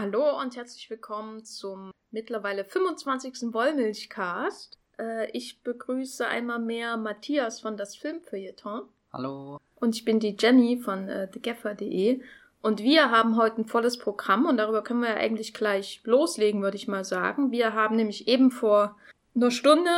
Hallo und herzlich willkommen zum mittlerweile 25. Wollmilchcast. Äh, ich begrüße einmal mehr Matthias von das Filmfeuilleton. Hallo. Und ich bin die Jenny von äh, thegaffer.de. Und wir haben heute ein volles Programm und darüber können wir ja eigentlich gleich loslegen, würde ich mal sagen. Wir haben nämlich eben vor einer Stunde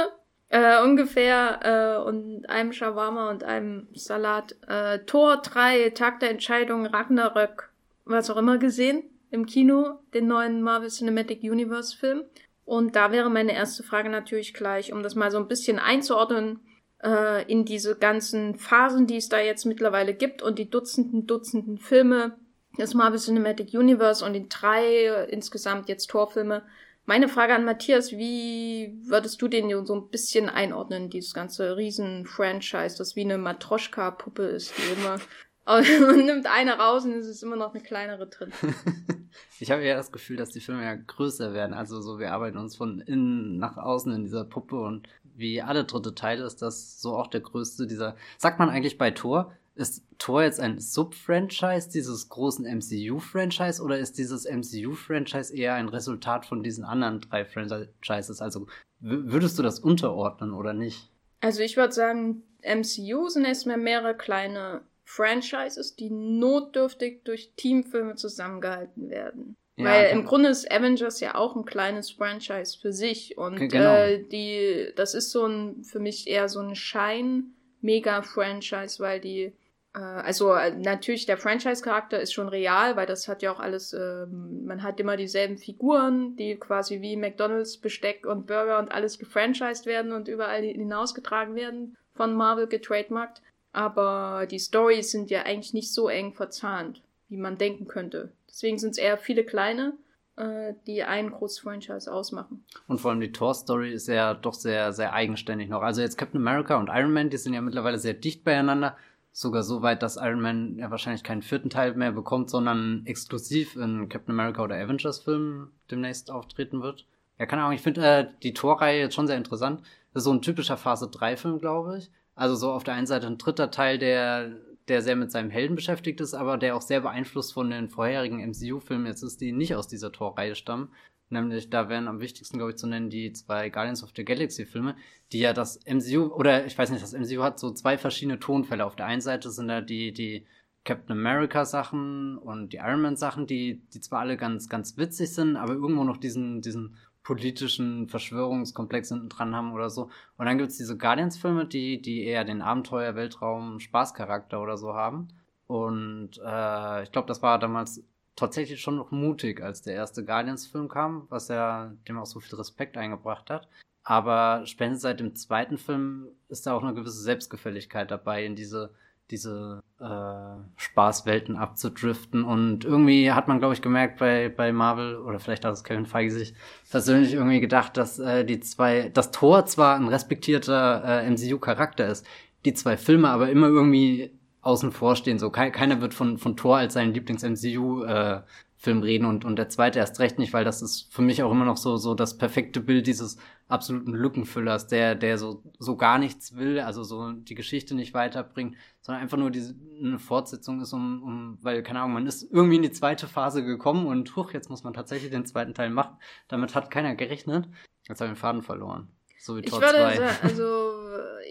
äh, ungefähr äh, und einem Shawarma und einem Salat äh, Tor 3, Tag der Entscheidung, Ragnarök, was auch immer gesehen im Kino, den neuen Marvel Cinematic Universe Film. Und da wäre meine erste Frage natürlich gleich, um das mal so ein bisschen einzuordnen äh, in diese ganzen Phasen, die es da jetzt mittlerweile gibt und die Dutzenden, Dutzenden Filme des Marvel Cinematic Universe und die drei äh, insgesamt jetzt Torfilme. Meine Frage an Matthias, wie würdest du den so ein bisschen einordnen, dieses ganze Riesen-Franchise, das wie eine Matroschka-Puppe ist, die immer und nimmt eine raus und es ist immer noch eine kleinere drin. ich habe eher das Gefühl, dass die Filme ja größer werden. Also so, wir arbeiten uns von innen nach außen in dieser Puppe und wie alle dritte Teile ist das so auch der größte dieser. Sagt man eigentlich bei Thor, ist Thor jetzt ein Sub-Franchise dieses großen MCU-Franchise oder ist dieses MCU-Franchise eher ein Resultat von diesen anderen drei Franchises? Also würdest du das unterordnen oder nicht? Also ich würde sagen, MCU sind erstmal mehrere kleine Franchises, die notdürftig durch Teamfilme zusammengehalten werden. Ja, Weil im Grunde ist Avengers ja auch ein kleines Franchise für sich und genau. äh, die, das ist so ein, für mich eher so ein Schein-Mega-Franchise, weil die, äh, also äh, natürlich der Franchise-Charakter ist schon real, weil das hat ja auch alles, äh, man hat immer dieselben Figuren, die quasi wie McDonalds Besteck und Burger und alles gefranchised werden und überall hinausgetragen werden, von Marvel getrademarkt. Aber die Stories sind ja eigentlich nicht so eng verzahnt, wie man denken könnte. Deswegen sind es eher viele kleine, äh, die ein großes Franchise ausmachen. Und vor allem die Thor-Story ist ja doch sehr, sehr eigenständig noch. Also jetzt Captain America und Iron Man, die sind ja mittlerweile sehr dicht beieinander. Sogar so weit, dass Iron Man ja wahrscheinlich keinen vierten Teil mehr bekommt, sondern exklusiv in Captain America oder Avengers-Filmen demnächst auftreten wird. Ja, keine Ahnung, ich finde äh, die Thor-Reihe jetzt schon sehr interessant. Das ist so ein typischer Phase 3-Film, glaube ich. Also so auf der einen Seite ein dritter Teil, der, der sehr mit seinem Helden beschäftigt ist, aber der auch sehr beeinflusst von den vorherigen MCU-Filmen jetzt ist, die nicht aus dieser Torreihe stammen. Nämlich, da wären am wichtigsten, glaube ich, zu nennen, die zwei Guardians of the Galaxy-Filme, die ja das MCU, oder ich weiß nicht, das MCU hat so zwei verschiedene Tonfälle. Auf der einen Seite sind da die, die Captain America Sachen und die Iron Man Sachen, die, die zwar alle ganz, ganz witzig sind, aber irgendwo noch diesen, diesen politischen Verschwörungskomplex hinten dran haben oder so. Und dann gibt's diese Guardians-Filme, die, die eher den Abenteuer, Weltraum, Spaßcharakter oder so haben. Und äh, ich glaube, das war damals tatsächlich schon noch mutig, als der erste Guardians-Film kam, was ja dem auch so viel Respekt eingebracht hat. Aber spätestens seit dem zweiten Film ist da auch eine gewisse Selbstgefälligkeit dabei, in diese diese äh, Spaßwelten abzudriften. Und irgendwie hat man, glaube ich, gemerkt bei, bei Marvel, oder vielleicht hat es Kevin Feige sich persönlich irgendwie gedacht, dass äh, die zwei, das Tor zwar ein respektierter äh, MCU-Charakter ist, die zwei Filme aber immer irgendwie außen vor stehen. So, keiner wird von, von Thor als seinen Lieblings-MCU äh, Film reden und, und der zweite erst recht nicht, weil das ist für mich auch immer noch so, so das perfekte Bild dieses absoluten Lückenfüllers, der, der so, so gar nichts will, also so die Geschichte nicht weiterbringt, sondern einfach nur diese, eine Fortsetzung ist, um, um, weil, keine Ahnung, man ist irgendwie in die zweite Phase gekommen und huch, jetzt muss man tatsächlich den zweiten Teil machen. Damit hat keiner gerechnet. Jetzt habe ich den Faden verloren. So wie Tor ich würde 2. Sagen, also,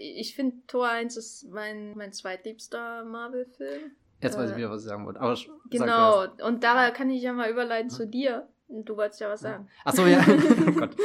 ich finde Tor 1 ist mein, mein zweitliebster Marvel-Film. Jetzt weiß ich äh, wieder, was ich sagen wollte. Aber genau, und da kann ich ja mal überleiten ja. zu dir. Du wolltest ja was sagen. Ach so, ja. oh Gott.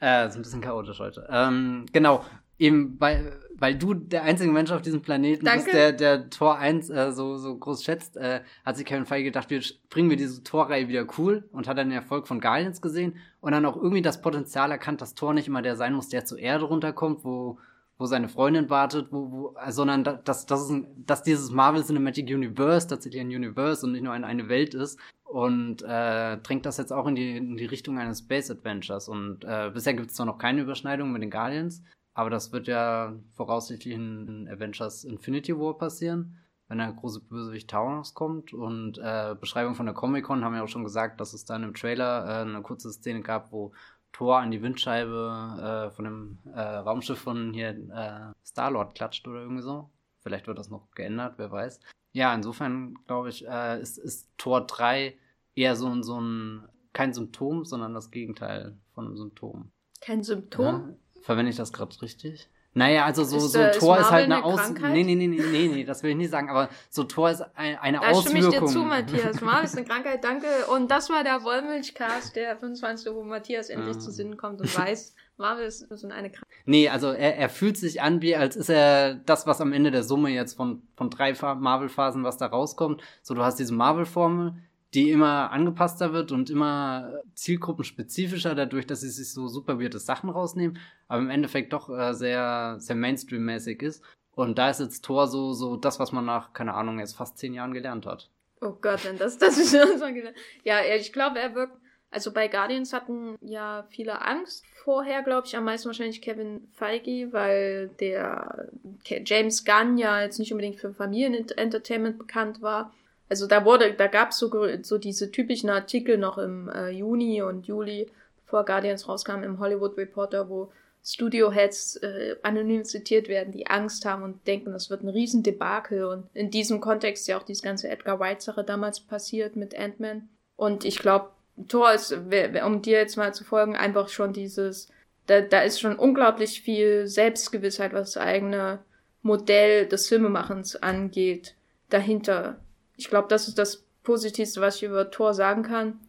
Äh, ist ein bisschen chaotisch heute. Ähm, genau, eben weil, weil du der einzige Mensch auf diesem Planeten Danke. bist, der, der Tor 1 äh, so, so groß schätzt, äh, hat sich Kevin Feige gedacht, wir bringen wir diese Torreihe wieder cool und hat dann den Erfolg von Guardians gesehen und dann auch irgendwie das Potenzial erkannt, dass Tor nicht immer der sein muss, der zur Erde runterkommt, wo wo seine Freundin wartet, wo, wo, sondern dass, dass, es dass dieses Marvel Cinematic Universe tatsächlich ein Universe und nicht nur eine, eine Welt ist und äh, drängt das jetzt auch in die, in die Richtung eines Space Adventures. Und äh, bisher gibt es zwar noch keine Überschneidung mit den Guardians, aber das wird ja voraussichtlich in, Avengers Infinity War passieren, wenn der große Bösewicht Thanos kommt. Und äh, Beschreibung von der Comic-Con haben ja auch schon gesagt, dass es dann im Trailer äh, eine kurze Szene gab, wo Tor an die Windscheibe äh, von dem äh, Raumschiff von hier äh, Star-Lord klatscht oder irgendwie so. Vielleicht wird das noch geändert, wer weiß. Ja, insofern glaube ich, äh, ist, ist Tor 3 eher so, so ein kein Symptom, sondern das Gegenteil von einem Symptom. Kein Symptom? Ja? Verwende ich das gerade richtig? Naja, also so, ist, so ein Tor ist, ist halt eine, eine Aus... Nee, nee, nee, nee, nee, nee, das will ich nicht sagen, aber so Tor ist ein, eine da Auswirkung. Da stimme ich dir zu, Matthias. Marvel ist eine Krankheit, danke. Und das war der Wollmilchcast, der 25. wo Matthias endlich ja. zu Sinnen kommt und weiß, Marvel ist so eine Krankheit. Nee, also er, er fühlt sich an, wie als ist er das, was am Ende der Summe jetzt von, von drei Marvel-Phasen, was da rauskommt. So, du hast diese Marvel-Formel, die immer angepasster wird und immer zielgruppenspezifischer, dadurch, dass sie sich so super weirde Sachen rausnehmen, aber im Endeffekt doch äh, sehr, sehr Mainstream-mäßig ist. Und da ist jetzt Thor so, so das, was man nach, keine Ahnung, jetzt fast zehn Jahren gelernt hat. Oh Gott, denn das, das ist schon gelernt. Ja, ich glaube, er wirkt, also bei Guardians hatten ja viele Angst vorher, glaube ich, am meisten wahrscheinlich Kevin Feige, weil der James Gunn ja jetzt nicht unbedingt für Familienentertainment bekannt war. Also da wurde, da gab es so, so diese typischen Artikel noch im äh, Juni und Juli, bevor Guardians rauskam, im Hollywood Reporter, wo Studio-Heads äh, anonym zitiert werden, die Angst haben und denken, das wird ein Riesendebakel. Und in diesem Kontext ja auch diese ganze Edgar White-Sache damals passiert mit Ant-Man. Und ich glaube, Thor ist, um dir jetzt mal zu folgen, einfach schon dieses, da, da ist schon unglaublich viel Selbstgewissheit, was das eigene Modell des Filmemachens angeht, dahinter ich glaube, das ist das Positivste, was ich über Thor sagen kann.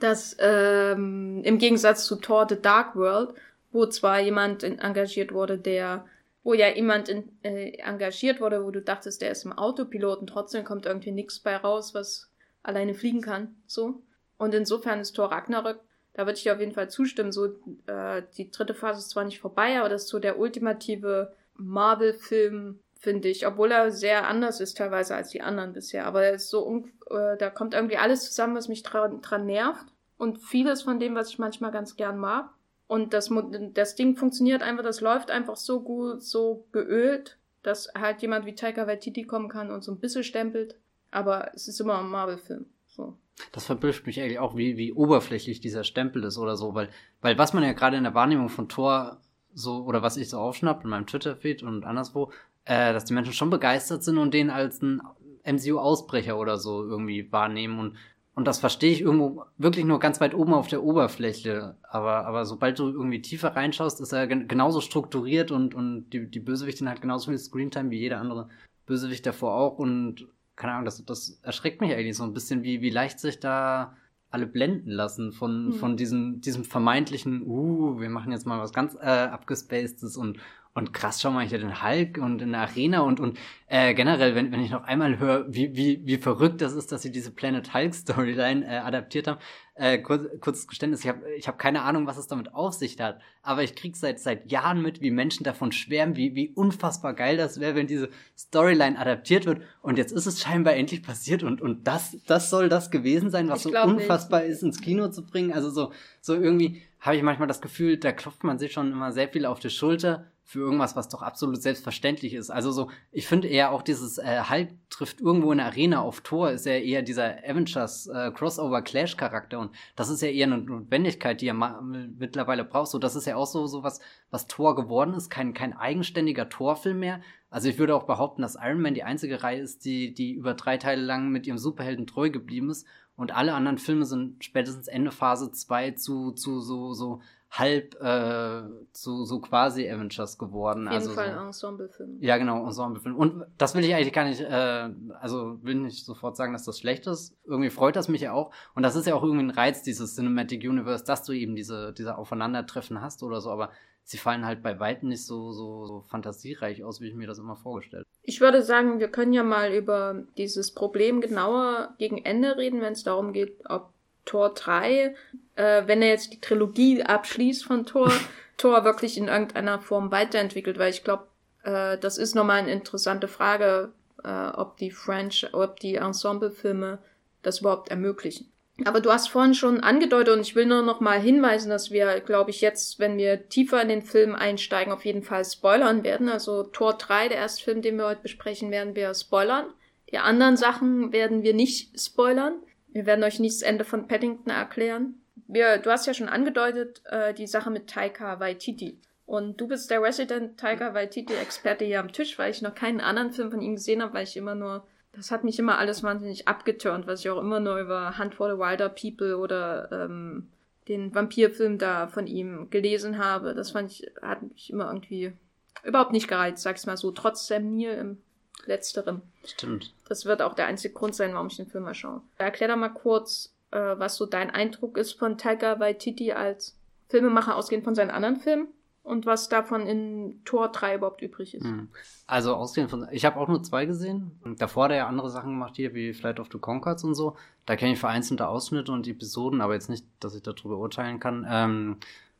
Dass ähm, im Gegensatz zu Thor The Dark World, wo zwar jemand in, engagiert wurde, der, wo ja jemand in, äh, engagiert wurde, wo du dachtest, der ist im Autopilot und trotzdem kommt irgendwie nichts bei raus, was alleine fliegen kann. So. Und insofern ist Thor Ragnarök, da würde ich auf jeden Fall zustimmen. So, äh, die dritte Phase ist zwar nicht vorbei, aber das ist so der ultimative Marvel-Film, finde ich, obwohl er sehr anders ist teilweise als die anderen bisher. Aber er ist so, äh, da kommt irgendwie alles zusammen, was mich dran, dran nervt und vieles von dem, was ich manchmal ganz gern mag. Und das, das Ding funktioniert einfach, das läuft einfach so gut, so geölt, dass halt jemand wie Taika Waititi kommen kann und so ein bisschen stempelt. Aber es ist immer ein Marvel-Film. So. Das verblüfft mich eigentlich auch, wie, wie oberflächlich dieser Stempel ist oder so, weil, weil was man ja gerade in der Wahrnehmung von Thor so, oder was ich so aufschnapp in meinem Twitter-Feed und anderswo, äh, dass die Menschen schon begeistert sind und den als einen MCU-Ausbrecher oder so irgendwie wahrnehmen und und das verstehe ich irgendwo wirklich nur ganz weit oben auf der Oberfläche. Aber, aber sobald du irgendwie tiefer reinschaust, ist er gen genauso strukturiert und, und die, die Bösewichtin hat genauso viel Screentime wie jeder andere Bösewicht davor auch. Und keine Ahnung, das, das erschreckt mich eigentlich so ein bisschen, wie, wie leicht sich da alle blenden lassen von, hm. von diesem, diesem vermeintlichen, uh, wir machen jetzt mal was ganz äh, abgespacedes und, und krass, schau mal hier den Hulk und in der Arena und, und äh, generell, wenn, wenn ich noch einmal höre, wie, wie, wie verrückt das ist, dass sie diese Planet Hulk Storyline äh, adaptiert haben. Äh, kurz, kurzes Geständnis, ich habe ich hab keine Ahnung, was es damit auf sich hat, aber ich krieg seit, seit Jahren mit, wie Menschen davon schwärmen, wie, wie unfassbar geil das wäre, wenn diese Storyline adaptiert wird. Und jetzt ist es scheinbar endlich passiert und, und das, das soll das gewesen sein, was ich so unfassbar nicht. ist, ins Kino zu bringen. Also so, so irgendwie habe ich manchmal das Gefühl, da klopft man sich schon immer sehr viel auf die Schulter für irgendwas, was doch absolut selbstverständlich ist. Also so, ich finde eher auch dieses äh, Hulk trifft irgendwo in der Arena auf Tor, ist ja eher dieser Avengers äh, Crossover Clash Charakter und das ist ja eher eine Notwendigkeit, die er mittlerweile braucht. So, das ist ja auch so so was, was Tor geworden ist, kein kein eigenständiger Torfilm mehr. Also ich würde auch behaupten, dass Iron Man die einzige Reihe ist, die die über drei Teile lang mit ihrem Superhelden treu geblieben ist und alle anderen Filme sind spätestens Ende Phase 2 zu zu so so halb äh, zu so quasi Avengers geworden. Auf jeden also Fall so, Ensemblefilm. Ja, genau, Ensemblefilm. Und das will ich eigentlich gar nicht, äh, also will nicht sofort sagen, dass das schlecht ist. Irgendwie freut das mich ja auch. Und das ist ja auch irgendwie ein Reiz dieses Cinematic Universe, dass du eben diese, diese Aufeinandertreffen hast oder so, aber sie fallen halt bei weitem nicht so, so, so fantasiereich aus, wie ich mir das immer vorgestellt Ich würde sagen, wir können ja mal über dieses Problem genauer gegen Ende reden, wenn es darum geht, ob Tor 3, äh, wenn er jetzt die Trilogie abschließt von Tor, Tor wirklich in irgendeiner Form weiterentwickelt, weil ich glaube, äh, das ist nochmal eine interessante Frage, äh, ob die French, ob die Ensemblefilme das überhaupt ermöglichen. Aber du hast vorhin schon angedeutet und ich will nur noch mal hinweisen, dass wir, glaube ich, jetzt, wenn wir tiefer in den Film einsteigen, auf jeden Fall spoilern werden. Also Tor 3, der erste Film, den wir heute besprechen, werden wir spoilern. Die anderen Sachen werden wir nicht spoilern. Wir werden euch nicht das Ende von Paddington erklären. Wir, du hast ja schon angedeutet, äh, die Sache mit Taika Waititi. Und du bist der Resident Taika Waititi-Experte hier am Tisch, weil ich noch keinen anderen Film von ihm gesehen habe, weil ich immer nur Das hat mich immer alles wahnsinnig abgeturnt, was ich auch immer nur über Handvoll Wilder People oder ähm, den Vampirfilm da von ihm gelesen habe. Das fand ich, hat mich immer irgendwie überhaupt nicht gereizt, sag's mal so, trotz Sam Neill im Letzterem. Stimmt. Das wird auch der einzige Grund sein, warum ich den Film mal schaue. Erklär doch mal kurz, äh, was so dein Eindruck ist von Taika Waititi als Filmemacher, ausgehend von seinen anderen Filmen und was davon in Tor 3 überhaupt übrig ist. Hm. Also ausgehend von, ich habe auch nur zwei gesehen. Davor hat er ja andere Sachen gemacht hier, wie Flight of the Concords und so. Da kenne ich vereinzelte Ausschnitte und Episoden, aber jetzt nicht, dass ich darüber urteilen kann. Ähm,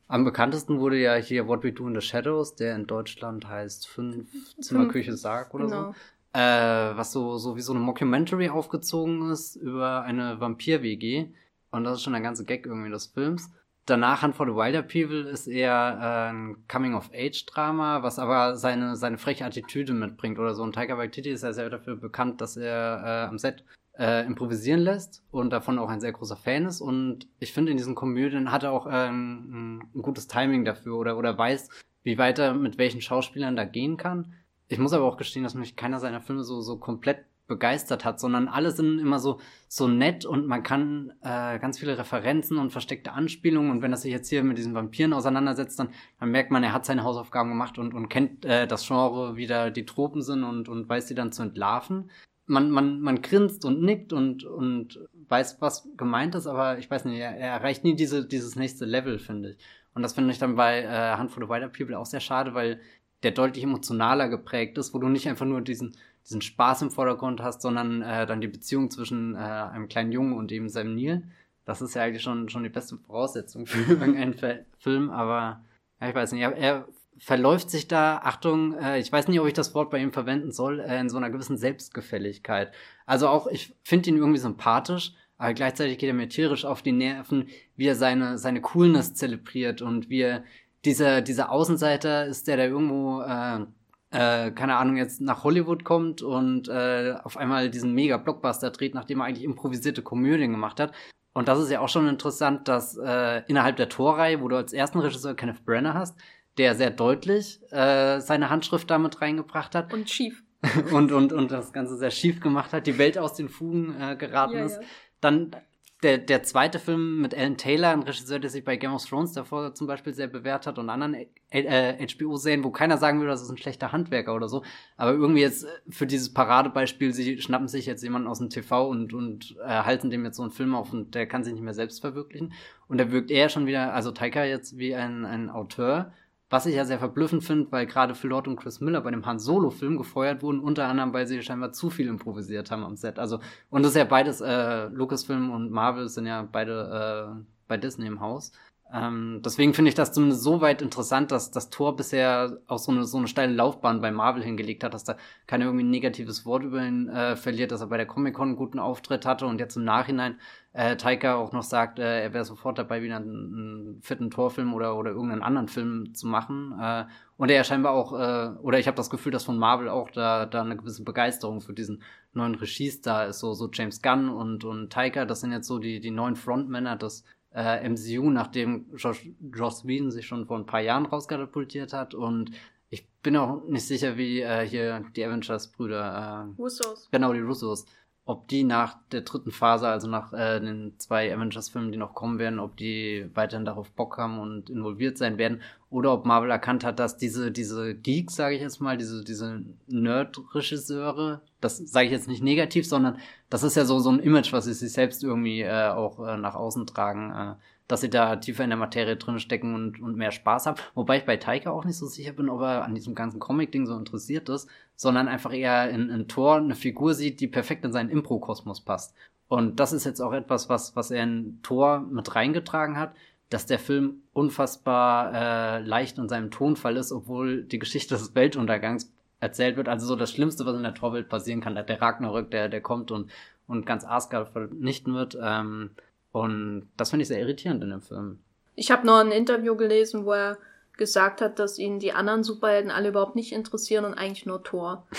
am bekanntesten wurde ja hier What We Do in the Shadows, der in Deutschland heißt Fünf Zimmerküche Sarg oder genau. so. Äh, was so, so wie so eine Mockumentary aufgezogen ist über eine Vampir-WG. Und das ist schon der ganze Gag irgendwie des Films. Danach Hunt for the Wilder People ist eher äh, ein Coming-of-Age-Drama, was aber seine, seine freche Attitüde mitbringt oder so. Und Taika Waititi ist ja sehr dafür bekannt, dass er äh, am Set äh, improvisieren lässt und davon auch ein sehr großer Fan ist. Und ich finde, in diesen Komödien hat er auch äh, ein, gutes Timing dafür oder, oder weiß, wie weit er mit welchen Schauspielern da gehen kann. Ich muss aber auch gestehen, dass mich keiner seiner Filme so, so komplett begeistert hat, sondern alle sind immer so, so nett und man kann äh, ganz viele Referenzen und versteckte Anspielungen und wenn er sich jetzt hier mit diesen Vampiren auseinandersetzt, dann, dann merkt man, er hat seine Hausaufgaben gemacht und, und kennt äh, das Genre, wie da die Tropen sind und, und weiß sie dann zu entlarven. Man, man, man grinst und nickt und, und weiß, was gemeint ist, aber ich weiß nicht, er, er erreicht nie diese, dieses nächste Level, finde ich. Und das finde ich dann bei äh, Handful of Wider People auch sehr schade, weil der deutlich emotionaler geprägt ist, wo du nicht einfach nur diesen diesen Spaß im Vordergrund hast, sondern äh, dann die Beziehung zwischen äh, einem kleinen Jungen und eben seinem Nil. Das ist ja eigentlich schon, schon die beste Voraussetzung für irgendeinen Film, aber ja, ich weiß nicht, er, er verläuft sich da, Achtung, äh, ich weiß nicht, ob ich das Wort bei ihm verwenden soll, äh, in so einer gewissen Selbstgefälligkeit. Also auch, ich finde ihn irgendwie sympathisch, aber gleichzeitig geht er mir tierisch auf die Nerven, wie er seine, seine Coolness zelebriert und wie er dieser, dieser Außenseiter ist, der da irgendwo äh, äh, keine Ahnung, jetzt nach Hollywood kommt und äh, auf einmal diesen Mega-Blockbuster dreht, nachdem er eigentlich improvisierte Komödien gemacht hat. Und das ist ja auch schon interessant, dass äh, innerhalb der Torreihe, wo du als ersten Regisseur Kenneth Brenner hast, der sehr deutlich äh, seine Handschrift damit reingebracht hat. Und schief. und, und, und das Ganze sehr schief gemacht hat, die Welt aus den Fugen äh, geraten ja, ist. Ja. Dann der, der zweite Film mit Alan Taylor, ein Regisseur, der sich bei Game of Thrones davor zum Beispiel sehr bewährt hat und anderen äh, HBO-Serien, wo keiner sagen würde, das ist ein schlechter Handwerker oder so. Aber irgendwie jetzt für dieses Paradebeispiel, sie schnappen sich jetzt jemanden aus dem TV und, und äh, halten dem jetzt so einen Film auf und der kann sich nicht mehr selbst verwirklichen. Und der wirkt eher schon wieder, also Taika jetzt wie ein, ein Auteur, was ich ja sehr verblüffend finde, weil gerade Phil Lord und Chris Miller bei dem Han Solo-Film gefeuert wurden, unter anderem, weil sie scheinbar zu viel improvisiert haben am Set. Also, und das ist ja beides, äh, Lucasfilm und Marvel sind ja beide äh, bei Disney im Haus. Ähm, deswegen finde ich das zumindest so weit interessant, dass das Tor bisher auch so eine, so eine steile Laufbahn bei Marvel hingelegt hat, dass da keiner irgendwie ein negatives Wort über ihn äh, verliert, dass er bei der Comic-Con einen guten Auftritt hatte und jetzt im Nachhinein äh, Taika auch noch sagt, äh, er wäre sofort dabei, wieder einen, einen fitten Torfilm oder, oder irgendeinen anderen Film zu machen. Äh, und er scheinbar auch, äh, oder ich habe das Gefühl, dass von Marvel auch da, da eine gewisse Begeisterung für diesen neuen Regies da ist. So, so James Gunn und, und Taika, das sind jetzt so die, die neuen Frontmänner des äh, MCU, nachdem Josh, Joss Whedon sich schon vor ein paar Jahren rauskatapultiert hat und ich bin auch nicht sicher, wie äh, hier die Avengers-Brüder. Äh, Russos. Genau, die Russos ob die nach der dritten Phase, also nach äh, den zwei Avengers-Filmen, die noch kommen werden, ob die weiterhin darauf Bock haben und involviert sein werden, oder ob Marvel erkannt hat, dass diese, diese Geeks, sage ich jetzt mal, diese, diese Nerd-Regisseure, das sage ich jetzt nicht negativ, sondern das ist ja so, so ein Image, was sie sich selbst irgendwie äh, auch äh, nach außen tragen, äh, dass sie da tiefer in der Materie drin stecken und, und mehr Spaß haben. Wobei ich bei Taika auch nicht so sicher bin, ob er an diesem ganzen Comic-Ding so interessiert ist, sondern einfach eher in, in Thor eine Figur sieht, die perfekt in seinen Impro-Kosmos passt. Und das ist jetzt auch etwas, was, was er in Thor mit reingetragen hat, dass der Film unfassbar äh, leicht in seinem Tonfall ist, obwohl die Geschichte des Weltuntergangs erzählt wird. Also so das Schlimmste, was in der Torwelt passieren kann, der Ragnarök, der, der kommt und, und ganz Asgard vernichten wird. Ähm, und das finde ich sehr irritierend in dem Film. Ich habe noch ein Interview gelesen, wo er gesagt hat, dass ihn die anderen Superhelden alle überhaupt nicht interessieren und eigentlich nur Thor.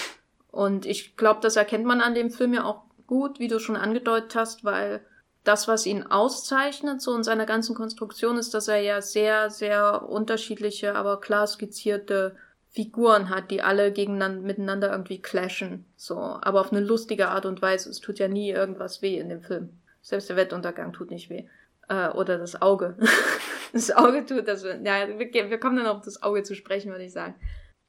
Und ich glaube, das erkennt man an dem Film ja auch gut, wie du schon angedeutet hast, weil das, was ihn auszeichnet, so in seiner ganzen Konstruktion, ist, dass er ja sehr, sehr unterschiedliche, aber klar skizzierte Figuren hat, die alle gegeneinander miteinander irgendwie clashen. So, aber auf eine lustige Art und Weise. Es tut ja nie irgendwas weh in dem Film. Selbst der Wettuntergang tut nicht weh. Äh, oder das Auge. das Auge tut das. Ja, wir, wir kommen dann auf das Auge zu sprechen, würde ich sagen.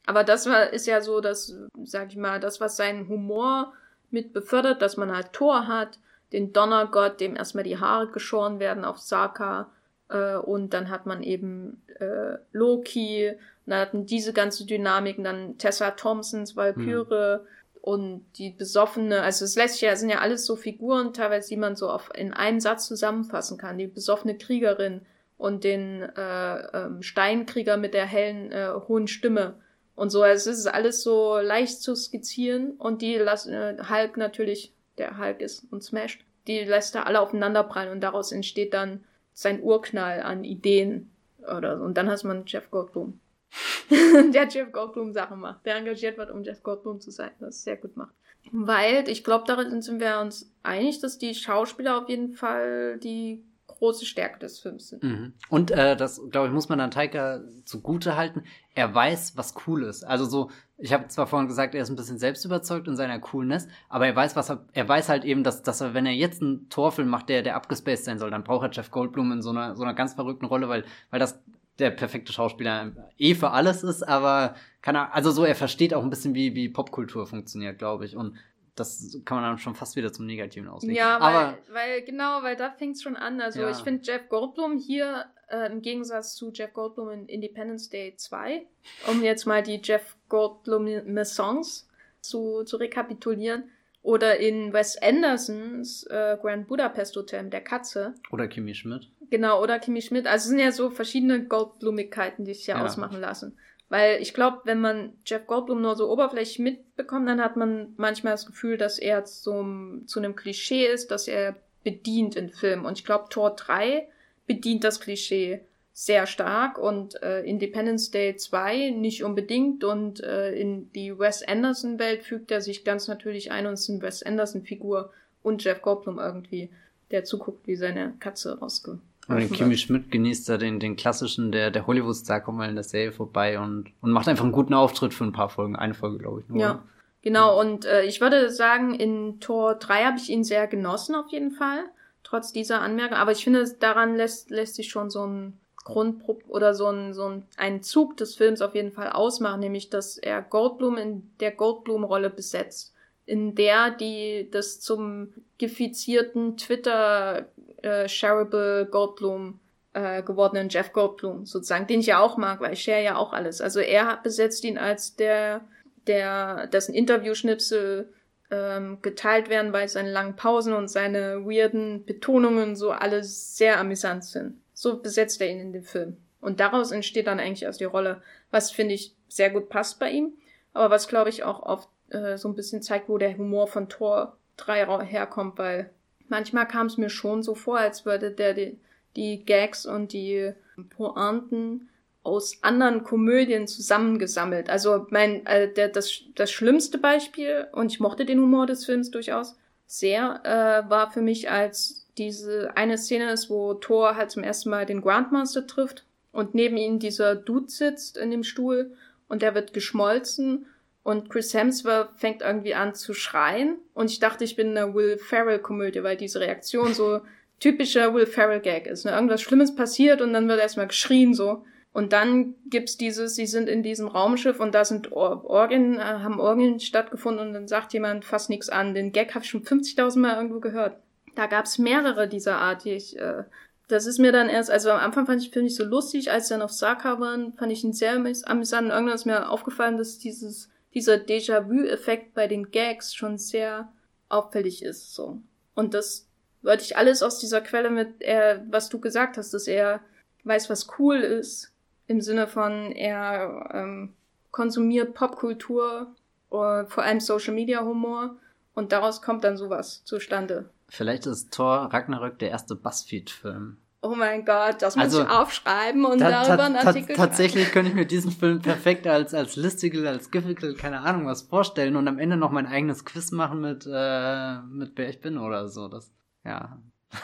Aber das war, ist ja so, dass, sag ich mal, das, was seinen Humor mit befördert, dass man halt Thor hat, den Donnergott, dem erstmal die Haare geschoren werden auf Saka, äh, und dann hat man eben äh, Loki, dann hatten diese ganze Dynamiken, dann Tessa Thompsons Valkyrie mhm. Und die besoffene, also es lässt ja, sind ja alles so Figuren, teilweise, die man so auf, in einem Satz zusammenfassen kann. Die besoffene Kriegerin und den äh, ähm, Steinkrieger mit der hellen, äh, hohen Stimme und so. Also es ist alles so leicht zu skizzieren und die lassen äh, Hulk natürlich, der Hulk ist und smasht, die lässt er alle aufeinander prallen und daraus entsteht dann sein Urknall an Ideen oder so. Und dann hast man Jeff Goldblum. der Jeff Goldblum Sachen macht, der engagiert wird, um Jeff Goldblum zu sein, das sehr gut macht. Weil, ich glaube, darin sind wir uns einig, dass die Schauspieler auf jeden Fall die große Stärke des Films sind. Mhm. Und äh, das, glaube ich, muss man dann Taika zugute halten. Er weiß, was cool ist. Also so, ich habe zwar vorhin gesagt, er ist ein bisschen selbstüberzeugt in seiner Coolness, aber er weiß, was er, er weiß halt eben, dass, dass er, wenn er jetzt einen Torfilm macht, der, der abgespaced sein soll, dann braucht er Jeff Goldblum in so einer, so einer ganz verrückten Rolle, weil, weil das der perfekte Schauspieler eh für alles ist, aber kann er, also so, er versteht auch ein bisschen, wie, wie Popkultur funktioniert, glaube ich. Und das kann man dann schon fast wieder zum Negativen auslegen. Ja, weil, aber, weil genau, weil da fängt es schon an. Also ja. ich finde Jeff Goldblum hier äh, im Gegensatz zu Jeff Goldblum in Independence Day 2, um jetzt mal die Jeff Goldblum-Songs zu, zu rekapitulieren, oder in Wes Andersons äh, Grand Budapest Hotel der Katze. Oder Kimi Schmidt. Genau, oder Kimi Schmidt. Also es sind ja so verschiedene Goldblumigkeiten, die sich ja, ja. ausmachen lassen. Weil ich glaube, wenn man Jeff Goldblum nur so oberflächlich mitbekommt, dann hat man manchmal das Gefühl, dass er so zu einem Klischee ist, dass er bedient in Filmen. Und ich glaube, Tor 3 bedient das Klischee sehr stark und äh, Independence Day 2 nicht unbedingt und äh, in die Wes Anderson Welt fügt er sich ganz natürlich ein und ist eine Wes Anderson Figur und Jeff Goldblum irgendwie, der zuguckt, wie seine Katze rausgeht. Und Kimi Schmidt genießt da den, den klassischen, der, der Hollywood-Star kommt mal in der Serie vorbei und, und macht einfach einen guten Auftritt für ein paar Folgen. Eine Folge, glaube ich. Nur. Ja, genau. Und äh, ich würde sagen, in Tor 3 habe ich ihn sehr genossen auf jeden Fall, trotz dieser Anmerkung. Aber ich finde, daran lässt, lässt sich schon so ein Grund oder so ein, so ein, ein Zug des Films auf jeden Fall ausmachen, nämlich dass er Goldblum in der Goldblum-Rolle besetzt in der die das zum gefizierten Twitter äh, shareable Goldblum äh, gewordenen Jeff Goldblum sozusagen, den ich ja auch mag, weil ich share ja auch alles. Also er besetzt ihn als der, der dessen Interviewschnipsel ähm, geteilt werden bei seinen langen Pausen und seine weirden Betonungen so alles sehr amüsant sind. So besetzt er ihn in dem Film. Und daraus entsteht dann eigentlich erst die Rolle, was finde ich sehr gut passt bei ihm, aber was glaube ich auch oft äh, so ein bisschen zeigt, wo der Humor von Tor 3 herkommt, weil manchmal kam es mir schon so vor, als würde der die, die Gags und die Pointen aus anderen Komödien zusammengesammelt. Also mein äh, der, das, das schlimmste Beispiel, und ich mochte den Humor des Films durchaus sehr, äh, war für mich, als diese eine Szene ist, wo Thor halt zum ersten Mal den Grandmaster trifft und neben ihm dieser Dude sitzt in dem Stuhl und der wird geschmolzen und Chris Hemsworth fängt irgendwie an zu schreien. Und ich dachte, ich bin in einer Will Ferrell-Komödie, weil diese Reaktion so typischer Will Ferrell-Gag ist. Ne? Irgendwas Schlimmes passiert und dann wird erstmal geschrien so. Und dann gibt's dieses, sie sind in diesem Raumschiff und da sind Or Orgien, äh, haben Orgien stattgefunden und dann sagt jemand fast nichts an. Den Gag habe ich schon 50.000 Mal irgendwo gehört. Da gab's mehrere dieser Art, die ich, äh, das ist mir dann erst, also am Anfang fand ich, finde ich so lustig, als sie dann auf Saka waren, fand ich ihn sehr amüsant. Irgendwann ist mir aufgefallen, dass dieses dieser Déjà-vu-Effekt bei den Gags schon sehr auffällig ist, so. Und das würde ich alles aus dieser Quelle mit, er, was du gesagt hast, dass er weiß, was cool ist, im Sinne von, er ähm, konsumiert Popkultur, äh, vor allem Social Media Humor, und daraus kommt dann sowas zustande. Vielleicht ist Thor Ragnarök der erste Buzzfeed-Film oh mein Gott, das muss also, ich aufschreiben und ta darüber einen Artikel Tatsächlich könnte ich mir diesen Film perfekt als, als Listicle, als Gifficle, keine Ahnung was vorstellen und am Ende noch mein eigenes Quiz machen mit, äh, mit wer ich bin oder so. Das, ja.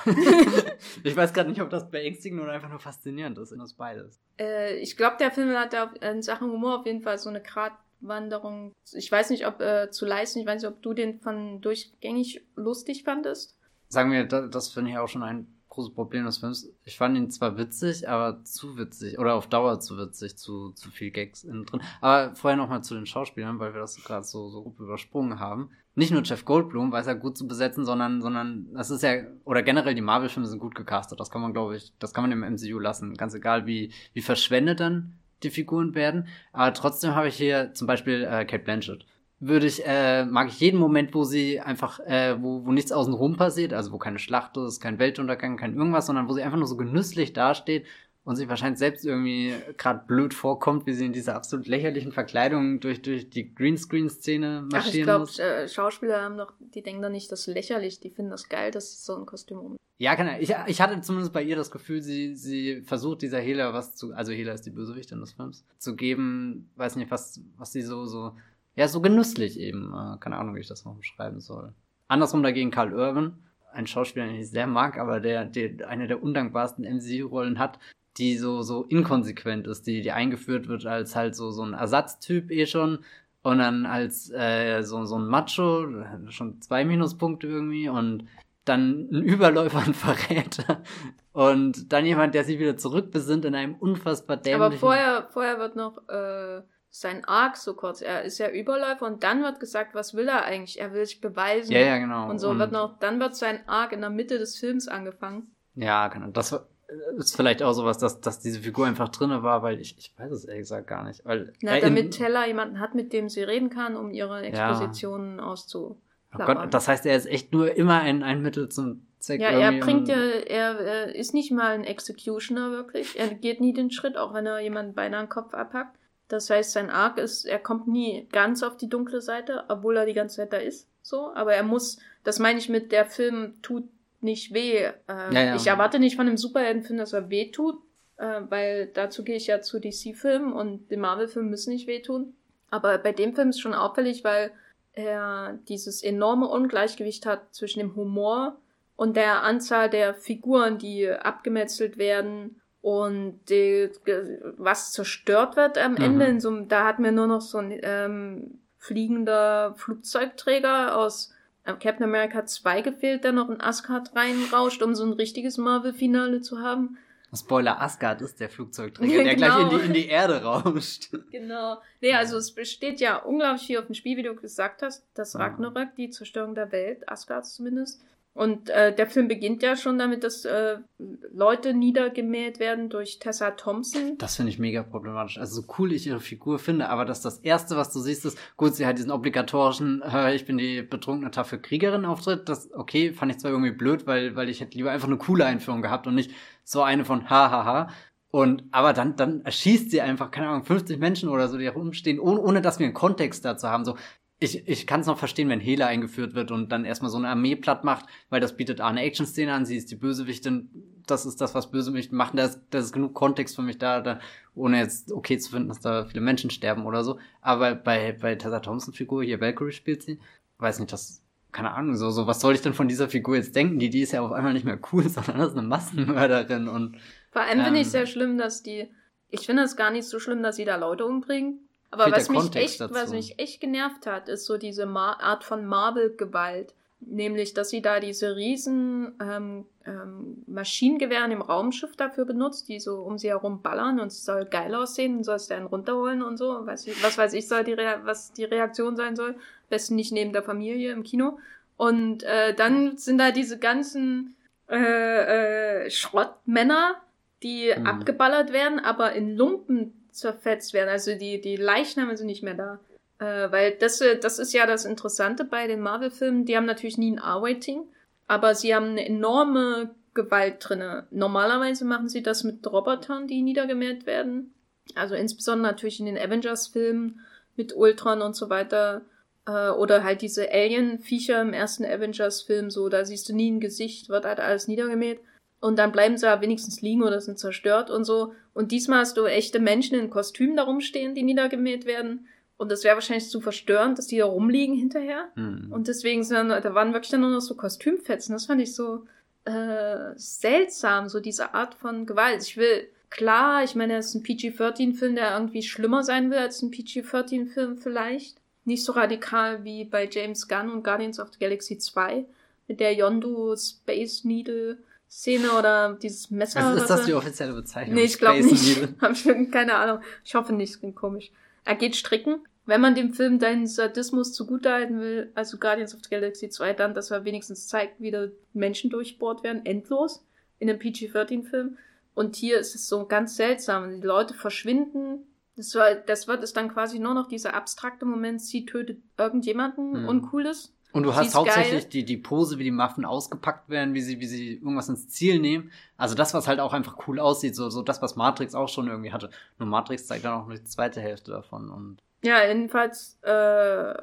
ich weiß gerade nicht, ob das beängstigend oder einfach nur faszinierend ist. Das beides. Äh, ich glaube, der Film hat da in Sachen Humor auf jeden Fall so eine Gratwanderung. Ich weiß nicht, ob äh, zu leisten, ich weiß nicht, ob du den von durchgängig lustig fandest. Sagen wir, das, das finde ich auch schon ein großes Problem des Films. Ich fand ihn zwar witzig, aber zu witzig oder auf Dauer zu witzig, zu, zu viel Gags innen drin. Aber vorher nochmal zu den Schauspielern, weil wir das gerade so, so übersprungen haben. Nicht nur Jeff Goldblum weiß er gut zu besetzen, sondern, sondern das ist ja, oder generell die Marvel-Filme sind gut gecastet. Das kann man, glaube ich, das kann man im MCU lassen. Ganz egal, wie, wie verschwendet dann die Figuren werden. Aber trotzdem habe ich hier zum Beispiel äh, Kate Blanchett würde ich, äh, mag ich jeden Moment, wo sie einfach, äh, wo, wo nichts außenrum passiert, also wo keine Schlacht ist, kein Weltuntergang, kein irgendwas, sondern wo sie einfach nur so genüsslich dasteht und sich wahrscheinlich selbst irgendwie gerade blöd vorkommt, wie sie in dieser absolut lächerlichen Verkleidung durch, durch die Greenscreen-Szene marschieren Ach, ich glaub, muss. Äh, Schauspieler haben doch, die denken doch nicht, das ist lächerlich, die finden das geil, dass sie so ein Kostüm um. Ja, kann ich, ich hatte zumindest bei ihr das Gefühl, sie, sie versucht dieser Hela was zu, also Hela ist die Bösewichtin des Films, zu geben, weiß nicht, was, was sie so, so, ja, so genüsslich eben. Äh, keine Ahnung, wie ich das noch beschreiben soll. Andersrum dagegen Karl Urban, ein Schauspieler, den ich sehr mag, aber der, der eine der undankbarsten MCU-Rollen hat, die so, so inkonsequent ist, die, die eingeführt wird als halt so, so ein Ersatztyp eh schon und dann als äh, so, so ein Macho, schon zwei Minuspunkte irgendwie und dann ein Überläufer, ein Verräter und dann jemand, der sich wieder zurückbesinnt in einem unfassbar dämlichen... Aber vorher, vorher wird noch äh, sein Arc so kurz. Er ist ja Überläufer und dann wird gesagt, was will er eigentlich? Er will sich beweisen. Ja, ja, genau. Und so und wird noch, dann wird sein Arc in der Mitte des Films angefangen. Ja, genau. Das ist vielleicht auch sowas, dass, dass diese Figur einfach drinne war, weil ich, ich weiß es ehrlich gesagt gar nicht. Weil, Na, damit Teller jemanden hat, mit dem sie reden kann, um ihre Expositionen ja. auszu. Oh Gott, das heißt, er ist echt nur immer ein, ein Mittel zum Zweck. Ja, er bringt ja, er, er ist nicht mal ein Executioner wirklich. Er geht nie den Schritt, auch wenn er jemanden beinahe den Kopf abhackt. Das heißt, sein Arc ist, er kommt nie ganz auf die dunkle Seite, obwohl er die ganze Zeit da ist. So, aber er muss, das meine ich mit, der Film tut nicht weh. Äh, ja, ja. Ich erwarte nicht von einem Superheldenfilm, dass er weh tut, äh, weil dazu gehe ich ja zu DC-Filmen und die Marvel-Filme müssen nicht wehtun. Aber bei dem Film ist schon auffällig, weil er dieses enorme Ungleichgewicht hat zwischen dem Humor und der Anzahl der Figuren, die abgemetzelt werden und die, was zerstört wird am mhm. Ende, in so, da hat mir nur noch so ein ähm, fliegender Flugzeugträger aus äh, Captain America 2 gefehlt, der noch in Asgard reinrauscht, um so ein richtiges Marvel-Finale zu haben. Spoiler, Asgard ist der Flugzeugträger, ja, der gleich in die, in die Erde rauscht. Genau. Nee, also es besteht ja unglaublich viel auf dem Spiel, wie du gesagt hast, das Ragnarök, die Zerstörung der Welt, Asgards zumindest. Und äh, der Film beginnt ja schon damit, dass äh, Leute niedergemäht werden durch Tessa Thompson. Das finde ich mega problematisch. Also so cool ich ihre Figur finde, aber dass das Erste, was du siehst, ist, gut, sie hat diesen obligatorischen, äh, ich bin die betrunkene taffe Kriegerin Auftritt. Das, okay, fand ich zwar irgendwie blöd, weil, weil ich hätte lieber einfach eine coole Einführung gehabt und nicht so eine von hahaha. Und, aber dann, dann erschießt sie einfach, keine Ahnung, 50 Menschen oder so, die herumstehen, ohne, ohne dass wir einen Kontext dazu haben. So, ich, ich kann es noch verstehen, wenn Hela eingeführt wird und dann erstmal so eine Armee platt macht, weil das bietet eine Action-Szene an, sie ist die Bösewichtin, das ist das, was Bösewichten machen, da ist, da ist genug Kontext für mich da, da, ohne jetzt okay zu finden, dass da viele Menschen sterben oder so. Aber bei, bei Tessa Thompson-Figur, hier Valkyrie spielt sie, weiß nicht, das, keine Ahnung, so, so, was soll ich denn von dieser Figur jetzt denken? Die, die ist ja auf einmal nicht mehr cool, sondern das ist eine Massenmörderin und. Vor allem ähm, finde ich sehr schlimm, dass die, ich finde es gar nicht so schlimm, dass sie da Leute umbringen aber was mich, echt, was mich echt genervt hat, ist so diese Ma Art von Marvel-Gewalt. Nämlich, dass sie da diese riesen ähm, ähm, Maschinengewehren im Raumschiff dafür benutzt, die so um sie herum ballern und es soll geil aussehen und sollst du einen runterholen und so. Weiß ich, was weiß ich, soll die was die Reaktion sein soll. Besten nicht neben der Familie im Kino. Und äh, dann sind da diese ganzen äh, äh, Schrottmänner, die mhm. abgeballert werden, aber in Lumpen zerfetzt werden. Also die, die Leichname sind nicht mehr da. Äh, weil das, äh, das ist ja das Interessante bei den Marvel-Filmen. Die haben natürlich nie ein R-Rating, aber sie haben eine enorme Gewalt drinne. Normalerweise machen sie das mit Robotern, die niedergemäht werden. Also insbesondere natürlich in den Avengers-Filmen mit Ultron und so weiter. Äh, oder halt diese Alien-Viecher im ersten Avengers-Film, so, da siehst du nie ein Gesicht, wird halt alles niedergemäht. Und dann bleiben sie ja wenigstens liegen oder sind zerstört und so. Und diesmal hast du echte Menschen in Kostümen da rumstehen, die niedergemäht werden. Und das wäre wahrscheinlich zu verstörend, dass die da rumliegen hinterher. Mhm. Und deswegen sind dann, da waren wirklich dann nur noch so Kostümfetzen. Das fand ich so, äh, seltsam, so diese Art von Gewalt. Ich will, klar, ich meine, es ist ein PG-13-Film, der irgendwie schlimmer sein will als ein PG-13-Film vielleicht. Nicht so radikal wie bei James Gunn und Guardians of the Galaxy 2 mit der Yondu Space Needle Szene oder dieses Messer. Also ist das die offizielle Bezeichnung? Nee, ich glaube nicht. Hab schon keine Ahnung. Ich hoffe nicht, es klingt komisch. Er geht stricken. Wenn man dem Film deinen Sadismus zugutehalten will, also Guardians of the Galaxy 2, dann, dass er wenigstens zeigt, wie da Menschen durchbohrt werden, endlos, in einem PG-13-Film. Und hier ist es so ganz seltsam. Die Leute verschwinden. Das, war, das wird es dann quasi nur noch dieser abstrakte Moment, sie tötet irgendjemanden, mhm. Uncooles. Und du hast hauptsächlich die, die Pose, wie die Muffen ausgepackt werden, wie sie, wie sie irgendwas ins Ziel nehmen. Also das, was halt auch einfach cool aussieht, so, so das, was Matrix auch schon irgendwie hatte. Nur Matrix zeigt dann auch nur die zweite Hälfte davon und. Ja, jedenfalls äh,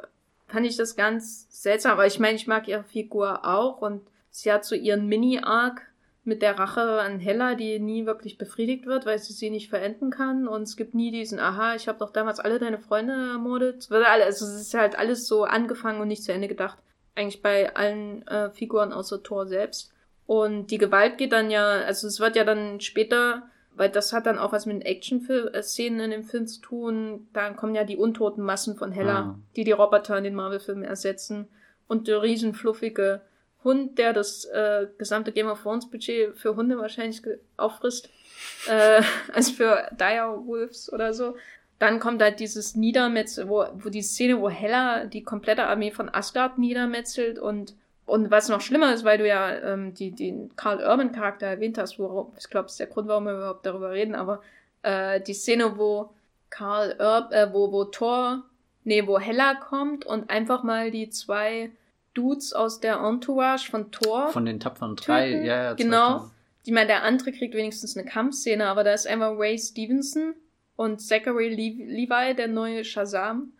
fand ich das ganz seltsam, aber ich meine, ich mag ihre Figur auch und sie hat so ihren Mini-Arc mit der Rache an Hella, die nie wirklich befriedigt wird, weil sie sie nicht verenden kann. Und es gibt nie diesen, aha, ich habe doch damals alle deine Freunde ermordet. Also es ist halt alles so angefangen und nicht zu Ende gedacht. Eigentlich bei allen äh, Figuren außer Thor selbst. Und die Gewalt geht dann ja, also es wird ja dann später, weil das hat dann auch was mit Action-Szenen in dem Film zu tun. Dann kommen ja die untoten Massen von Hella, ah. die die Roboter in den Marvel-Filmen ersetzen. Und der riesenfluffige Hund, der das äh, gesamte Game of Thrones Budget für Hunde wahrscheinlich auffrisst, äh, als für Dire Wolves oder so. Dann kommt halt dieses Niedermetzel, wo, wo die Szene, wo Hella die komplette Armee von Asgard niedermetzelt und und was noch schlimmer ist, weil du ja ähm, die, den Carl Urban Charakter erwähnt hast, worauf, ich glaube, ist der Grund, warum wir überhaupt darüber reden, aber äh, die Szene, wo Carl Urban, äh, wo, wo Thor, nee, wo Hella kommt und einfach mal die zwei Dudes aus der Entourage von Thor. Von den Tapfern drei, ja, ja. Genau. Ich meine, der andere kriegt wenigstens eine Kampfszene, aber da ist einmal Ray Stevenson und Zachary Le Levi, der neue Shazam.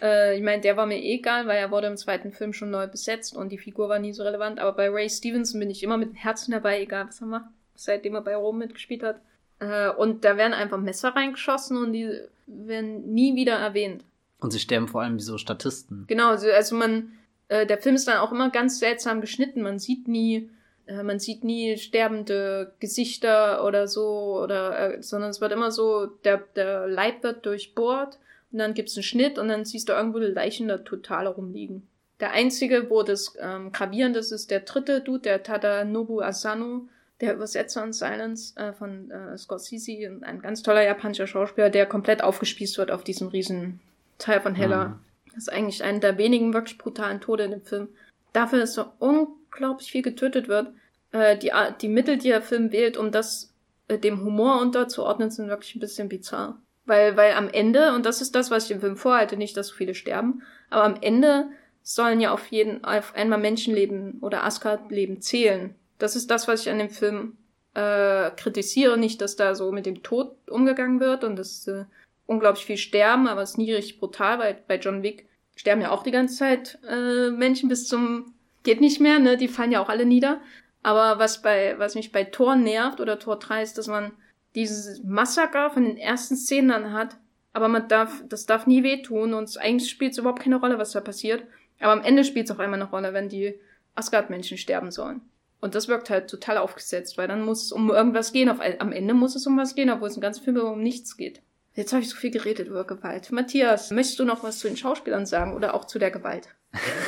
Äh, ich meine, der war mir eh egal, weil er wurde im zweiten Film schon neu besetzt und die Figur war nie so relevant. Aber bei Ray Stevenson bin ich immer mit dem Herzen dabei, egal was er macht, seitdem er bei Rom mitgespielt hat. Äh, und da werden einfach Messer reingeschossen und die werden nie wieder erwähnt. Und sie sterben vor allem wie so Statisten. Genau, also man, äh, der Film ist dann auch immer ganz seltsam geschnitten. Man sieht nie, äh, man sieht nie sterbende Gesichter oder so, oder, äh, sondern es wird immer so, der, der Leib wird durchbohrt und dann gibt's einen Schnitt und dann siehst du irgendwo die Leichen da total rumliegen. Der einzige, wo das ähm, gravierend ist, ist der dritte Dude, der Tadanobu Asano, der Übersetzer in Silence äh, von äh, Scorsese, ein ganz toller japanischer Schauspieler, der komplett aufgespießt wird auf diesem riesen Teil von Hella. Mhm. Das ist eigentlich einer der wenigen wirklich brutalen Tode in dem Film. Dafür, dass so unglaublich viel getötet wird. Äh, die, die Mittel, die der Film wählt, um das äh, dem Humor unterzuordnen, sind wirklich ein bisschen bizarr. Weil, weil am Ende, und das ist das, was ich dem Film vorhalte, nicht, dass so viele sterben, aber am Ende sollen ja auf jeden, auf einmal Menschenleben oder Asgard-Leben zählen. Das ist das, was ich an dem Film äh, kritisiere, nicht, dass da so mit dem Tod umgegangen wird und das äh, unglaublich viel sterben, aber es ist nie richtig brutal, weil bei John Wick sterben ja auch die ganze Zeit äh, Menschen bis zum geht nicht mehr, ne? Die fallen ja auch alle nieder. Aber was bei, was mich bei Tor nervt oder Tor 3 ist, dass man dieses Massaker von den ersten Szenen dann hat, aber man darf, das darf nie wehtun und eigentlich spielt es überhaupt keine Rolle, was da passiert. Aber am Ende spielt es auch einmal eine Rolle, wenn die Asgard-Menschen sterben sollen. Und das wirkt halt total aufgesetzt, weil dann muss es um irgendwas gehen. Auf, am Ende muss es um was gehen, obwohl es im ganzen Film um nichts geht. Jetzt habe ich so viel geredet über Gewalt. Matthias, möchtest du noch was zu den Schauspielern sagen oder auch zu der Gewalt?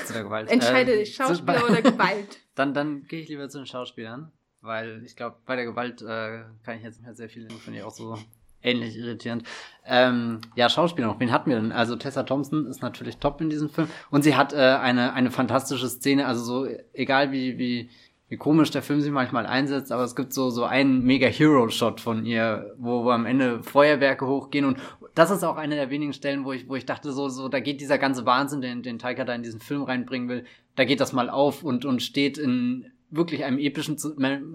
zu der Gewalt. Entscheide äh, dich, Schauspieler oder Gewalt. Dann, dann gehe ich lieber zu den Schauspielern, weil ich glaube, bei der Gewalt äh, kann ich jetzt nicht mehr sehr viel, finde ich auch so ähnlich irritierend. Ähm, ja, Schauspieler noch. Wen hatten wir denn? Also Tessa Thompson ist natürlich top in diesem Film. Und sie hat äh, eine, eine fantastische Szene, also so, egal wie, wie, wie komisch der Film sich manchmal einsetzt, aber es gibt so, so einen mega Hero-Shot von ihr, wo, wo am Ende Feuerwerke hochgehen und das ist auch eine der wenigen Stellen, wo ich, wo ich dachte, so, so, da geht dieser ganze Wahnsinn, den, den Taika da in diesen Film reinbringen will, da geht das mal auf und, und steht in wirklich einem epischen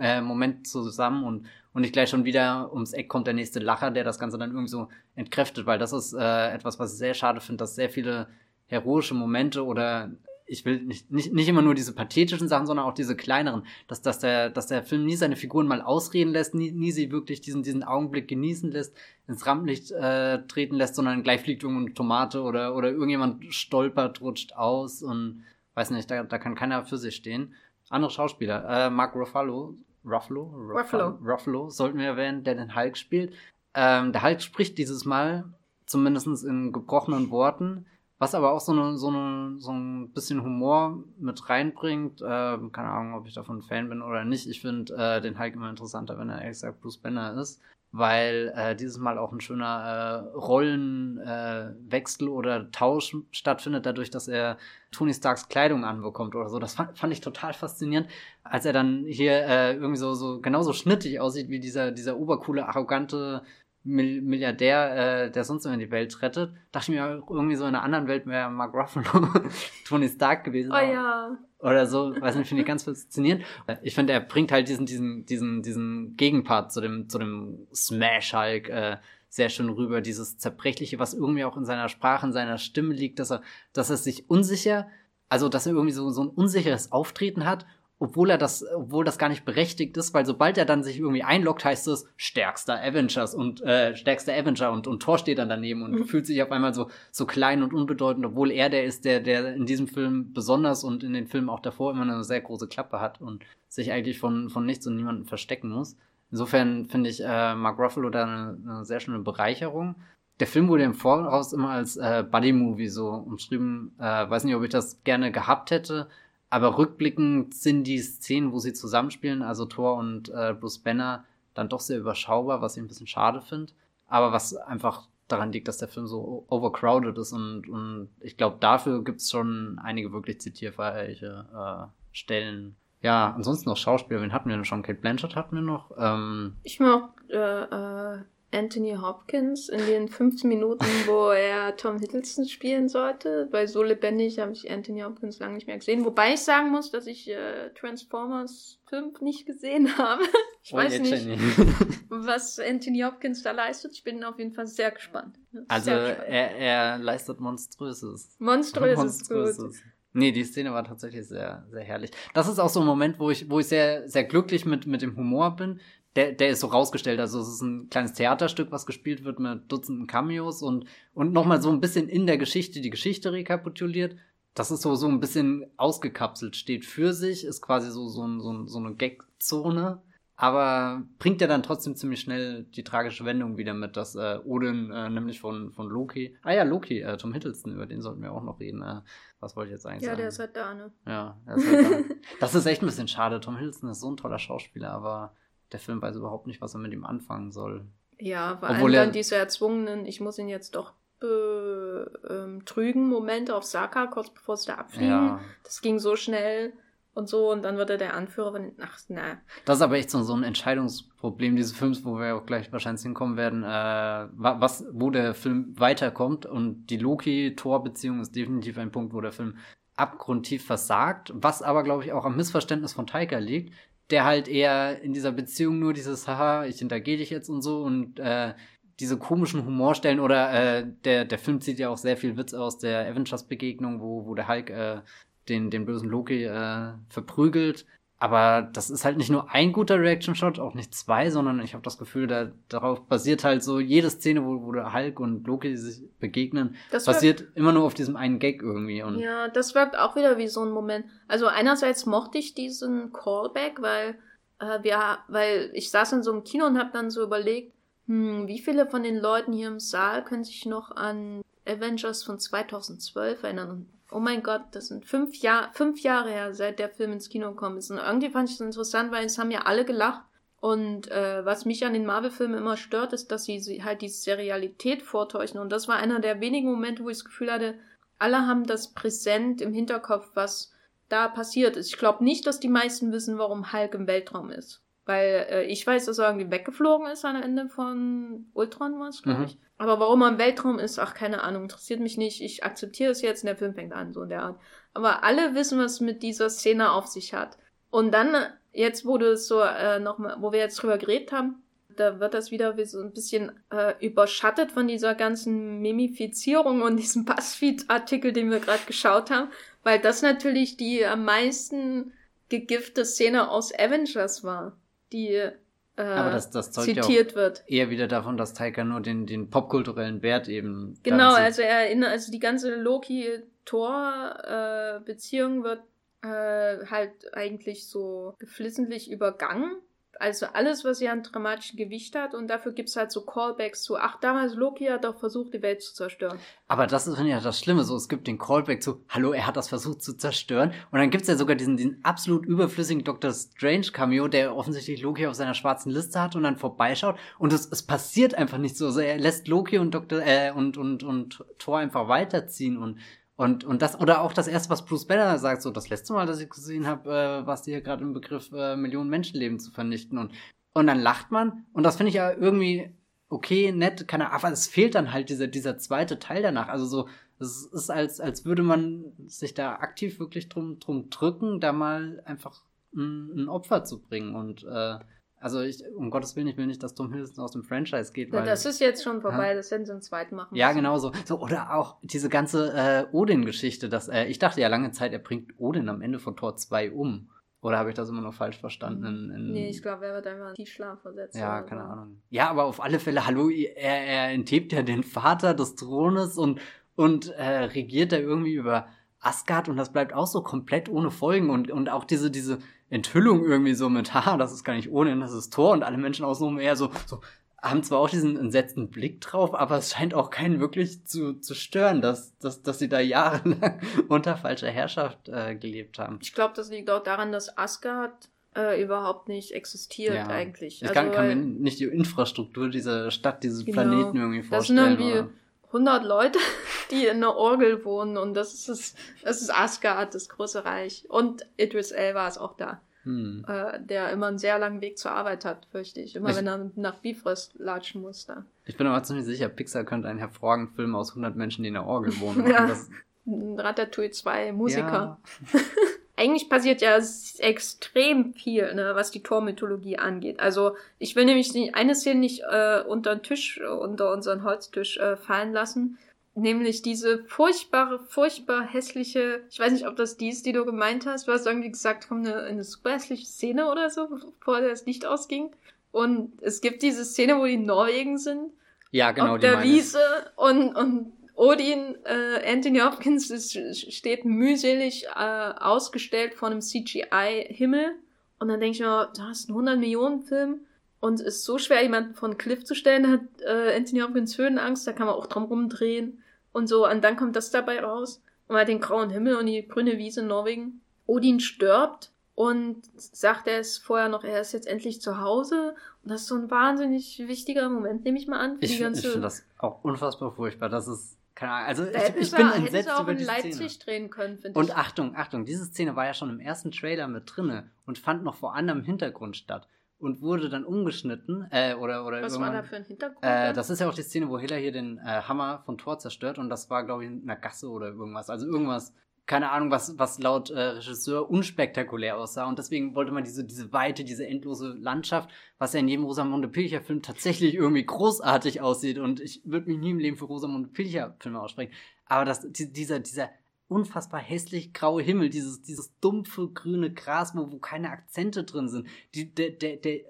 äh, Moment zusammen und, und nicht gleich schon wieder ums Eck kommt der nächste Lacher, der das Ganze dann irgendwie so entkräftet, weil das ist äh, etwas, was ich sehr schade finde, dass sehr viele heroische Momente oder ich will nicht, nicht, nicht immer nur diese pathetischen Sachen, sondern auch diese kleineren, dass, dass, der, dass der Film nie seine Figuren mal ausreden lässt, nie, nie sie wirklich diesen, diesen Augenblick genießen lässt, ins Rampenlicht äh, treten lässt, sondern gleich fliegt irgendeine Tomate oder, oder irgendjemand stolpert, rutscht aus und weiß nicht, da, da kann keiner für sich stehen. andere Schauspieler. Äh, Mark Ruffalo, Ruffalo, Ruffalo. Ruffalo sollten wir erwähnen, der den Hulk spielt. Ähm, der Hulk spricht dieses Mal, zumindest in gebrochenen Worten, was aber auch so, eine, so, eine, so ein bisschen Humor mit reinbringt. Äh, keine Ahnung, ob ich davon Fan bin oder nicht. Ich finde äh, den Hulk immer interessanter, wenn er gesagt Bruce Banner ist weil äh, dieses Mal auch ein schöner äh, Rollenwechsel äh, oder Tausch stattfindet, dadurch, dass er Tony Starks Kleidung anbekommt oder so. Das fand, fand ich total faszinierend, als er dann hier äh, irgendwie so, so genauso schnittig aussieht wie dieser, dieser obercoole, arrogante Milliardär, äh, der sonst immer die Welt rettet. Dachte ich mir irgendwie so in einer anderen Welt wäre Mark Ruffalo Tony Stark gewesen. Oh ja oder so, weiß nicht, finde ich ganz faszinierend. Ich finde, er bringt halt diesen, diesen, diesen, diesen Gegenpart zu dem, zu dem Smash Hulk äh, sehr schön rüber, dieses Zerbrechliche, was irgendwie auch in seiner Sprache, in seiner Stimme liegt, dass er, dass er sich unsicher, also dass er irgendwie so, so ein unsicheres Auftreten hat obwohl er das, obwohl das gar nicht berechtigt ist, weil sobald er dann sich irgendwie einloggt, heißt es stärkster Avengers und äh, stärkster Avenger und, und Thor steht dann daneben und mhm. fühlt sich auf einmal so so klein und unbedeutend, obwohl er der ist, der der in diesem Film besonders und in den Filmen auch davor immer eine sehr große Klappe hat und sich eigentlich von von nichts und niemandem verstecken muss. Insofern finde ich äh, Mark Ruffalo da eine, eine sehr schöne Bereicherung. Der Film wurde im Voraus immer als äh, Buddy-Movie so umschrieben. Äh, weiß nicht, ob ich das gerne gehabt hätte aber rückblickend sind die Szenen, wo sie zusammenspielen, also Thor und äh, Bruce Banner, dann doch sehr überschaubar, was ich ein bisschen schade finde. Aber was einfach daran liegt, dass der Film so overcrowded ist und, und ich glaube, dafür gibt es schon einige wirklich zitierfähige äh, Stellen. Ja, ansonsten noch Schauspieler, wen hatten wir denn schon? Kate Blanchett hatten wir noch. Ähm, ich mag äh, äh, Anthony Hopkins in den 15 Minuten, wo er Tom Hiddleston spielen sollte. Weil so lebendig habe ich Anthony Hopkins lange nicht mehr gesehen. Wobei ich sagen muss, dass ich äh, Transformers 5 nicht gesehen habe. Ich oh, weiß nicht, was Anthony Hopkins da leistet. Ich bin auf jeden Fall sehr gespannt. Also sehr gespannt. Er, er leistet Monströses. Monströses, Monströses. gut. Nee, die Szene war tatsächlich sehr, sehr herrlich. Das ist auch so ein Moment, wo ich, wo ich sehr, sehr glücklich mit, mit dem Humor bin, der, der ist so rausgestellt. Also es ist ein kleines Theaterstück, was gespielt wird mit Dutzenden Cameos und, und nochmal so ein bisschen in der Geschichte die Geschichte rekapituliert. Das ist so, so ein bisschen ausgekapselt, steht für sich, ist quasi so, so, so, so eine Gag-Zone. Aber bringt ja dann trotzdem ziemlich schnell die tragische Wendung wieder mit, dass äh, Odin äh, nämlich von, von Loki, ah ja, Loki, äh, Tom Hiddleston, über den sollten wir auch noch reden. Äh, was wollte ich jetzt eigentlich ja, sagen? Ja, der ist halt da, ne? Ja, der ist halt da. das ist echt ein bisschen schade. Tom Hiddleston ist so ein toller Schauspieler, aber der Film weiß überhaupt nicht, was er mit ihm anfangen soll. Ja, vor allem dann diese erzwungenen, ich muss ihn jetzt doch betrügen, ähm, Momente auf Saka, kurz bevor sie da abfliegen. Ja. Das ging so schnell und so und dann wird er der Anführer von, ach, na. Das ist aber echt so, so ein Entscheidungsproblem dieses Films, wo wir auch gleich wahrscheinlich hinkommen werden, äh, was, wo der Film weiterkommt und die Loki-Tor-Beziehung ist definitiv ein Punkt, wo der Film abgrundtief versagt, was aber, glaube ich, auch am Missverständnis von Taika liegt, der halt eher in dieser Beziehung nur dieses, haha, ich hintergehe dich jetzt und so und äh, diese komischen Humorstellen oder äh, der, der Film zieht ja auch sehr viel Witz aus der Avengers-Begegnung, wo, wo der Hulk äh, den, den bösen Loki äh, verprügelt. Aber das ist halt nicht nur ein guter Reaction-Shot, auch nicht zwei, sondern ich habe das Gefühl, da, darauf basiert halt so jede Szene, wo, wo der Hulk und Loki sich begegnen, das basiert wirkt, immer nur auf diesem einen Gag irgendwie. Und ja, das wirkt auch wieder wie so ein Moment. Also einerseits mochte ich diesen Callback, weil äh, wir, weil ich saß in so einem Kino und habe dann so überlegt, hm, wie viele von den Leuten hier im Saal können sich noch an Avengers von 2012 erinnern? Oh mein Gott, das sind fünf, Jahr, fünf Jahre her, seit der Film ins Kino gekommen ist. Und irgendwie fand ich das interessant, weil es haben ja alle gelacht. Und äh, was mich an den Marvel-Filmen immer stört, ist, dass sie halt diese Serialität vortäuschen. Und das war einer der wenigen Momente, wo ich das Gefühl hatte, alle haben das präsent im Hinterkopf, was da passiert ist. Ich glaube nicht, dass die meisten wissen, warum Hulk im Weltraum ist. Weil äh, ich weiß, dass er irgendwie weggeflogen ist am Ende von Ultron, was, glaube mhm. ich. Aber warum er im Weltraum ist, ach, keine Ahnung, interessiert mich nicht. Ich akzeptiere es jetzt und der Film fängt an, so in der Art. Aber alle wissen, was mit dieser Szene auf sich hat. Und dann, jetzt, wo du es so äh, nochmal, wo wir jetzt drüber geredet haben, da wird das wieder wie so ein bisschen äh, überschattet von dieser ganzen Mimifizierung und diesem Buzzfeed-Artikel, den wir gerade geschaut haben, weil das natürlich die am meisten gegifte Szene aus Avengers war, die äh, aber das, das zitiert ja wird. Eher wieder davon, dass Taika nur den, den popkulturellen Wert eben. Genau, also er erinnert, also die ganze Loki-Thor-Beziehung äh, wird äh, halt eigentlich so geflissentlich übergangen. Also alles, was ja ein dramatisches Gewicht hat und dafür gibt's halt so Callbacks zu, ach, damals Loki hat doch versucht, die Welt zu zerstören. Aber das ist ja das Schlimme, so es gibt den Callback zu, hallo, er hat das versucht zu zerstören und dann gibt's ja sogar diesen, diesen absolut überflüssigen Doctor Strange Cameo, der offensichtlich Loki auf seiner schwarzen Liste hat und dann vorbeischaut und es, es passiert einfach nicht so, also er lässt Loki und Dr. Äh, und, und, und Thor einfach weiterziehen und und, und das, oder auch das erste, was Bruce Banner sagt, so das letzte Mal, dass ich gesehen habe, äh, was die hier gerade im Begriff, äh, Millionen Menschenleben zu vernichten. Und, und dann lacht man. Und das finde ich ja irgendwie okay, nett, keine Ahnung, aber es fehlt dann halt dieser, dieser zweite Teil danach. Also so, es ist als, als würde man sich da aktiv wirklich drum, drum drücken, da mal einfach ein, ein Opfer zu bringen. Und äh, also ich, um Gottes Willen, ich will nicht, dass Tom Hiddleston aus dem Franchise geht. Weil, das ist jetzt schon vorbei, ja? das hätten sie im zweiten machen Ja, genau so. so. Oder auch diese ganze äh, Odin-Geschichte, dass äh, ich dachte ja lange Zeit, er bringt Odin am Ende von Tor 2 um. Oder habe ich das immer noch falsch verstanden? In, in nee, ich glaube, er wird einfach in Tiefschlaf versetzt. Ja, keine so. Ahnung. Ja, aber auf alle Fälle, hallo, er, er enthebt ja den Vater des Thrones und, und äh, regiert da irgendwie über Asgard und das bleibt auch so komplett ohne Folgen und, und auch diese, diese Enthüllung irgendwie so mit, haha, das ist gar nicht ohne, das ist Tor und alle Menschen außenrum eher so, so, haben zwar auch diesen entsetzten Blick drauf, aber es scheint auch keinen wirklich zu, zu stören, dass, dass, dass sie da jahrelang unter falscher Herrschaft äh, gelebt haben. Ich glaube, das liegt auch daran, dass Asgard äh, überhaupt nicht existiert ja. eigentlich. Ich also, kann, kann mir nicht die Infrastruktur dieser Stadt, dieses genau, Planeten irgendwie vorstellen. Das sind irgendwie oder? 100 Leute, die in einer Orgel wohnen und das ist das, das ist Asgard, das große Reich. Und Idris Elba ist auch da. Hm. Äh, der immer einen sehr langen Weg zur Arbeit hat, fürchte ich. Immer ich, wenn er nach Bifrost latschen muss da. Ich bin aber ziemlich sicher, Pixar könnte einen hervorragenden Film aus 100 Menschen, die in der Orgel wohnen. ja. Das... Ratatouille 2, Musiker. Ja. Eigentlich passiert ja extrem viel, ne, was die Tormythologie angeht. Also ich will nämlich eine Szene nicht äh, unter den Tisch, unter unseren Holztisch äh, fallen lassen. Nämlich diese furchtbare, furchtbar hässliche, ich weiß nicht, ob das die ist, die du gemeint hast. Du hast irgendwie gesagt, kommt eine, eine super hässliche Szene oder so, bevor das Licht ausging. Und es gibt diese Szene, wo die Norwegen sind. Ja, genau. Auf der Wiese und, und Odin, äh, Anthony Hopkins ist, steht mühselig äh, ausgestellt vor einem CGI-Himmel. Und dann denke ich mir, das ist ein 100 Millionen Film und es ist so schwer, jemanden von Cliff zu stellen, hat äh, Anthony Hopkins Höhenangst, da kann man auch drum rumdrehen und so. Und dann kommt das dabei raus. Und man hat den grauen Himmel und die grüne Wiese in Norwegen. Odin stirbt und sagt er es vorher noch, er ist jetzt endlich zu Hause. Und das ist so ein wahnsinnig wichtiger Moment, nehme ich mal an. Für ich, ich finde das auch unfassbar furchtbar. Das ist keine Ahnung, also ich, ich bin entsetzt auch über die Leipzig Szene. drehen können, finde ich. Und Achtung, Achtung, diese Szene war ja schon im ersten Trailer mit drinne und fand noch vor anderem Hintergrund statt und wurde dann umgeschnitten. Äh, oder, oder Was war da für ein Hintergrund? Äh, das ist ja auch die Szene, wo Hiller hier den äh, Hammer von Thor zerstört und das war, glaube ich, in einer Gasse oder irgendwas. Also irgendwas, keine Ahnung, was, was laut äh, Regisseur unspektakulär aussah. Und deswegen wollte man diese, diese Weite, diese endlose Landschaft, was ja in jedem Rosamunde Pilcher-Film tatsächlich irgendwie großartig aussieht. Und ich würde mich nie im Leben für Rosamunde Pilcher-Filme aussprechen. Aber das, dieser, dieser unfassbar hässlich graue Himmel, dieses, dieses dumpfe grüne Gras, wo, wo keine Akzente drin sind. Die, der, der, der,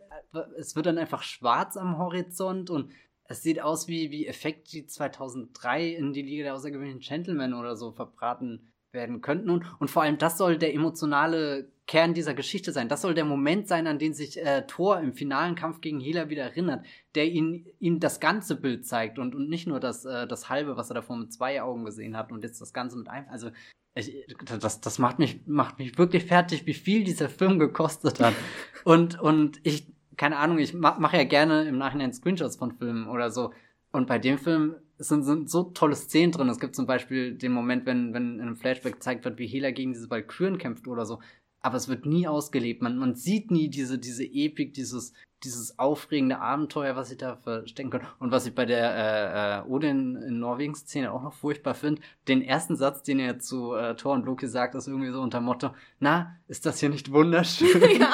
es wird dann einfach schwarz am Horizont und es sieht aus wie, wie Effekte, die 2003 in die Liga der außergewöhnlichen Gentlemen oder so verbraten werden könnten. Und, vor allem das soll der emotionale Kern dieser Geschichte sein. Das soll der Moment sein, an den sich äh, Thor im finalen Kampf gegen Hela wieder erinnert, der ihn, ihm das ganze Bild zeigt und, und nicht nur das, äh, das halbe, was er davor mit zwei Augen gesehen hat und jetzt das Ganze mit einem. Also ich, das, das macht mich, macht mich wirklich fertig, wie viel dieser Film gekostet hat. und, und ich, keine Ahnung, ich mache ja gerne im Nachhinein Screenshots von Filmen oder so. Und bei dem Film es sind, sind so tolle Szenen drin. Es gibt zum Beispiel den Moment, wenn, wenn in einem Flashback gezeigt wird, wie Hela gegen diese Valkyren kämpft oder so. Aber es wird nie ausgelebt. Man, man sieht nie diese, diese Epik, dieses, dieses aufregende Abenteuer, was sie da verstecken können. Und was ich bei der äh, äh, Odin in Norwegen Szene auch noch furchtbar finde, den ersten Satz, den er zu äh, Thor und Loki sagt, ist irgendwie so unter Motto, na, ist das hier nicht wunderschön? Ja.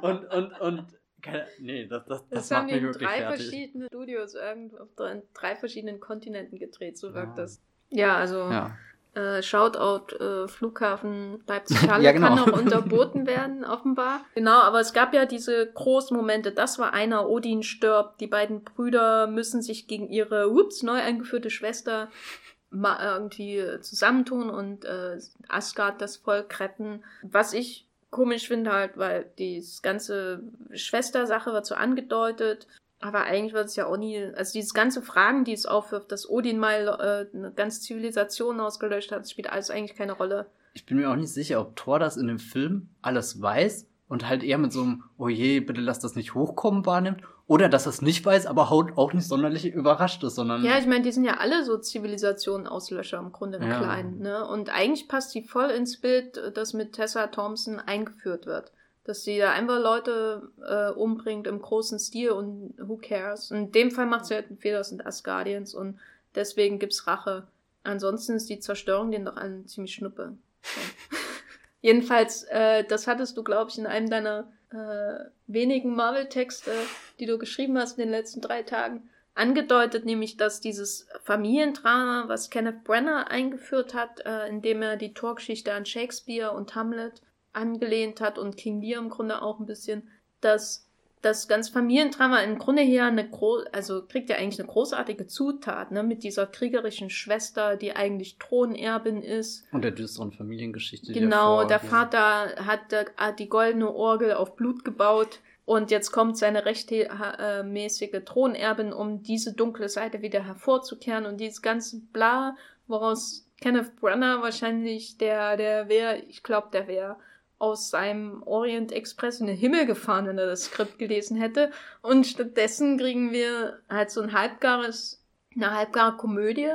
und, und, und keine, nee, das, das, das, das macht mich wirklich drei fertig. verschiedene Studios irgendwo auf drei, verschiedenen Kontinenten gedreht, so wirkt ja. das. Ja, also ja. Äh, Shoutout äh, Flughafen Leipzig-Halle ja, genau. kann auch unterboten werden, offenbar. Genau, aber es gab ja diese großen Momente. Das war einer, Odin stirbt, die beiden Brüder müssen sich gegen ihre, ups, neu eingeführte Schwester irgendwie zusammentun und äh, Asgard das Volk retten. Was ich komisch finde halt, weil die ganze Schwestersache wird so angedeutet, aber eigentlich wird es ja auch nie, also diese ganze Fragen, die es aufwirft, dass Odin mal äh, eine ganze Zivilisation ausgelöscht hat, spielt alles eigentlich keine Rolle. Ich bin mir auch nicht sicher, ob Thor das in dem Film alles weiß und halt eher mit so einem, oh je, bitte lass das nicht hochkommen wahrnimmt. Oder dass er es nicht weiß, aber auch nicht sonderlich überrascht ist, sondern. Ja, ich meine, die sind ja alle so Zivilisationen-Auslöscher im Grunde im ja. Kleinen, ne? Und eigentlich passt die voll ins Bild, das mit Tessa Thompson eingeführt wird. Dass sie da einfach Leute äh, umbringt im großen Stil und who cares. in dem Fall macht sie halt Fehler, das sind Asgardians und deswegen gibt's Rache. Ansonsten ist die Zerstörung denen doch allen ziemlich schnuppe. So. Jedenfalls, äh, das hattest du, glaube ich, in einem deiner äh, wenigen Marvel-Texte, die du geschrieben hast in den letzten drei Tagen, angedeutet, nämlich dass dieses Familiendrama, was Kenneth Brenner eingeführt hat, äh, indem er die Torgeschichte an Shakespeare und Hamlet angelehnt hat und King Lear im Grunde auch ein bisschen, dass das ganze Familiendrama im Grunde her eine gro also kriegt ja eigentlich eine großartige Zutat, ne, mit dieser kriegerischen Schwester, die eigentlich Thronerbin ist. Und der düsteren Familiengeschichte. Genau, der Vater hat, hat die goldene Orgel auf Blut gebaut und jetzt kommt seine rechtmäßige Thronerbin, um diese dunkle Seite wieder hervorzukehren und dieses ganze Bla, woraus Kenneth Branagh wahrscheinlich der, der wäre, ich glaube, der wäre aus seinem Orient Express in den Himmel gefahren, wenn er das Skript gelesen hätte. Und stattdessen kriegen wir halt so ein halbgares, eine halbgare Komödie,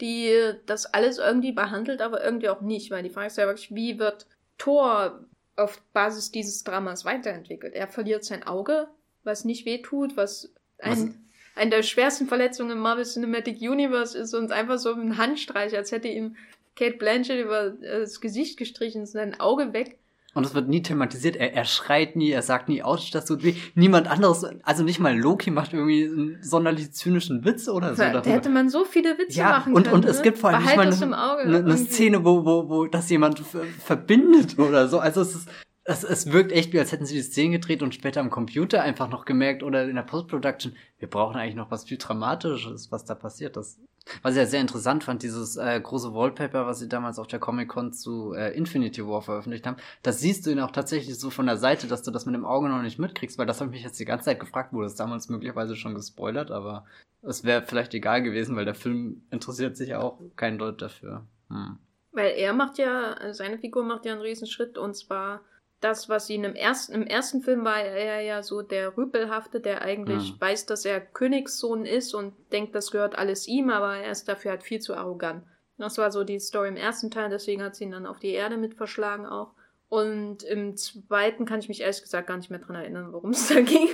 die das alles irgendwie behandelt, aber irgendwie auch nicht, weil die Frage ist ja wirklich, wie wird Thor auf Basis dieses Dramas weiterentwickelt? Er verliert sein Auge, was nicht wehtut, was ein, eine der schwersten Verletzungen im Marvel Cinematic Universe ist und einfach so ein Handstreich, als hätte ihm Kate Blanchett über das Gesicht gestrichen, sein Auge weg. Und es wird nie thematisiert. Er, er schreit nie, er sagt nie, aus, das tut weh. Niemand anderes, also nicht mal Loki macht irgendwie einen sonderlich zynischen Witz oder so. Da darüber. hätte man so viele Witze ja, machen und, können. Und es gibt vor allem nicht mal eine, eine, eine Szene, wo, wo, wo das jemand verbindet oder so. Also es ist, es, es wirkt echt wie, als hätten sie die Szene gedreht und später am Computer einfach noch gemerkt oder in der Post-Production, wir brauchen eigentlich noch was viel Dramatisches, was da passiert. Das, was ich ja sehr interessant fand, dieses äh, große Wallpaper, was sie damals auf der Comic-Con zu äh, Infinity War veröffentlicht haben, das siehst du ihn auch tatsächlich so von der Seite, dass du das mit dem Auge noch nicht mitkriegst, weil das habe ich mich jetzt die ganze Zeit gefragt, wurde es damals möglicherweise schon gespoilert, aber es wäre vielleicht egal gewesen, weil der Film interessiert sich ja auch kein Deut dafür. Hm. Weil er macht ja, seine Figur macht ja einen Riesenschritt und zwar das, was ihn im ersten, im ersten Film war, er ja so der Rüpelhafte, der eigentlich mhm. weiß, dass er Königssohn ist und denkt, das gehört alles ihm, aber er ist dafür halt viel zu arrogant. Das war so die Story im ersten Teil, deswegen hat sie ihn dann auf die Erde mit verschlagen auch. Und im zweiten kann ich mich ehrlich gesagt gar nicht mehr dran erinnern, worum es da ging.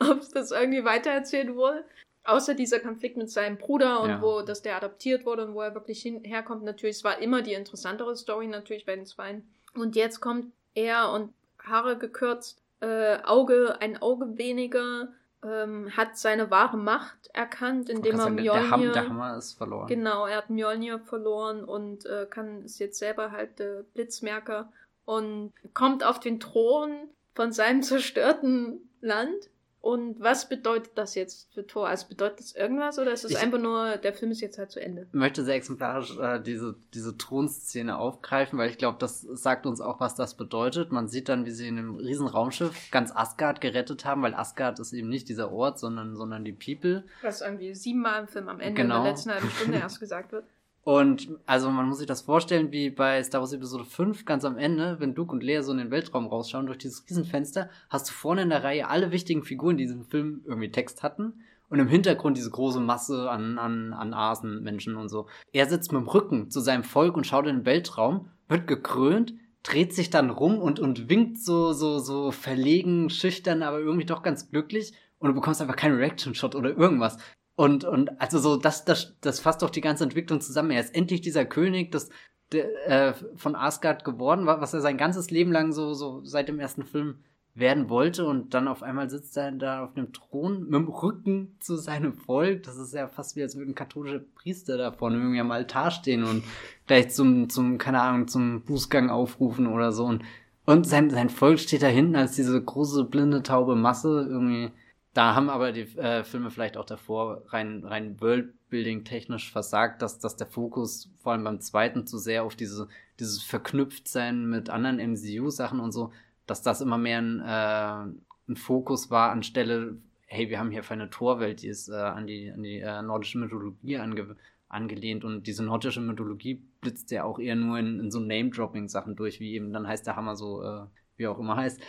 Ob es das irgendwie weitererzählt wurde. Außer dieser Konflikt mit seinem Bruder und ja. wo, dass der adoptiert wurde und wo er wirklich hin, herkommt. Natürlich, es war immer die interessantere Story natürlich bei den Zweien. Und jetzt kommt er und Haare gekürzt, äh, Auge, ein Auge weniger, ähm, hat seine wahre Macht erkannt, indem er Mjolnir... Der, Hammer ist verloren. Genau, er hat Mjolnir verloren und äh, kann ist jetzt selber halt der Blitzmerker und kommt auf den Thron von seinem zerstörten Land und was bedeutet das jetzt für Thor? Also bedeutet das irgendwas oder ist es einfach nur, der Film ist jetzt halt zu Ende? Ich möchte sehr exemplarisch äh, diese, diese Thronszene aufgreifen, weil ich glaube, das sagt uns auch, was das bedeutet. Man sieht dann, wie sie in einem riesen Raumschiff ganz Asgard gerettet haben, weil Asgard ist eben nicht dieser Ort, sondern, sondern die People. Was irgendwie siebenmal im Film am Ende genau. in der letzten halben Stunde erst gesagt wird. Und also man muss sich das vorstellen, wie bei Star Wars Episode 5 ganz am Ende, wenn Luke und Leia so in den Weltraum rausschauen durch dieses Riesenfenster, hast du vorne in der Reihe alle wichtigen Figuren, die diesen Film irgendwie Text hatten. Und im Hintergrund diese große Masse an, an, an Asen, Menschen und so. Er sitzt mit dem Rücken zu seinem Volk und schaut in den Weltraum, wird gekrönt, dreht sich dann rum und, und winkt so, so, so verlegen, schüchtern, aber irgendwie doch ganz glücklich. Und du bekommst einfach keinen Reaction-Shot oder irgendwas. Und, und also so, das, das, das fasst doch die ganze Entwicklung zusammen. Er ist endlich dieser König des, der, äh, von Asgard geworden, was er sein ganzes Leben lang so, so seit dem ersten Film werden wollte. Und dann auf einmal sitzt er da auf dem Thron mit dem Rücken zu seinem Volk. Das ist ja fast wie als würden katholische Priester da vorne irgendwie am Altar stehen und gleich zum, zum, keine Ahnung, zum Bußgang aufrufen oder so. Und, und sein, sein Volk steht da hinten als diese große blinde taube Masse irgendwie Da haben aber die äh, Filme vielleicht auch davor rein, rein Worldbuilding technisch versagt, dass, dass der Fokus vor allem beim zweiten zu sehr auf diese, dieses Verknüpftsein mit anderen MCU-Sachen und so, dass das immer mehr ein, äh, ein Fokus war anstelle, hey, wir haben hier für eine Torwelt, die ist äh, an die, an die äh, nordische Mythologie ange angelehnt und diese nordische Mythologie blitzt ja auch eher nur in, in so Name-Dropping-Sachen durch, wie eben dann heißt der Hammer so, äh, wie auch immer heißt.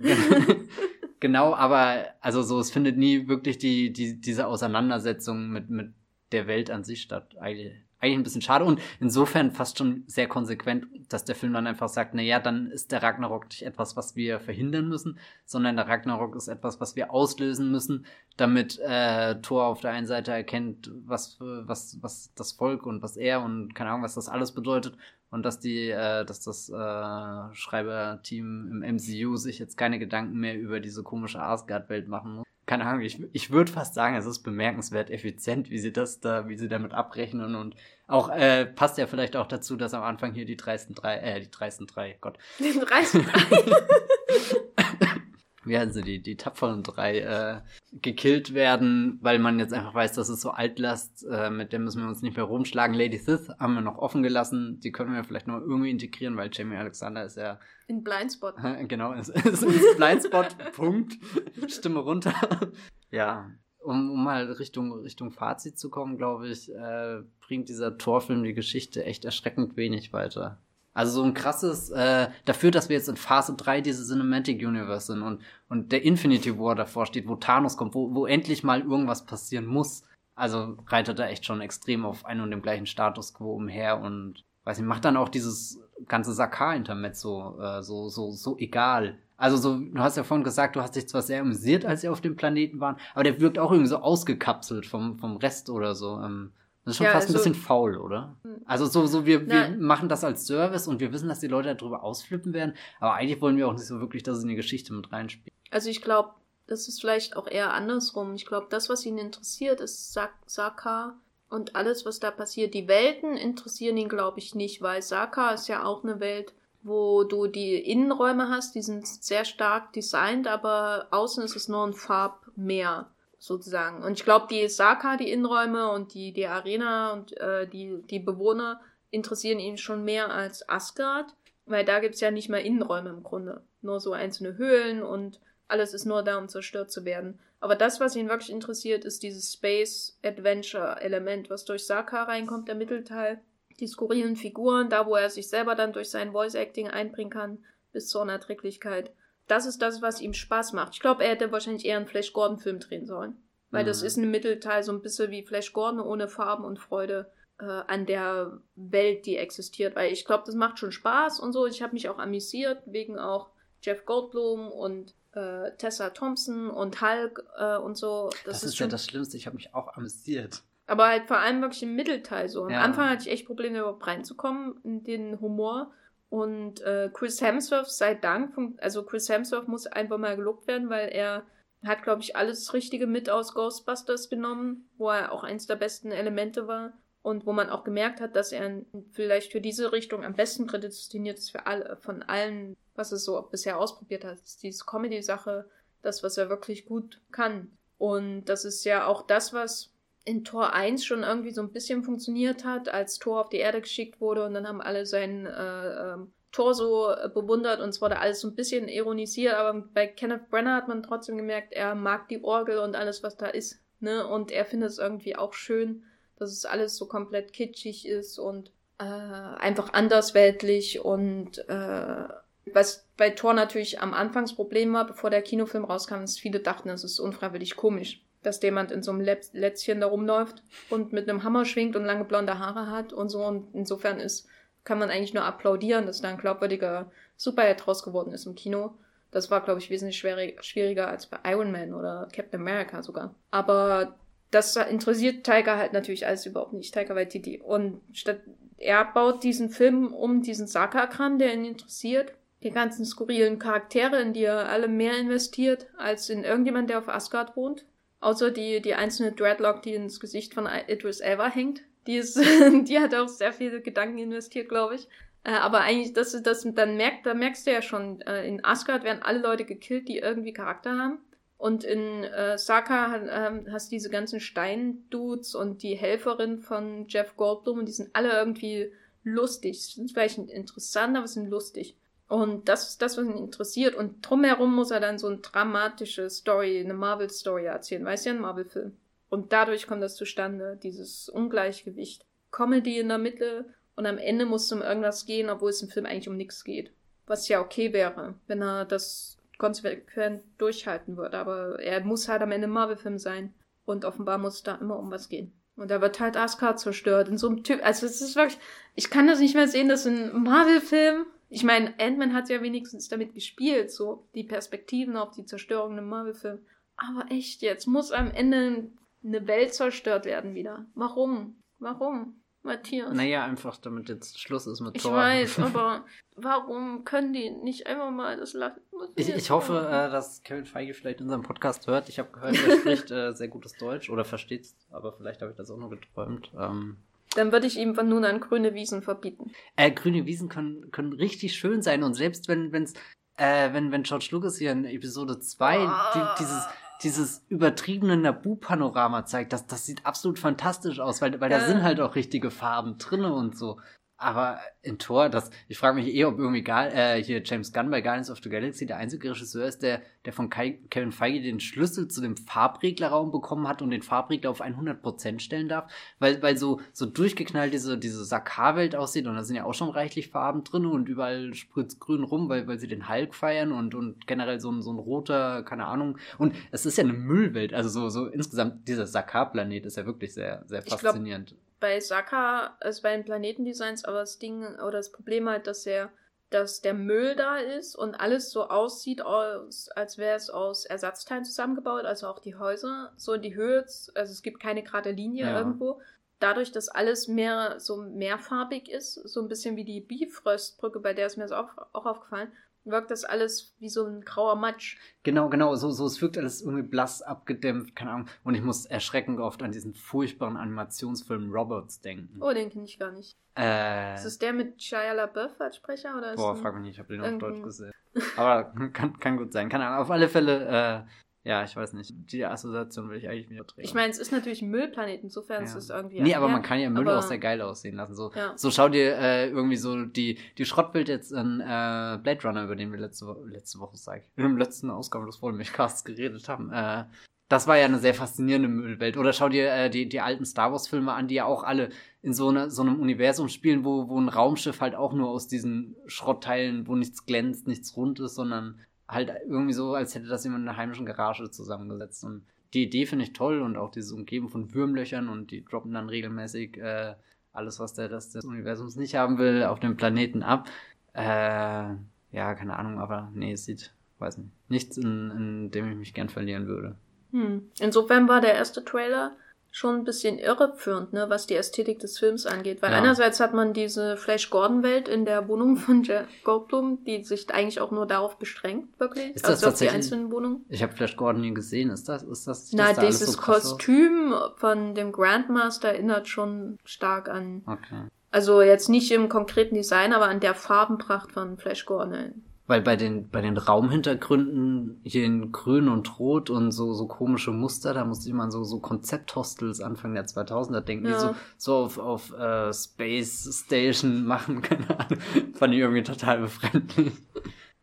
Ja. genau, aber also so, es findet nie wirklich die, die, diese Auseinandersetzung mit, mit der Welt an sich statt. Eigentlich, eigentlich ein bisschen schade und insofern fast schon sehr konsequent, dass der Film dann einfach sagt, na ja, dann ist der Ragnarok nicht etwas, was wir verhindern müssen, sondern der Ragnarok ist etwas, was wir auslösen müssen, damit äh, Thor auf der einen Seite erkennt, was, was, was das Volk und was er und keine Ahnung, was das alles bedeutet und dass die, äh, dass das äh, Schreiberteam im MCU sich jetzt keine Gedanken mehr über diese komische Asgard-Welt machen muss. Keine Ahnung, ich, ich würde fast sagen, es ist bemerkenswert effizient, wie sie das da, wie sie damit abrechnen und auch äh, passt ja vielleicht auch dazu, dass am Anfang hier die dreisten drei, äh, die dreisten drei, Gott. Die dreisten drei. wie heißen sie, die, die tapferen drei, äh, gekillt werden, weil man jetzt einfach weiß, das ist so Altlast, äh, mit dem müssen wir uns nicht mehr rumschlagen. Lady Sith haben wir noch offen gelassen, die können wir vielleicht noch irgendwie integrieren, weil Jamie Alexander ist ja... In Blindspot. genau, ist, ist, ist Blindspot, Punkt, Stimme runter. ja, um, um mal Richtung, Richtung Fazit zu kommen, glaube ich, äh, bringt dieser Torfilm die Geschichte echt erschreckend wenig weiter. Also so ein krasses, äh, dafür, dass wir jetzt in Phase 3 diese Cinematic Universe sind und, und der Infinity War davor steht, wo Thanos kommt, wo, wo endlich mal irgendwas passieren muss. Also reitet er echt schon extrem auf einen und dem gleichen Status quo umher und weiß nicht, macht dann auch dieses ganze Sakar-Intermezzo äh, so, so, so egal. Also so, du hast ja vorhin gesagt, du hast dich zwar sehr amüsiert, als sie auf dem Planeten waren, aber der wirkt auch irgendwie so ausgekapselt vom, vom Rest oder so. Ähm, das ist schon ja, fast also, ein bisschen faul, oder? Hm. Also so, so wir, wir machen das als Service und wir wissen, dass die Leute darüber ausflippen werden, aber eigentlich wollen wir auch nicht so wirklich, dass es in die Geschichte mit reinspielt. Also ich glaube, das ist vielleicht auch eher andersrum. Ich glaube, das, was ihn interessiert, ist Sak Saka und alles, was da passiert. Die Welten interessieren ihn, glaube ich, nicht, weil Saka ist ja auch eine Welt, wo du die Innenräume hast, die sind sehr stark designt, aber außen ist es nur ein Farbmeer sozusagen. Und ich glaube, die Saka, die Innenräume und die, die Arena und äh, die, die Bewohner interessieren ihn schon mehr als Asgard, weil da gibt's ja nicht mal Innenräume im Grunde. Nur so einzelne Höhlen und alles ist nur da, um zerstört zu werden. Aber das, was ihn wirklich interessiert, ist dieses Space-Adventure-Element, was durch Saka reinkommt, der Mittelteil. Die skurrilen Figuren, da wo er sich selber dann durch sein Voice-Acting einbringen kann, bis zur Unerträglichkeit das ist das, was ihm Spaß macht. Ich glaube, er hätte wahrscheinlich eher einen Flash Gordon-Film drehen sollen. Weil mhm. das ist ein Mittelteil so ein bisschen wie Flash Gordon ohne Farben und Freude äh, an der Welt, die existiert. Weil ich glaube, das macht schon Spaß und so. Ich habe mich auch amüsiert, wegen auch Jeff Goldblum und äh, Tessa Thompson und Hulk äh, und so. Das, das ist, ist ja das Schlimmste, ich habe mich auch amüsiert. Aber halt vor allem wirklich im Mittelteil so. Am ja. Anfang hatte ich echt Probleme, überhaupt reinzukommen in den Humor. Und äh, Chris Hemsworth sei Dank, also Chris Hemsworth muss einfach mal gelobt werden, weil er hat, glaube ich, alles Richtige mit aus Ghostbusters genommen, wo er auch eins der besten Elemente war und wo man auch gemerkt hat, dass er vielleicht für diese Richtung am besten prädestiniert ist für alle, von allen, was er so bisher ausprobiert hat. Das ist diese Comedy-Sache, das, was er wirklich gut kann. Und das ist ja auch das, was in Tor 1 schon irgendwie so ein bisschen funktioniert hat, als Tor auf die Erde geschickt wurde und dann haben alle seinen äh, äh, Torso äh, bewundert und es wurde alles so ein bisschen ironisiert, aber bei Kenneth Brenner hat man trotzdem gemerkt, er mag die Orgel und alles, was da ist, ne? Und er findet es irgendwie auch schön, dass es alles so komplett kitschig ist und äh, einfach andersweltlich und äh, was bei Thor natürlich am Anfangsproblem war, bevor der Kinofilm rauskam, ist, viele dachten, es ist unfreiwillig komisch dass jemand in so einem Lätzchen da rumläuft und mit einem Hammer schwingt und lange blonde Haare hat und so. Und insofern ist, kann man eigentlich nur applaudieren, dass da ein glaubwürdiger Superheld draus geworden ist im Kino. Das war, glaube ich, wesentlich schwierig, schwieriger als bei Iron Man oder Captain America sogar. Aber das interessiert Tiger halt natürlich alles überhaupt nicht, Tiger Waititi. Und statt, er baut diesen Film um diesen Saka-Kram, der ihn interessiert. Die ganzen skurrilen Charaktere, in die er alle mehr investiert, als in irgendjemand, der auf Asgard wohnt. Außer die, die einzelne Dreadlock, die ins Gesicht von Idris Elba hängt. Die ist, die hat auch sehr viele Gedanken investiert, glaube ich. Äh, aber eigentlich, das, das, dann merkt, da merkst du ja schon, äh, in Asgard werden alle Leute gekillt, die irgendwie Charakter haben. Und in äh, Saka äh, hast diese ganzen Steindudes und die Helferin von Jeff Goldblum und die sind alle irgendwie lustig. Sind vielleicht interessant, aber sind lustig. Und das ist das, was ihn interessiert. Und drumherum muss er dann so eine dramatische Story, eine Marvel-Story erzählen. Weißt du, ja, ein Marvel-Film. Und dadurch kommt das zustande, dieses Ungleichgewicht. Comedy in der Mitte und am Ende muss es um irgendwas gehen, obwohl es im Film eigentlich um nichts geht. Was ja okay wäre, wenn er das konsequent durchhalten würde. Aber er muss halt am Ende ein Marvel-Film sein. Und offenbar muss es da immer um was gehen. Und da wird halt Asgard zerstört. In so einem Typ. Also es ist wirklich. Ich kann das nicht mehr sehen, dass ein Marvel-Film. Ich meine, Ant-Man hat ja wenigstens damit gespielt, so die Perspektiven auf die Zerstörung im Marvel-Film. Aber echt, jetzt muss am Ende eine Welt zerstört werden wieder. Warum? Warum? Matthias. Naja, einfach damit jetzt Schluss ist mit ich Thor. Ich weiß, aber warum können die nicht einfach mal das lassen? Ich, ich hoffe, äh, dass Kevin Feige vielleicht unseren Podcast hört. Ich habe gehört, er spricht äh, sehr gutes Deutsch oder versteht es, aber vielleicht habe ich das auch nur geträumt. Ähm, dann würde ich ihm von nun an grüne Wiesen verbieten. Äh, grüne Wiesen können, können richtig schön sein und selbst wenn, wenn's, äh, wenn, wenn George Lucas hier in Episode 2 oh. die, dieses dieses übertriebene Nabu-Panorama zeigt, das, das sieht absolut fantastisch aus, weil, weil ja. da sind halt auch richtige Farben drinne und so. Aber in Tor, das, ich frage mich eh, ob irgendwie Gal, äh, hier James Gunn bei Guardians of the Galaxy der einzige Regisseur ist, der, der von Kevin Feige den Schlüssel zu dem Farbreglerraum bekommen hat und den Farbregler auf 100% stellen darf, weil, weil so, so durchgeknallt diese, diese Sakar-Welt aussieht und da sind ja auch schon reichlich Farben drin und überall spritzt grün rum, weil, weil sie den Hulk feiern und, und generell so ein, so ein roter, keine Ahnung. Und es ist ja eine Müllwelt, also so, so insgesamt dieser Sakar-Planet ist ja wirklich sehr, sehr faszinierend. Glaub, bei Saka, also bei den Planetendesigns, aber das Ding oder das Problem halt, dass er, dass der Müll da ist und alles so aussieht, aus, als wäre es aus Ersatzteilen zusammengebaut, also auch die Häuser, so in die Höhe, also es gibt keine gerade Linie ja. irgendwo. Dadurch, dass alles mehr so mehrfarbig ist, so ein bisschen wie die Bifröstbrücke, bei der ist mir das auch, auch aufgefallen, wirkt das alles wie so ein grauer Matsch. Genau, genau, so, so, es wirkt alles irgendwie blass abgedämpft, keine Ahnung. Und ich muss erschreckend oft an diesen furchtbaren Animationsfilm Robots denken. Oh, den kenne ich gar nicht. Äh. Ist es der mit Shia LaBeouf als Sprecher? Oder boah, frag mich nicht, ich habe den auf Deutsch gesehen. Aber kann, kann gut sein. Keine Ahnung, auf alle Fälle, äh, ja, ich weiß nicht. Die Assoziation will ich eigentlich wieder drehen. Ich meine, es ist natürlich ein Müllplanet, insofern ja. ist es irgendwie. Nee, aber man kann ja Müll auch sehr geil aussehen lassen. So, ja. so schau dir äh, irgendwie so die, die Schrottbild jetzt in äh, Blade Runner, über den wir letzte, letzte Woche, sag ich, in dem letzten Ausgabe des Casts geredet haben. Äh, das war ja eine sehr faszinierende Müllwelt. Oder schau dir äh, die, die alten Star Wars-Filme an, die ja auch alle in so, eine, so einem Universum spielen, wo, wo ein Raumschiff halt auch nur aus diesen Schrottteilen, wo nichts glänzt, nichts rund ist, sondern halt irgendwie so, als hätte das jemand in einer heimischen Garage zusammengesetzt. Und die Idee finde ich toll und auch dieses Umgeben von Würmlöchern und die droppen dann regelmäßig äh, alles, was der Rest des Universums nicht haben will, auf dem Planeten ab. Äh, ja, keine Ahnung, aber nee, es sieht, weiß nicht, nichts, in, in dem ich mich gern verlieren würde. Hm. Insofern war der erste Trailer schon ein bisschen irreführend, ne, was die Ästhetik des Films angeht. Weil ja. einerseits hat man diese Flash Gordon-Welt in der Wohnung von Jeff Goldblum, die sich eigentlich auch nur darauf beschränkt, wirklich. Ist das also tatsächlich? die einzelnen Wohnungen. Ich habe Flash Gordon nie gesehen. Ist das, ist das? Na, da dieses so Kostüm von dem Grandmaster erinnert schon stark an. Okay. Also jetzt nicht im konkreten Design, aber an der Farbenpracht von Flash Gordon. Weil bei den, bei den Raumhintergründen hier in Grün und Rot und so, so komische Muster, da musste ich mal so, so Konzepthostels Anfang der 2000er denken, ja. die so, so auf, auf äh, Space Station machen, keine Ahnung. Fand ich irgendwie total befremdlich.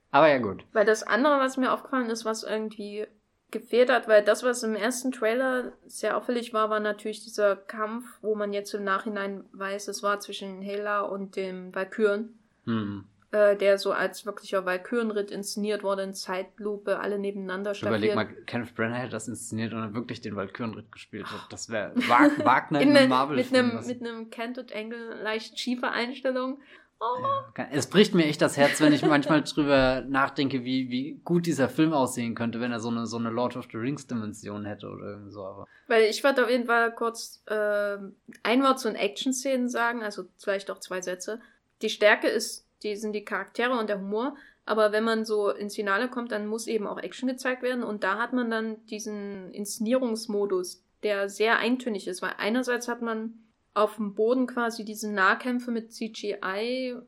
Aber ja, gut. Weil das andere, was mir aufgefallen ist, was irgendwie gefehlt hat, weil das, was im ersten Trailer sehr auffällig war, war natürlich dieser Kampf, wo man jetzt im Nachhinein weiß, es war zwischen Hela und dem Valkyren. Hm äh, der so als wirklicher Valkyrenritt inszeniert wurde in Zeitlupe, alle nebeneinander stehen. Überleg mal, Kenneth Branagh hätte das inszeniert und dann wirklich den Valkyrenritt gespielt. Das wäre Wagner in, einem Marvel mit einem mit einem Canted Angle leicht schiefe Einstellung. Ja, es bricht mir echt das Herz, wenn ich manchmal drüber nachdenke, wie, wie gut dieser Film aussehen könnte, wenn er so eine, so eine Lord of the Rings Dimension hätte oder irgendwie so. Aber. Weil ich würde auf jeden Fall kurz äh, ein Wort zu den Action-Szenen sagen, also vielleicht auch zwei Sätze. Die Stärke ist die sind die Charaktere und der Humor. Aber wenn man so ins Finale kommt, dann muss eben auch Action gezeigt werden. Und da hat man dann diesen Inszenierungsmodus, der sehr eintönig ist. Weil einerseits hat man auf dem Boden quasi diese Nahkämpfe mit CGI-Gedöns.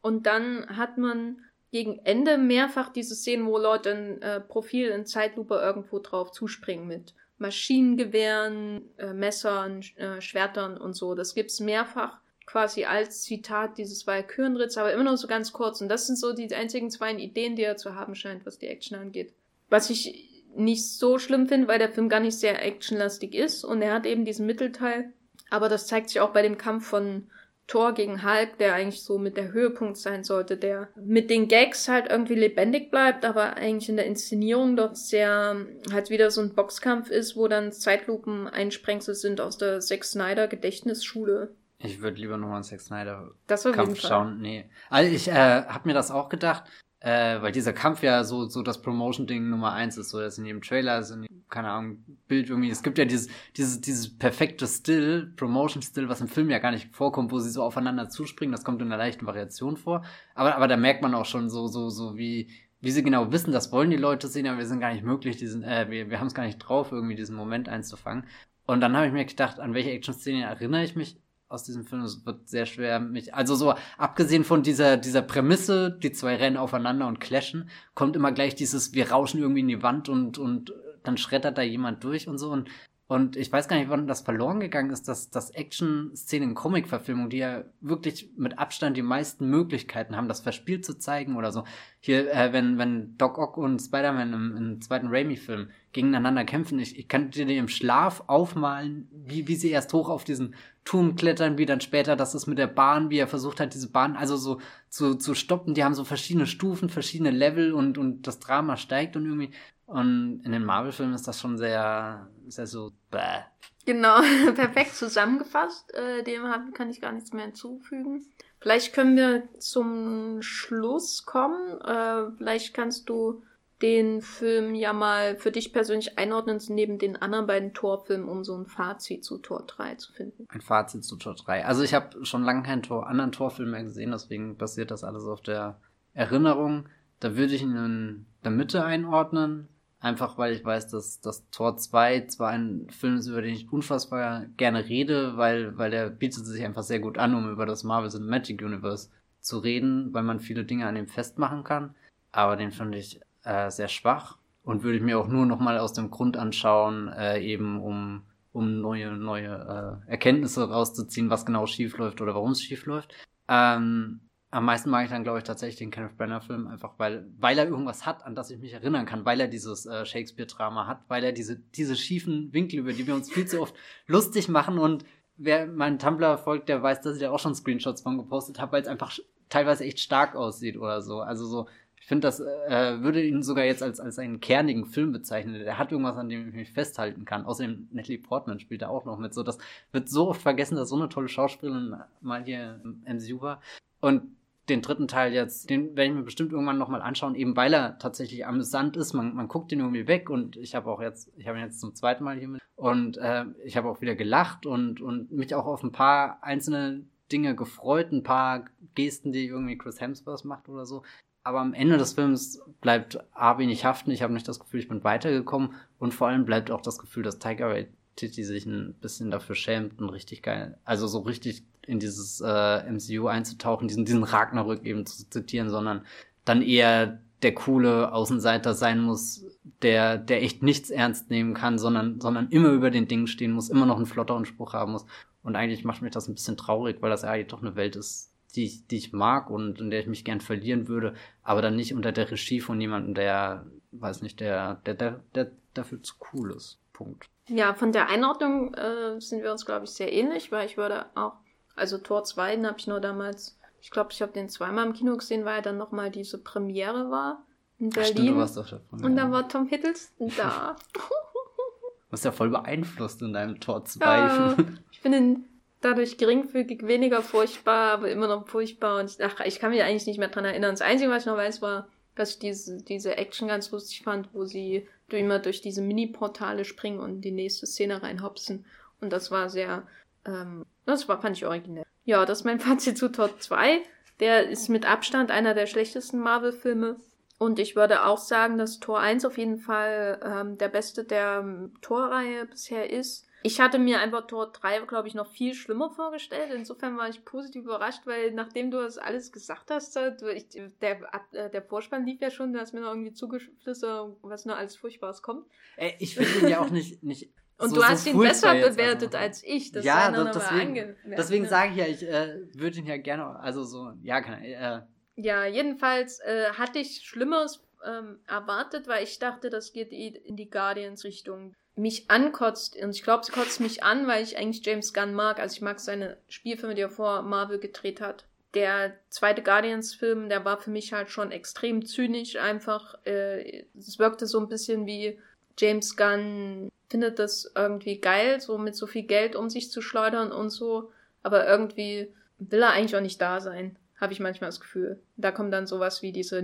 Und dann hat man gegen Ende mehrfach diese Szenen, wo Leute ein äh, Profil in Zeitlupe irgendwo drauf zuspringen mit Maschinengewehren, äh, Messern, äh, Schwertern und so. Das gibt's mehrfach quasi als Zitat dieses Valkyrenritz, aber immer nur so ganz kurz. Und das sind so die einzigen zwei Ideen, die er zu haben scheint, was die Action angeht. Was ich nicht so schlimm finde, weil der Film gar nicht sehr actionlastig ist und er hat eben diesen Mittelteil. Aber das zeigt sich auch bei dem Kampf von Thor gegen Hulk, der eigentlich so mit der Höhepunkt sein sollte, der mit den Gags halt irgendwie lebendig bleibt, aber eigentlich in der Inszenierung doch sehr halt wieder so ein Boxkampf ist, wo dann Zeitlupen Einsprengsel sind aus der Zack Snyder Gedächtnisschule. Ich würde lieber nochmal einen Zack Snyder das Kampf schauen. Nee. Also ich äh, habe mir das auch gedacht, äh, weil dieser Kampf ja so, so das Promotion-Ding Nummer eins ist, so dass in jedem Trailer ist, in jedem, keine Ahnung, Bild irgendwie, es gibt ja dieses, dieses, dieses perfekte Still, Promotion-Still, was im Film ja gar nicht vorkommt, wo sie so aufeinander zuspringen, das kommt in einer leichten Variation vor. Aber, aber da merkt man auch schon so, so, so wie, wie sie genau wissen, das wollen die Leute sehen, aber wir sind gar nicht möglich, diesen, äh, wir, wir haben es gar nicht drauf, irgendwie diesen Moment einzufangen. Und dann habe ich mir gedacht, an welche Action-Szene erinnere ich mich aus diesem Film. Es wird sehr schwer, mich. Also so, abgesehen von dieser, dieser Prämisse, die zwei rennen aufeinander und clashen, kommt immer gleich dieses, wir rauschen irgendwie in die Wand und, und dann schreddert da jemand durch und so. Und und ich weiß gar nicht, wann das verloren gegangen ist, dass, dass Action-Szenen in Comic-Verfilmungen, die ja wirklich mit Abstand die meisten Möglichkeiten haben, das verspielt zu zeigen oder so. Hier, äh, wenn, wenn Doc Ock und Spider-Man im, im zweiten Raimi-Film gegeneinander kämpfen, ich, ich kann dir im Schlaf aufmalen, wie, wie sie erst hoch auf diesen Turm klettern, wie dann später das ist mit der Bahn, wie er versucht hat, diese Bahn also so zu, zu stoppen. Die haben so verschiedene Stufen, verschiedene Level und, und das Drama steigt und irgendwie und in den Marvel-Filmen ist das schon sehr, sehr so, bäh. Genau, perfekt zusammengefasst. Äh, dem kann ich gar nichts mehr hinzufügen. Vielleicht können wir zum Schluss kommen. Äh, vielleicht kannst du den Film ja mal für dich persönlich einordnen, neben den anderen beiden Torfilmen, um so ein Fazit zu Tor 3 zu finden. Ein Fazit zu Tor 3. Also ich habe schon lange keinen Tor, anderen Torfilm mehr gesehen, deswegen basiert das alles auf der Erinnerung. Da würde ich ihn in der Mitte einordnen. Einfach weil ich weiß, dass das Tor 2 zwar ein Film ist, über den ich unfassbar gerne rede, weil, weil der bietet sich einfach sehr gut an, um über das Marvel Cinematic Universe zu reden, weil man viele Dinge an ihm festmachen kann. Aber den finde ich äh, sehr schwach und würde ich mir auch nur nochmal aus dem Grund anschauen, äh, eben um, um neue, neue äh, Erkenntnisse rauszuziehen, was genau schief läuft oder warum es schief läuft. Ähm, am meisten mag ich dann, glaube ich, tatsächlich den Kenneth Brenner-Film, einfach weil, weil er irgendwas hat, an das ich mich erinnern kann, weil er dieses äh, Shakespeare-Drama hat, weil er diese, diese schiefen Winkel, über die wir uns viel zu oft lustig machen und wer meinen Tumblr folgt, der weiß, dass ich da auch schon Screenshots von gepostet habe, weil es einfach teilweise echt stark aussieht oder so. Also so, ich finde, das äh, würde ihn sogar jetzt als, als einen kernigen Film bezeichnen. Der hat irgendwas, an dem ich mich festhalten kann. Außerdem Natalie Portman spielt da auch noch mit. So, das wird so oft vergessen, dass so eine tolle Schauspielerin mal hier im MCU war. Und den dritten Teil jetzt, den werde ich mir bestimmt irgendwann nochmal anschauen, eben weil er tatsächlich amüsant ist. Man, man guckt den irgendwie weg und ich habe auch jetzt, ich habe ihn jetzt zum zweiten Mal hier mit und äh, ich habe auch wieder gelacht und, und mich auch auf ein paar einzelne Dinge gefreut, ein paar Gesten, die irgendwie Chris Hemsworth macht oder so. Aber am Ende des Films bleibt A wenig haften. Ich habe nicht das Gefühl, ich bin weitergekommen und vor allem bleibt auch das Gefühl, dass Tiger Waititi sich ein bisschen dafür schämt und richtig geil, also so richtig in dieses äh, MCU einzutauchen, diesen, diesen Ragnarök eben zu zitieren, sondern dann eher der coole Außenseiter sein muss, der, der echt nichts ernst nehmen kann, sondern, sondern immer über den Dingen stehen muss, immer noch einen flotteren Spruch haben muss. Und eigentlich macht mich das ein bisschen traurig, weil das eigentlich doch eine Welt ist, die ich, die ich mag und in der ich mich gern verlieren würde, aber dann nicht unter der Regie von jemandem, der, weiß nicht, der, der, der, der dafür zu cool ist. Punkt. Ja, von der Einordnung äh, sind wir uns, glaube ich, sehr ähnlich, weil ich würde auch also Tor 2, den habe ich nur damals, ich glaube, ich habe den zweimal im Kino gesehen, weil dann nochmal diese Premiere war in Berlin. Ach, stimmt, du warst auf der Premiere. Und dann war Tom Hiddleston da. Du bist ja voll beeinflusst in deinem Tor 2. Ja, ich finde ihn dadurch geringfügig weniger furchtbar, aber immer noch furchtbar. Und ich, ach, ich kann mich eigentlich nicht mehr dran erinnern. Das Einzige, was ich noch weiß, war, dass ich diese, diese Action ganz lustig fand, wo sie immer durch diese Mini-Portale springen und in die nächste Szene reinhopsen. Und das war sehr ähm, das war, fand ich originell. Ja, das ist mein Fazit zu Tor 2. Der ist mit Abstand einer der schlechtesten Marvel-Filme. Und ich würde auch sagen, dass Tor 1 auf jeden Fall ähm, der beste der ähm, Torreihe bisher ist. Ich hatte mir einfach Tor 3, glaube ich, noch viel schlimmer vorgestellt. Insofern war ich positiv überrascht, weil nachdem du das alles gesagt hast, äh, ich, der, äh, der Vorspann lief ja schon, da hast mir noch irgendwie zugeflüstert, was nur alles Furchtbares kommt. Ey, ich finde ihn ja auch nicht, nicht und so, du hast so ihn besser bewertet also. als ich. Das ja, das, deswegen, deswegen sage ich ja, ich äh, würde ihn ja gerne, also so, ja, kann, äh, ja, jedenfalls äh, hatte ich Schlimmeres ähm, erwartet, weil ich dachte, das geht in die Guardians-Richtung. Mich ankotzt, und ich glaube, es kotzt mich an, weil ich eigentlich James Gunn mag. Also ich mag seine Spielfilme, die er vor Marvel gedreht hat. Der zweite Guardians-Film, der war für mich halt schon extrem zynisch einfach. Äh, es wirkte so ein bisschen wie James Gunn findet das irgendwie geil, so mit so viel Geld um sich zu schleudern und so. Aber irgendwie will er eigentlich auch nicht da sein, habe ich manchmal das Gefühl. Da kommt dann sowas wie diese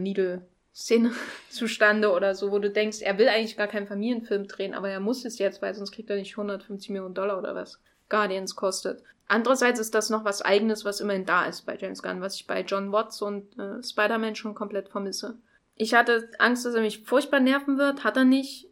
Needle-Szene zustande oder so, wo du denkst, er will eigentlich gar keinen Familienfilm drehen, aber er muss es jetzt, weil sonst kriegt er nicht 150 Millionen Dollar oder was Guardians kostet. Andererseits ist das noch was Eigenes, was immerhin da ist bei James Gunn, was ich bei John Watts und äh, Spider-Man schon komplett vermisse. Ich hatte Angst, dass er mich furchtbar nerven wird, hat er nicht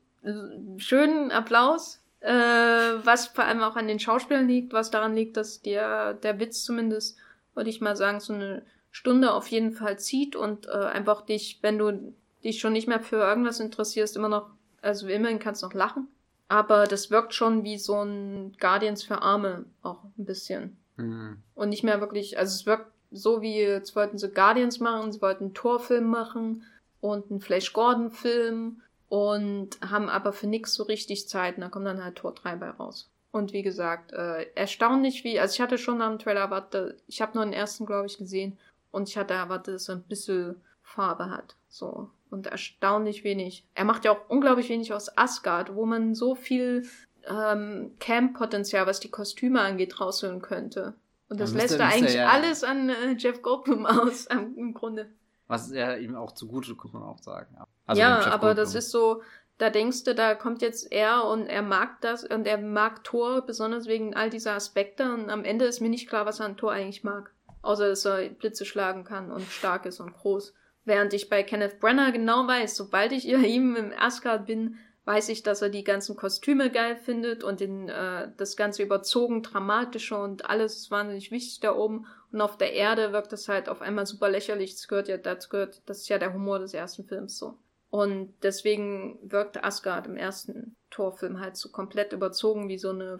schönen Applaus, äh, was vor allem auch an den Schauspielern liegt, was daran liegt, dass der, der Witz zumindest, würde ich mal sagen, so eine Stunde auf jeden Fall zieht und äh, einfach dich, wenn du dich schon nicht mehr für irgendwas interessierst, immer noch, also immerhin kannst du noch lachen. Aber das wirkt schon wie so ein Guardians für Arme auch ein bisschen. Mhm. Und nicht mehr wirklich, also es wirkt so wie, jetzt wollten sie Guardians machen, sie wollten einen Torfilm machen und einen Flash Gordon Film und haben aber für nix so richtig Zeit. Und da kommt dann halt Tor 3 bei raus. Und wie gesagt, äh, erstaunlich wie, also ich hatte schon dem Trailer erwartet, ich habe nur den ersten, glaube ich, gesehen und ich hatte erwartet, dass er ein bisschen Farbe hat. So. Und erstaunlich wenig. Er macht ja auch unglaublich wenig aus Asgard, wo man so viel ähm, Camp-Potenzial, was die Kostüme angeht, rausholen könnte. Und das lässt er eigentlich ja alles an äh, Jeff Goldblum aus, ähm, im Grunde. Was er ihm auch zugute, kann man auch sagen. Also ja, aber das ist so, da denkst du, da kommt jetzt er und er mag das und er mag Thor, besonders wegen all dieser Aspekte und am Ende ist mir nicht klar, was er an Thor eigentlich mag. Außer, dass er Blitze schlagen kann und stark ist und groß. Während ich bei Kenneth Brenner genau weiß, sobald ich ihm im Asgard bin, weiß ich, dass er die ganzen Kostüme geil findet und den, äh, das ganze überzogen dramatische und alles ist wahnsinnig wichtig da oben. Und auf der Erde wirkt das halt auf einmal super lächerlich. Das gehört ja, das gehört, das ist ja der Humor des ersten Films so. Und deswegen wirkte Asgard im ersten Torfilm halt so komplett überzogen wie so eine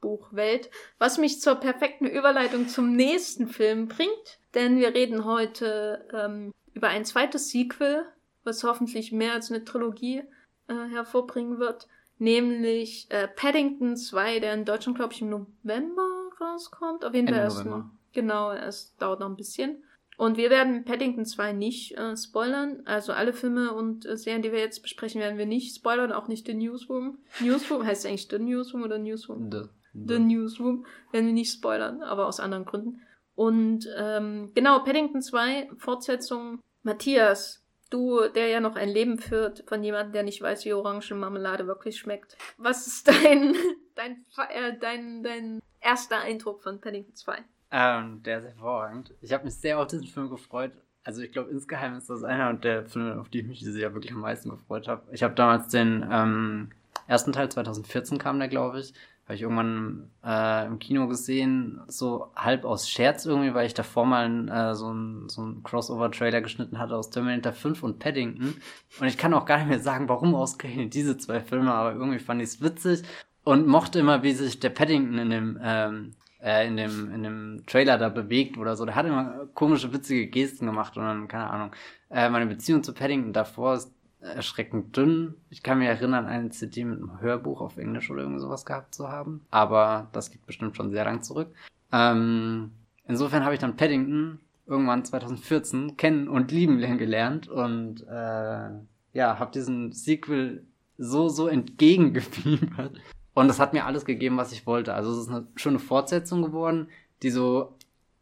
Faltbuchwelt. Was mich zur perfekten Überleitung zum nächsten Film bringt. Denn wir reden heute ähm, über ein zweites Sequel, was hoffentlich mehr als eine Trilogie äh, hervorbringen wird, nämlich äh, Paddington 2, der in Deutschland, glaube ich, im November rauskommt. Auf jeden Fall erst. Genau, es dauert noch ein bisschen. Und wir werden Paddington 2 nicht äh, spoilern. Also alle Filme und äh, Serien, die wir jetzt besprechen, werden wir nicht spoilern, auch nicht The Newsroom. Newsroom heißt eigentlich The Newsroom oder Newsroom? The, the. the Newsroom werden wir nicht spoilern, aber aus anderen Gründen. Und ähm, genau, Paddington 2, Fortsetzung. Matthias, Du, der ja noch ein Leben führt von jemandem, der nicht weiß, wie Orangenmarmelade wirklich schmeckt. Was ist dein, dein, äh, dein, dein erster Eindruck von Paddington 2? Ähm, der ist hervorragend. Ich habe mich sehr auf diesen Film gefreut. Also ich glaube, insgeheim ist das einer der Filme, auf die ich mich dieses Jahr wirklich am meisten gefreut habe. Ich habe damals den ähm, ersten Teil, 2014 kam der, glaube ich, habe ich irgendwann äh, im Kino gesehen, so halb aus Scherz irgendwie, weil ich davor mal äh, so ein, so Crossover-Trailer geschnitten hatte aus Terminator 5 und Paddington. Und ich kann auch gar nicht mehr sagen, warum ausgerechnet diese zwei Filme, aber irgendwie fand ich es witzig und mochte immer, wie sich der Paddington in dem, ähm, äh, in dem, in dem Trailer da bewegt oder so. Der hat immer komische, witzige Gesten gemacht und dann, keine Ahnung. Äh, meine Beziehung zu Paddington davor ist erschreckend dünn. Ich kann mich erinnern, eine CD mit einem Hörbuch auf Englisch oder irgend sowas gehabt zu haben. Aber das geht bestimmt schon sehr lang zurück. Ähm, insofern habe ich dann Paddington irgendwann 2014 kennen und lieben gelernt und äh, ja, habe diesen Sequel so, so entgegengefiebert. Und das hat mir alles gegeben, was ich wollte. Also es ist eine schöne Fortsetzung geworden, die so,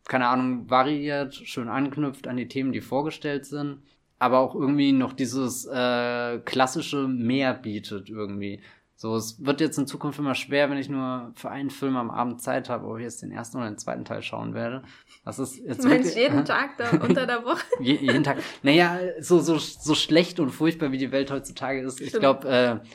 keine Ahnung, variiert, schön anknüpft an die Themen, die vorgestellt sind aber auch irgendwie noch dieses äh, klassische Mehr bietet irgendwie. So, es wird jetzt in Zukunft immer schwer, wenn ich nur für einen Film am Abend Zeit habe, ob ich jetzt den ersten oder den zweiten Teil schauen werde. Das ist jetzt du meinst jeden Tag da unter der Woche? Je, jeden Tag. Naja, so, so, so schlecht und furchtbar wie die Welt heutzutage ist. Stimmt. Ich glaube, äh,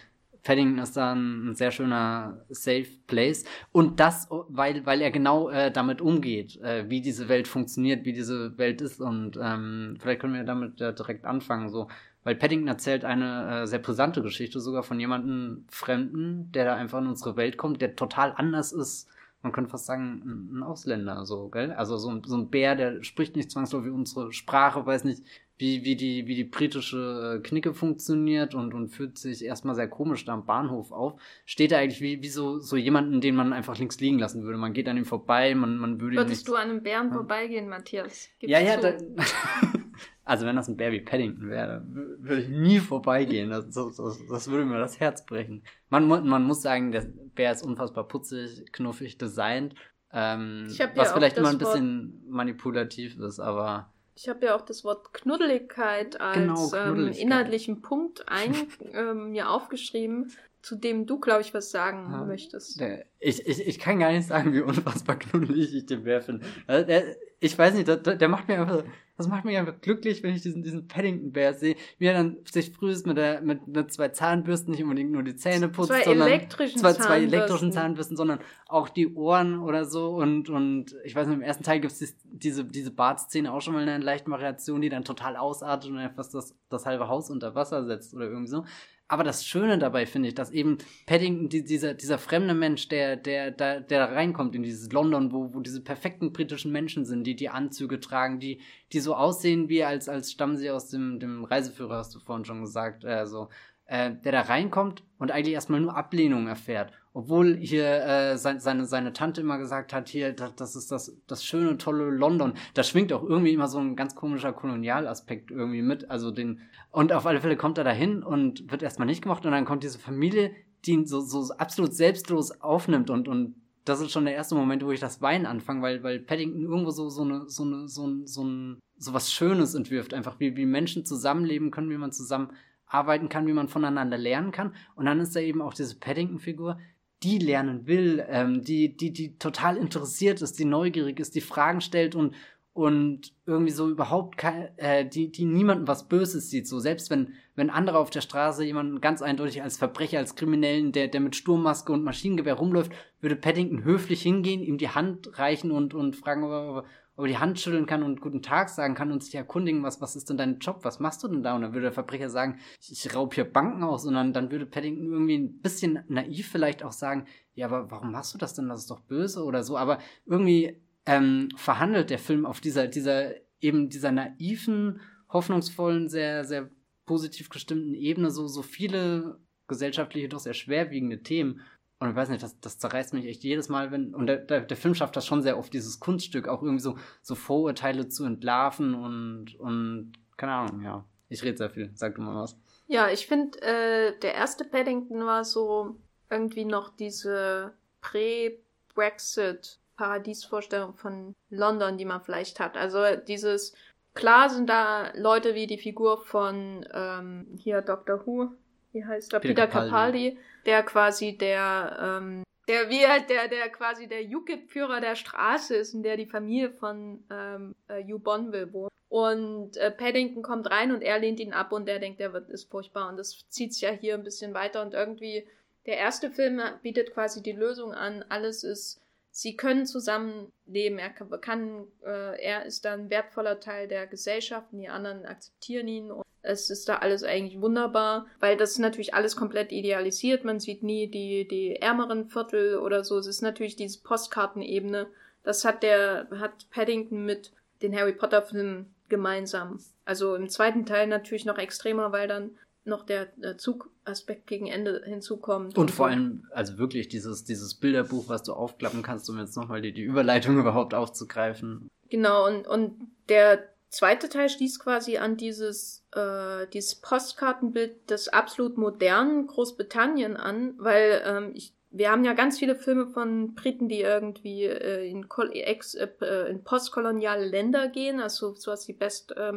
Paddington ist da ein sehr schöner Safe Place. Und das, weil, weil er genau äh, damit umgeht, äh, wie diese Welt funktioniert, wie diese Welt ist. Und ähm, vielleicht können wir damit äh, direkt anfangen. So. Weil Paddington erzählt eine äh, sehr brisante Geschichte, sogar von jemandem Fremden, der da einfach in unsere Welt kommt, der total anders ist. Man könnte fast sagen, ein, ein Ausländer, so, gell? Also so ein, so ein Bär, der spricht nicht zwangsläufig unsere Sprache, weiß nicht, wie, wie, die, wie die britische äh, Knicke funktioniert und, und fühlt sich erstmal sehr komisch da am Bahnhof auf, steht da eigentlich wie, wie so, so jemanden, den man einfach links liegen lassen würde. Man geht an ihm vorbei, man, man würde Würdest nicht, du an einem Bären ja. vorbeigehen, Matthias? Gib's ja, ja, da, also wenn das ein Bär wie Paddington wäre, würde ich nie vorbeigehen. Das, das, das, das, würde mir das Herz brechen. Man, man muss sagen, der Bär ist unfassbar putzig, knuffig designt. Ähm, was vielleicht immer ein bisschen manipulativ ist, aber ich habe ja auch das Wort Knuddeligkeit als genau, ähm, inhaltlichen Punkt ein, ähm, mir aufgeschrieben, zu dem du, glaube ich, was sagen ja, möchtest. Der, ich, ich, ich kann gar nicht sagen, wie unfassbar knuddelig ich den finde. Also der, ich weiß nicht, der, der macht mir einfach, das macht mich einfach glücklich, wenn ich diesen, diesen Paddington-Bär sehe, wie er dann sich frühest mit, der, mit, mit zwei Zahnbürsten nicht unbedingt nur die Zähne putzt, zwei sondern elektrischen zwei, zwei elektrischen Zahnbürsten, sondern auch die Ohren oder so und, und ich weiß nicht, im ersten Teil gibt es diese, diese Bartszene auch schon mal in einer leichten Variation, die dann total ausartet und einfach das, das halbe Haus unter Wasser setzt oder irgendwie so. Aber das Schöne dabei finde ich, dass eben Paddington, die, dieser, dieser fremde Mensch, der, der, der, der da reinkommt in dieses London, wo, wo diese perfekten britischen Menschen sind, die die Anzüge tragen, die, die so aussehen wie als, als stammen sie aus dem, dem Reiseführer, hast du vorhin schon gesagt, äh, so, äh, der da reinkommt und eigentlich erstmal nur Ablehnung erfährt. Obwohl hier äh, sein, seine, seine Tante immer gesagt hat, hier, das, das ist das, das schöne, tolle London. Da schwingt auch irgendwie immer so ein ganz komischer Kolonialaspekt irgendwie mit. Also den, und auf alle Fälle kommt er dahin und wird erstmal nicht gemacht und dann kommt diese Familie, die ihn so, so absolut selbstlos aufnimmt und, und das ist schon der erste Moment, wo ich das Weinen anfange, weil, weil Paddington irgendwo so, so eine, so eine, so ein, so ein, so was Schönes entwirft. Einfach wie, wie Menschen zusammenleben können, wie man zusammen arbeiten kann, wie man voneinander lernen kann. Und dann ist da eben auch diese Paddington-Figur, die lernen will, ähm, die, die, die total interessiert ist, die neugierig ist, die Fragen stellt und, und irgendwie so überhaupt kein, äh, die, die niemanden was Böses sieht. So selbst wenn, wenn andere auf der Straße jemanden ganz eindeutig als Verbrecher, als Kriminellen, der, der mit Sturmmaske und Maschinengewehr rumläuft, würde Paddington höflich hingehen, ihm die Hand reichen und, und fragen, ob er, ob er die Hand schütteln kann und guten Tag sagen kann und sich erkundigen, was, was ist denn dein Job, was machst du denn da? Und dann würde der Verbrecher sagen, ich, ich raub hier Banken aus und dann, dann würde Paddington irgendwie ein bisschen naiv vielleicht auch sagen, ja, aber warum machst du das denn? Das ist doch böse oder so. Aber irgendwie ähm, verhandelt der Film auf dieser, dieser, eben dieser naiven, hoffnungsvollen, sehr, sehr positiv gestimmten Ebene so, so viele gesellschaftliche, doch sehr schwerwiegende Themen. Und ich weiß nicht, das, das zerreißt mich echt jedes Mal, wenn, und der, der, der Film schafft das schon sehr oft, dieses Kunststück auch irgendwie so, so Vorurteile zu entlarven und, und, keine Ahnung, ja. Ich rede sehr viel. Sag du mal was. Ja, ich finde, äh, der erste Paddington war so irgendwie noch diese Prä-Brexit Paradiesvorstellung von London, die man vielleicht hat. Also dieses, klar sind da Leute wie die Figur von ähm, hier Doctor Who, wie heißt er? Peter, Peter Capaldi. Capaldi, der quasi der, ähm, der wie halt der, der quasi der UKIP-Führer der Straße ist, in der die Familie von ähm, äh, Hugh Bonville wohnt. Und äh, Paddington kommt rein und er lehnt ihn ab und der denkt, der wird ist furchtbar. Und das zieht sich ja hier ein bisschen weiter und irgendwie der erste Film bietet quasi die Lösung an, alles ist, sie können zusammenleben, er kann, äh, er ist dann ein wertvoller Teil der Gesellschaft und die anderen akzeptieren ihn und es ist da alles eigentlich wunderbar, weil das natürlich alles komplett idealisiert. Man sieht nie die, die ärmeren Viertel oder so. Es ist natürlich diese Postkartenebene. Das hat der, hat Paddington mit den Harry Potter Filmen gemeinsam. Also im zweiten Teil natürlich noch extremer, weil dann noch der, Zugaspekt gegen Ende hinzukommt. Und, und vor allem, also wirklich dieses, dieses Bilderbuch, was du aufklappen kannst, um jetzt nochmal die, die Überleitung überhaupt aufzugreifen. Genau, und, und der zweite Teil schließt quasi an dieses, äh, dieses Postkartenbild des absolut modernen Großbritannien an, weil ähm, ich, wir haben ja ganz viele Filme von Briten, die irgendwie äh, in, ex, äh, in postkoloniale Länder gehen, also sowas wie Best, äh,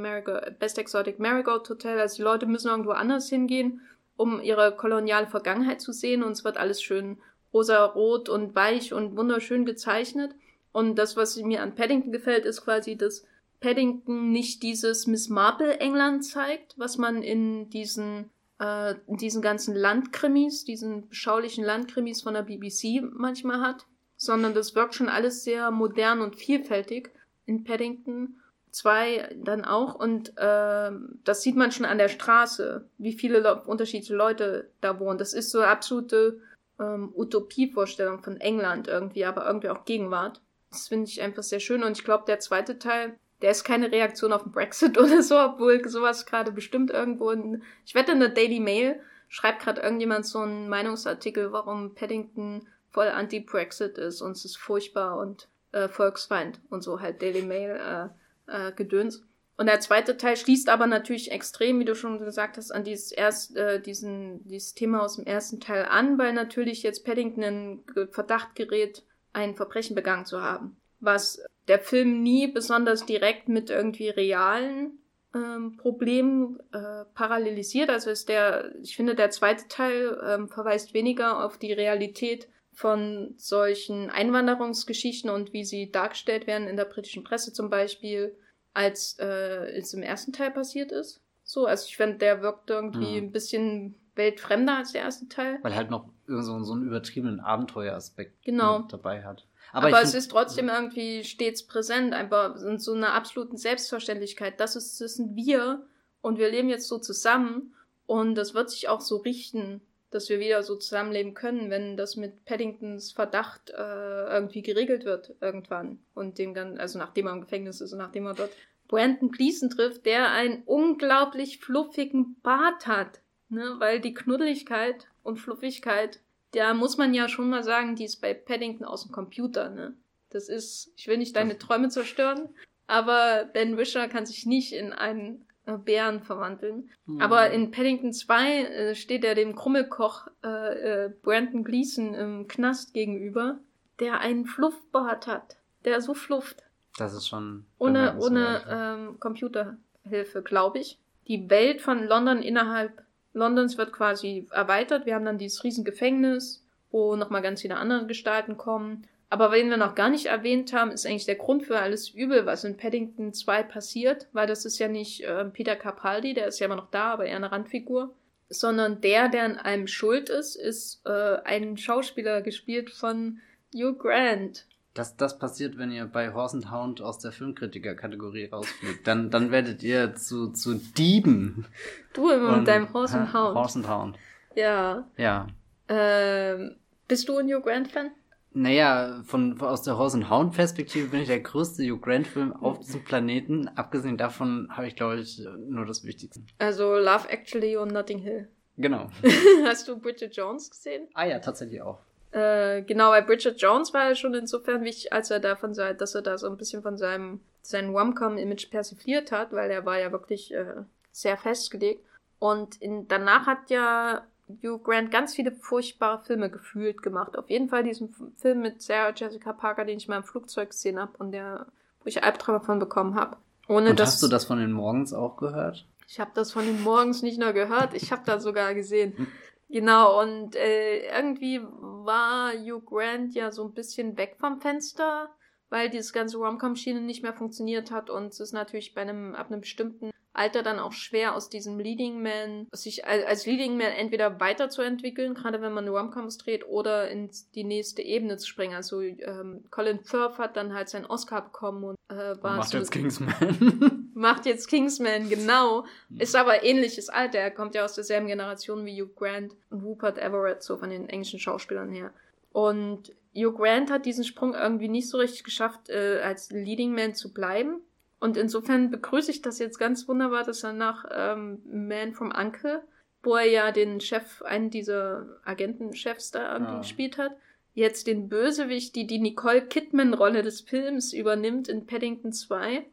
Best Exotic Marigold Hotel, also die Leute müssen irgendwo anders hingehen, um ihre koloniale Vergangenheit zu sehen und es wird alles schön rosa-rot und weich und wunderschön gezeichnet. Und das, was mir an Paddington gefällt, ist quasi, dass Paddington nicht dieses Miss Marple England zeigt, was man in diesen äh, diesen ganzen Landkrimis, diesen beschaulichen Landkrimis von der BBC manchmal hat, sondern das wirkt schon alles sehr modern und vielfältig in Paddington. Zwei dann auch und äh, das sieht man schon an der Straße, wie viele Le unterschiedliche Leute da wohnen. Das ist so eine absolute ähm, Utopievorstellung von England irgendwie, aber irgendwie auch Gegenwart. Das finde ich einfach sehr schön und ich glaube, der zweite Teil der ist keine Reaktion auf den Brexit oder so, obwohl sowas gerade bestimmt irgendwo in, ich wette in der Daily Mail schreibt gerade irgendjemand so einen Meinungsartikel, warum Paddington voll anti-Brexit ist und es ist furchtbar und äh, Volksfeind und so halt Daily Mail äh, äh, Gedöns. Und der zweite Teil schließt aber natürlich extrem, wie du schon gesagt hast, an dieses erst, äh, diesen, dieses Thema aus dem ersten Teil an, weil natürlich jetzt Paddington in Verdacht gerät, ein Verbrechen begangen zu haben. Was der Film nie besonders direkt mit irgendwie realen ähm, Problemen äh, parallelisiert. Also ist der, ich finde, der zweite Teil ähm, verweist weniger auf die Realität von solchen Einwanderungsgeschichten und wie sie dargestellt werden in der britischen Presse zum Beispiel, als äh, es im ersten Teil passiert ist. So, also ich finde, der wirkt irgendwie mhm. ein bisschen weltfremder als der erste Teil. Weil halt noch so, so einen übertriebenen Abenteueraspekt genau. dabei hat. Aber, Aber es ist trotzdem irgendwie stets präsent, einfach in so einer absoluten Selbstverständlichkeit. Das ist, das sind wir und wir leben jetzt so zusammen und das wird sich auch so richten, dass wir wieder so zusammenleben können, wenn das mit Paddingtons Verdacht äh, irgendwie geregelt wird irgendwann und dem dann, also nachdem er im Gefängnis ist und nachdem er dort Brandon Gleason trifft, der einen unglaublich fluffigen Bart hat, ne, weil die Knuddeligkeit und Fluffigkeit da muss man ja schon mal sagen, die ist bei Paddington aus dem Computer, ne? Das ist, ich will nicht deine Träume zerstören, aber Ben Wisher kann sich nicht in einen äh, Bären verwandeln. Mhm. Aber in Paddington 2 äh, steht er dem Krummelkoch äh, äh, Brandon Gleason im Knast gegenüber, der einen Fluffbart hat. Der so flufft. Das ist schon. Ohne, ohne ähm, Computerhilfe, glaube ich. Die Welt von London innerhalb Londons wird quasi erweitert. Wir haben dann dieses riesen Gefängnis, wo nochmal ganz viele andere Gestalten kommen. Aber wen wir noch gar nicht erwähnt haben, ist eigentlich der Grund für alles Übel, was in Paddington 2 passiert, weil das ist ja nicht äh, Peter Capaldi, der ist ja immer noch da, aber eher eine Randfigur, sondern der, der an einem schuld ist, ist äh, ein Schauspieler gespielt von Hugh Grant. Das, das passiert, wenn ihr bei Horse and Hound aus der Filmkritiker-Kategorie rausfliegt. Dann, dann werdet ihr zu, zu Dieben. Du immer mit deinem Horse and Hound. Horse and Hound. Ja. Ja. Ähm, bist du ein Hugh Grant-Fan? Naja, von, aus der Horse and Hound Perspektive bin ich der größte Hugh Grant Film auf diesem Planeten. Abgesehen davon habe ich, glaube ich, nur das Wichtigste. Also Love Actually und Notting Hill. Genau. Hast du Bridget Jones gesehen? Ah ja, tatsächlich auch. Äh, genau, weil Bridget Jones war ja schon insofern wichtig, als er da von sein, dass er da so ein bisschen von seinem, seinem Rom-Com-Image persifliert hat, weil er war ja wirklich äh, sehr festgelegt. Und in, danach hat ja Hugh Grant ganz viele furchtbare Filme gefühlt gemacht. Auf jeden Fall diesen Film mit Sarah Jessica Parker, den ich mal im Flugzeug gesehen habe und der, wo ich Albträume von bekommen habe. Ohne und dass, hast du das von den Morgens auch gehört? Ich habe das von den Morgens nicht nur gehört, ich habe das sogar gesehen. Genau, und äh, irgendwie war Hugh Grant ja so ein bisschen weg vom Fenster, weil dieses ganze Rom-Com-Schiene nicht mehr funktioniert hat und es ist natürlich bei einem, ab einem bestimmten Alter dann auch schwer, aus diesem Leading Man, sich als Leading Man entweder weiterzuentwickeln, gerade wenn man Romcoms dreht, oder in die nächste Ebene zu springen. Also ähm, Colin Firth hat dann halt seinen Oscar bekommen und äh, war macht so, jetzt Kingsman. macht jetzt Kingsman, genau. Hm. Ist aber ähnliches Alter. Er kommt ja aus derselben Generation wie Hugh Grant und Rupert Everett, so von den englischen Schauspielern her. Und Hugh Grant hat diesen Sprung irgendwie nicht so richtig geschafft, äh, als Leading Man zu bleiben. Und insofern begrüße ich das jetzt ganz wunderbar, dass er nach ähm, Man from Uncle, wo er ja den Chef, einen dieser Agentenchefs da irgendwie ja. gespielt hat, jetzt den Bösewicht, die die Nicole Kidman-Rolle des Films übernimmt in Paddington 2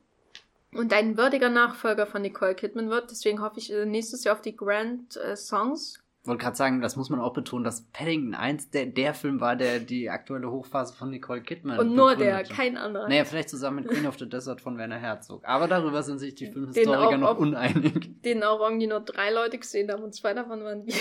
und ein würdiger Nachfolger von Nicole Kidman wird. Deswegen hoffe ich äh, nächstes Jahr auf die Grand äh, Songs wollte gerade sagen, das muss man auch betonen, dass Paddington 1 der, der Film war, der die aktuelle Hochphase von Nicole Kidman Und nur der, kein anderer. Naja, vielleicht zusammen mit Queen of the Desert von Werner Herzog. Aber darüber sind sich die Filmhistoriker noch uneinig. Den auch irgendwie nur drei Leute gesehen haben und zwei davon waren wir.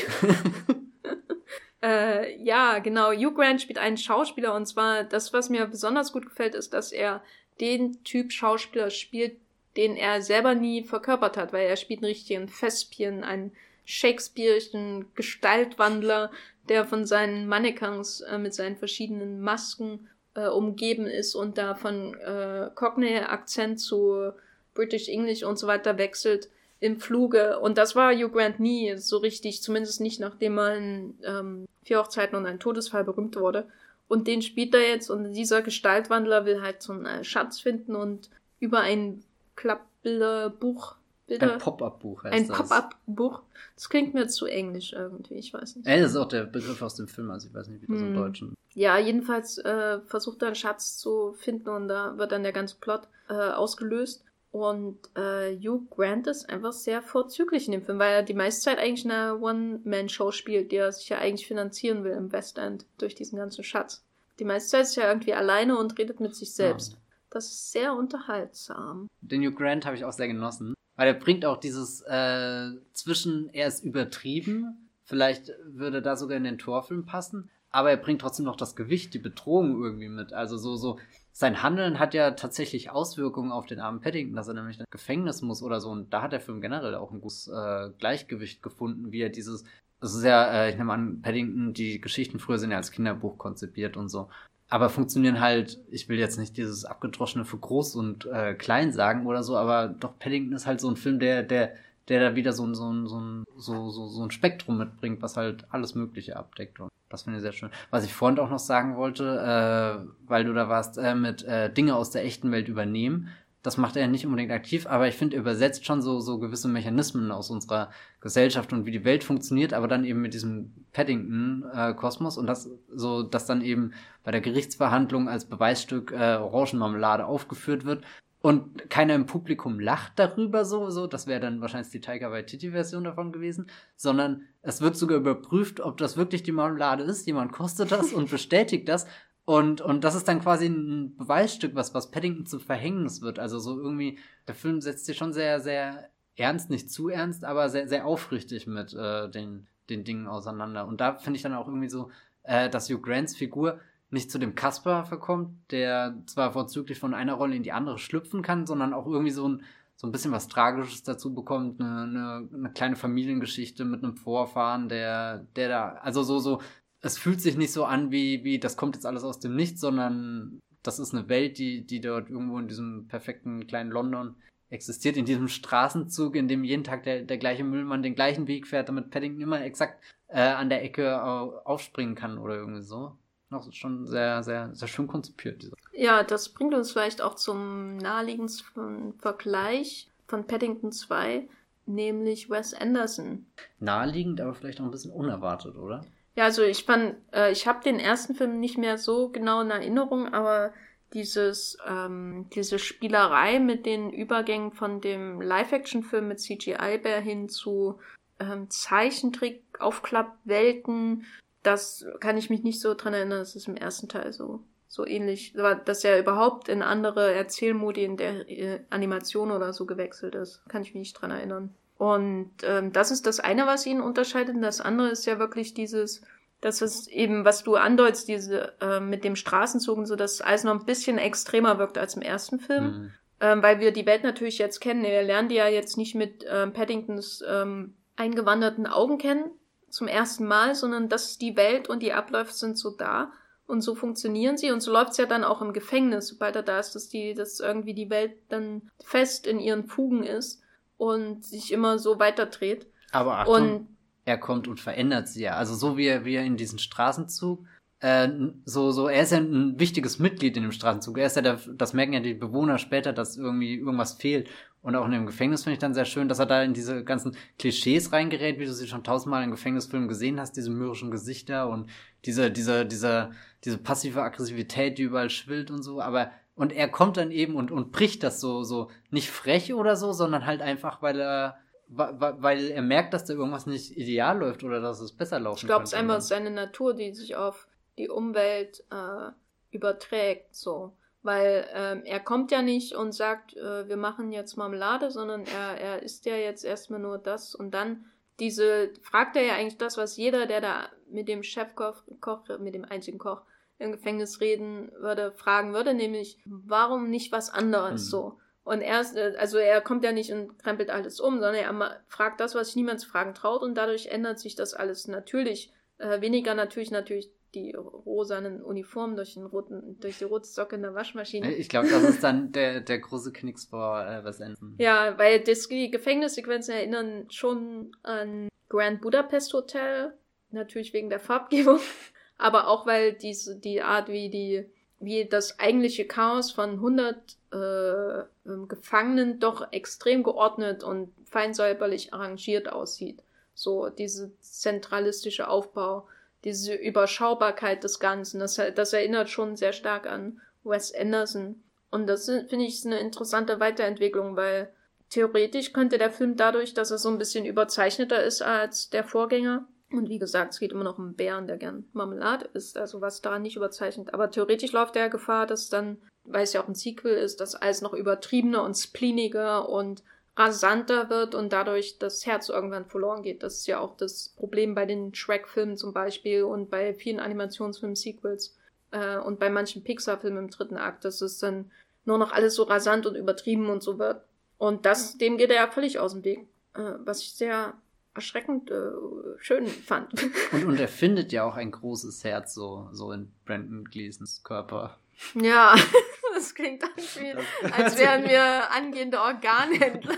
äh, ja, genau. Hugh Grant spielt einen Schauspieler und zwar das, was mir besonders gut gefällt, ist, dass er den Typ Schauspieler spielt, den er selber nie verkörpert hat, weil er spielt einen richtigen Thespien, einen Shakespeare'schen Gestaltwandler, der von seinen Mannequins äh, mit seinen verschiedenen Masken äh, umgeben ist und da von äh, Cockney-Akzent zu British English und so weiter wechselt im Fluge. Und das war Hugh Grant nie so richtig, zumindest nicht nachdem er in ähm, Vier Hochzeiten und ein Todesfall berühmt wurde. Und den spielt er jetzt und dieser Gestaltwandler will halt so einen äh, Schatz finden und über ein Klappbilderbuch Bilder. Ein Pop-up-Buch heißt Ein Pop-up-Buch. Das klingt mir zu englisch irgendwie, ich weiß nicht. Ey, das ist auch der Begriff aus dem Film, also ich weiß nicht, wie das hm. im Deutschen. Ja, jedenfalls äh, versucht er einen Schatz zu finden und da wird dann der ganze Plot äh, ausgelöst. Und äh, Hugh Grant ist einfach sehr vorzüglich in dem Film, weil er die meiste Zeit eigentlich eine One-Man-Show spielt, die er sich ja eigentlich finanzieren will im West End durch diesen ganzen Schatz. Die meiste Zeit ist er irgendwie alleine und redet mit sich selbst. Ja. Das ist sehr unterhaltsam. Den Hugh Grant habe ich auch sehr genossen. Weil er bringt auch dieses äh, zwischen, er ist übertrieben, vielleicht würde da sogar in den Torfilm passen, aber er bringt trotzdem noch das Gewicht, die Bedrohung irgendwie mit. Also so, so, sein Handeln hat ja tatsächlich Auswirkungen auf den armen Paddington, dass er nämlich ins Gefängnis muss oder so. Und da hat der Film generell auch ein gutes äh, Gleichgewicht gefunden, wie er dieses, es ist ja, äh, ich nehme an, Paddington, die Geschichten früher sind ja als Kinderbuch konzipiert und so aber funktionieren halt, ich will jetzt nicht dieses abgedroschene für groß und äh, klein sagen oder so, aber doch Paddington ist halt so ein Film, der, der, der da wieder so ein, so ein, so ein, so, so, so ein Spektrum mitbringt, was halt alles Mögliche abdeckt. Und das finde ich sehr schön. Was ich vorhin auch noch sagen wollte, äh, weil du da warst, äh, mit äh, Dinge aus der echten Welt übernehmen das macht er nicht unbedingt aktiv, aber ich finde, er übersetzt schon so, so gewisse Mechanismen aus unserer Gesellschaft und wie die Welt funktioniert, aber dann eben mit diesem Paddington-Kosmos äh, und das so, dass dann eben bei der Gerichtsverhandlung als Beweisstück äh, Orangenmarmelade aufgeführt wird und keiner im Publikum lacht darüber so, so, das wäre dann wahrscheinlich die Tiger Waititi-Version davon gewesen, sondern es wird sogar überprüft, ob das wirklich die Marmelade ist, jemand kostet das und bestätigt das und, und das ist dann quasi ein Beweisstück, was, was Paddington zu Verhängnis wird. Also so irgendwie, der Film setzt sich schon sehr, sehr ernst, nicht zu ernst, aber sehr, sehr aufrichtig mit äh, den, den Dingen auseinander. Und da finde ich dann auch irgendwie so, äh, dass Hugh Grants Figur nicht zu dem Kasper verkommt, der zwar vorzüglich von einer Rolle in die andere schlüpfen kann, sondern auch irgendwie so ein, so ein bisschen was Tragisches dazu bekommt, eine, eine, eine kleine Familiengeschichte mit einem Vorfahren, der, der da, also so, so es fühlt sich nicht so an, wie, wie das kommt jetzt alles aus dem Nichts, sondern das ist eine Welt, die, die dort irgendwo in diesem perfekten kleinen London existiert, in diesem Straßenzug, in dem jeden Tag der, der gleiche Müllmann den gleichen Weg fährt, damit Paddington immer exakt äh, an der Ecke aufspringen kann oder irgendwie so. Noch schon sehr, sehr, sehr schön konzipiert. Ja, das bringt uns vielleicht auch zum naheliegendsten Vergleich von Paddington 2, nämlich Wes Anderson. Naheliegend, aber vielleicht auch ein bisschen unerwartet, oder? Ja, also ich fand, äh, ich habe den ersten Film nicht mehr so genau in Erinnerung, aber dieses, ähm, diese Spielerei mit den Übergängen von dem Live-Action-Film mit CGI-Bär hin zu ähm, Zeichentrick-Aufklappwelten, das kann ich mich nicht so dran erinnern, das ist im ersten Teil so, so ähnlich, dass er überhaupt in andere Erzählmodi in der äh, Animation oder so gewechselt ist. Kann ich mich nicht dran erinnern. Und ähm, das ist das eine, was ihn unterscheidet. Und das andere ist ja wirklich dieses, dass es eben, was du andeutst, diese äh, mit dem Straßenzug und so, dass alles noch ein bisschen extremer wirkt als im ersten Film. Mhm. Ähm, weil wir die Welt natürlich jetzt kennen. Wir lernen die ja jetzt nicht mit ähm, Paddingtons ähm, eingewanderten Augen kennen zum ersten Mal, sondern das ist die Welt und die Abläufe sind so da und so funktionieren sie und so läuft's ja dann auch im Gefängnis, sobald er da ist, dass die, dass irgendwie die Welt dann fest in ihren Fugen ist und sich immer so weiterdreht. Aber Achtung, und, er kommt und verändert sie ja. Also so wie er, wie er in diesen Straßenzug, äh, so, so, er ist ja ein wichtiges Mitglied in dem Straßenzug. Er ist ja der, das merken ja die Bewohner später, dass irgendwie irgendwas fehlt. Und auch in dem Gefängnis finde ich dann sehr schön, dass er da in diese ganzen Klischees reingerät, wie du sie schon tausendmal in Gefängnisfilmen gesehen hast, diese mürrischen Gesichter und diese, diese, diese, diese passive Aggressivität, die überall schwillt und so. Aber und er kommt dann eben und, und bricht das so, so nicht frech oder so, sondern halt einfach, weil er, weil er merkt, dass da irgendwas nicht ideal läuft oder dass es besser laufen Ich glaube, es ist einfach seine Natur, die sich auf die Umwelt äh, überträgt, so. Weil ähm, er kommt ja nicht und sagt, äh, wir machen jetzt Marmelade, sondern er, er isst ja jetzt erstmal nur das und dann diese, fragt er ja eigentlich das, was jeder, der da mit dem Chefkoch, Koch, mit dem einzigen Koch im Gefängnis reden würde, fragen würde, nämlich, warum nicht was anderes mhm. so? Und erst, äh, also er kommt ja nicht und krempelt alles um, sondern er fragt das, was sich niemand zu fragen traut und dadurch ändert sich das alles natürlich. Äh, weniger natürlich natürlich die rosanen Uniformen durch den roten, durch die rote Socke in der Waschmaschine. Ich glaube, das ist dann der, der große Knicks vor äh, Wes Anderson. Ja, weil das, die Gefängnissequenzen erinnern schon an Grand Budapest Hotel, natürlich wegen der Farbgebung, aber auch weil diese, die Art, wie die, wie das eigentliche Chaos von 100 äh, ähm, Gefangenen doch extrem geordnet und feinsäuberlich arrangiert aussieht. So, diese zentralistische Aufbau diese Überschaubarkeit des Ganzen. Das, das erinnert schon sehr stark an Wes Anderson. Und das finde ich eine interessante Weiterentwicklung, weil theoretisch könnte der Film dadurch, dass er so ein bisschen überzeichneter ist als der Vorgänger, und wie gesagt, es geht immer noch um einen Bären, der gern Marmelade isst, also was daran nicht überzeichnet. Aber theoretisch läuft der Gefahr, dass dann, weil es ja auch ein Sequel ist, dass alles noch übertriebener und spleeniger und rasanter wird und dadurch das Herz irgendwann verloren geht. Das ist ja auch das Problem bei den Shrek-Filmen zum Beispiel und bei vielen Animationsfilm-Sequels äh, und bei manchen Pixar-Filmen im dritten Akt, dass es dann nur noch alles so rasant und übertrieben und so wird. Und das, dem geht er ja völlig aus dem Weg, äh, was ich sehr erschreckend äh, schön fand. Und, und er findet ja auch ein großes Herz so, so in Brandon Gleasons Körper. Ja, das klingt als, als wären wir angehende Organhändler.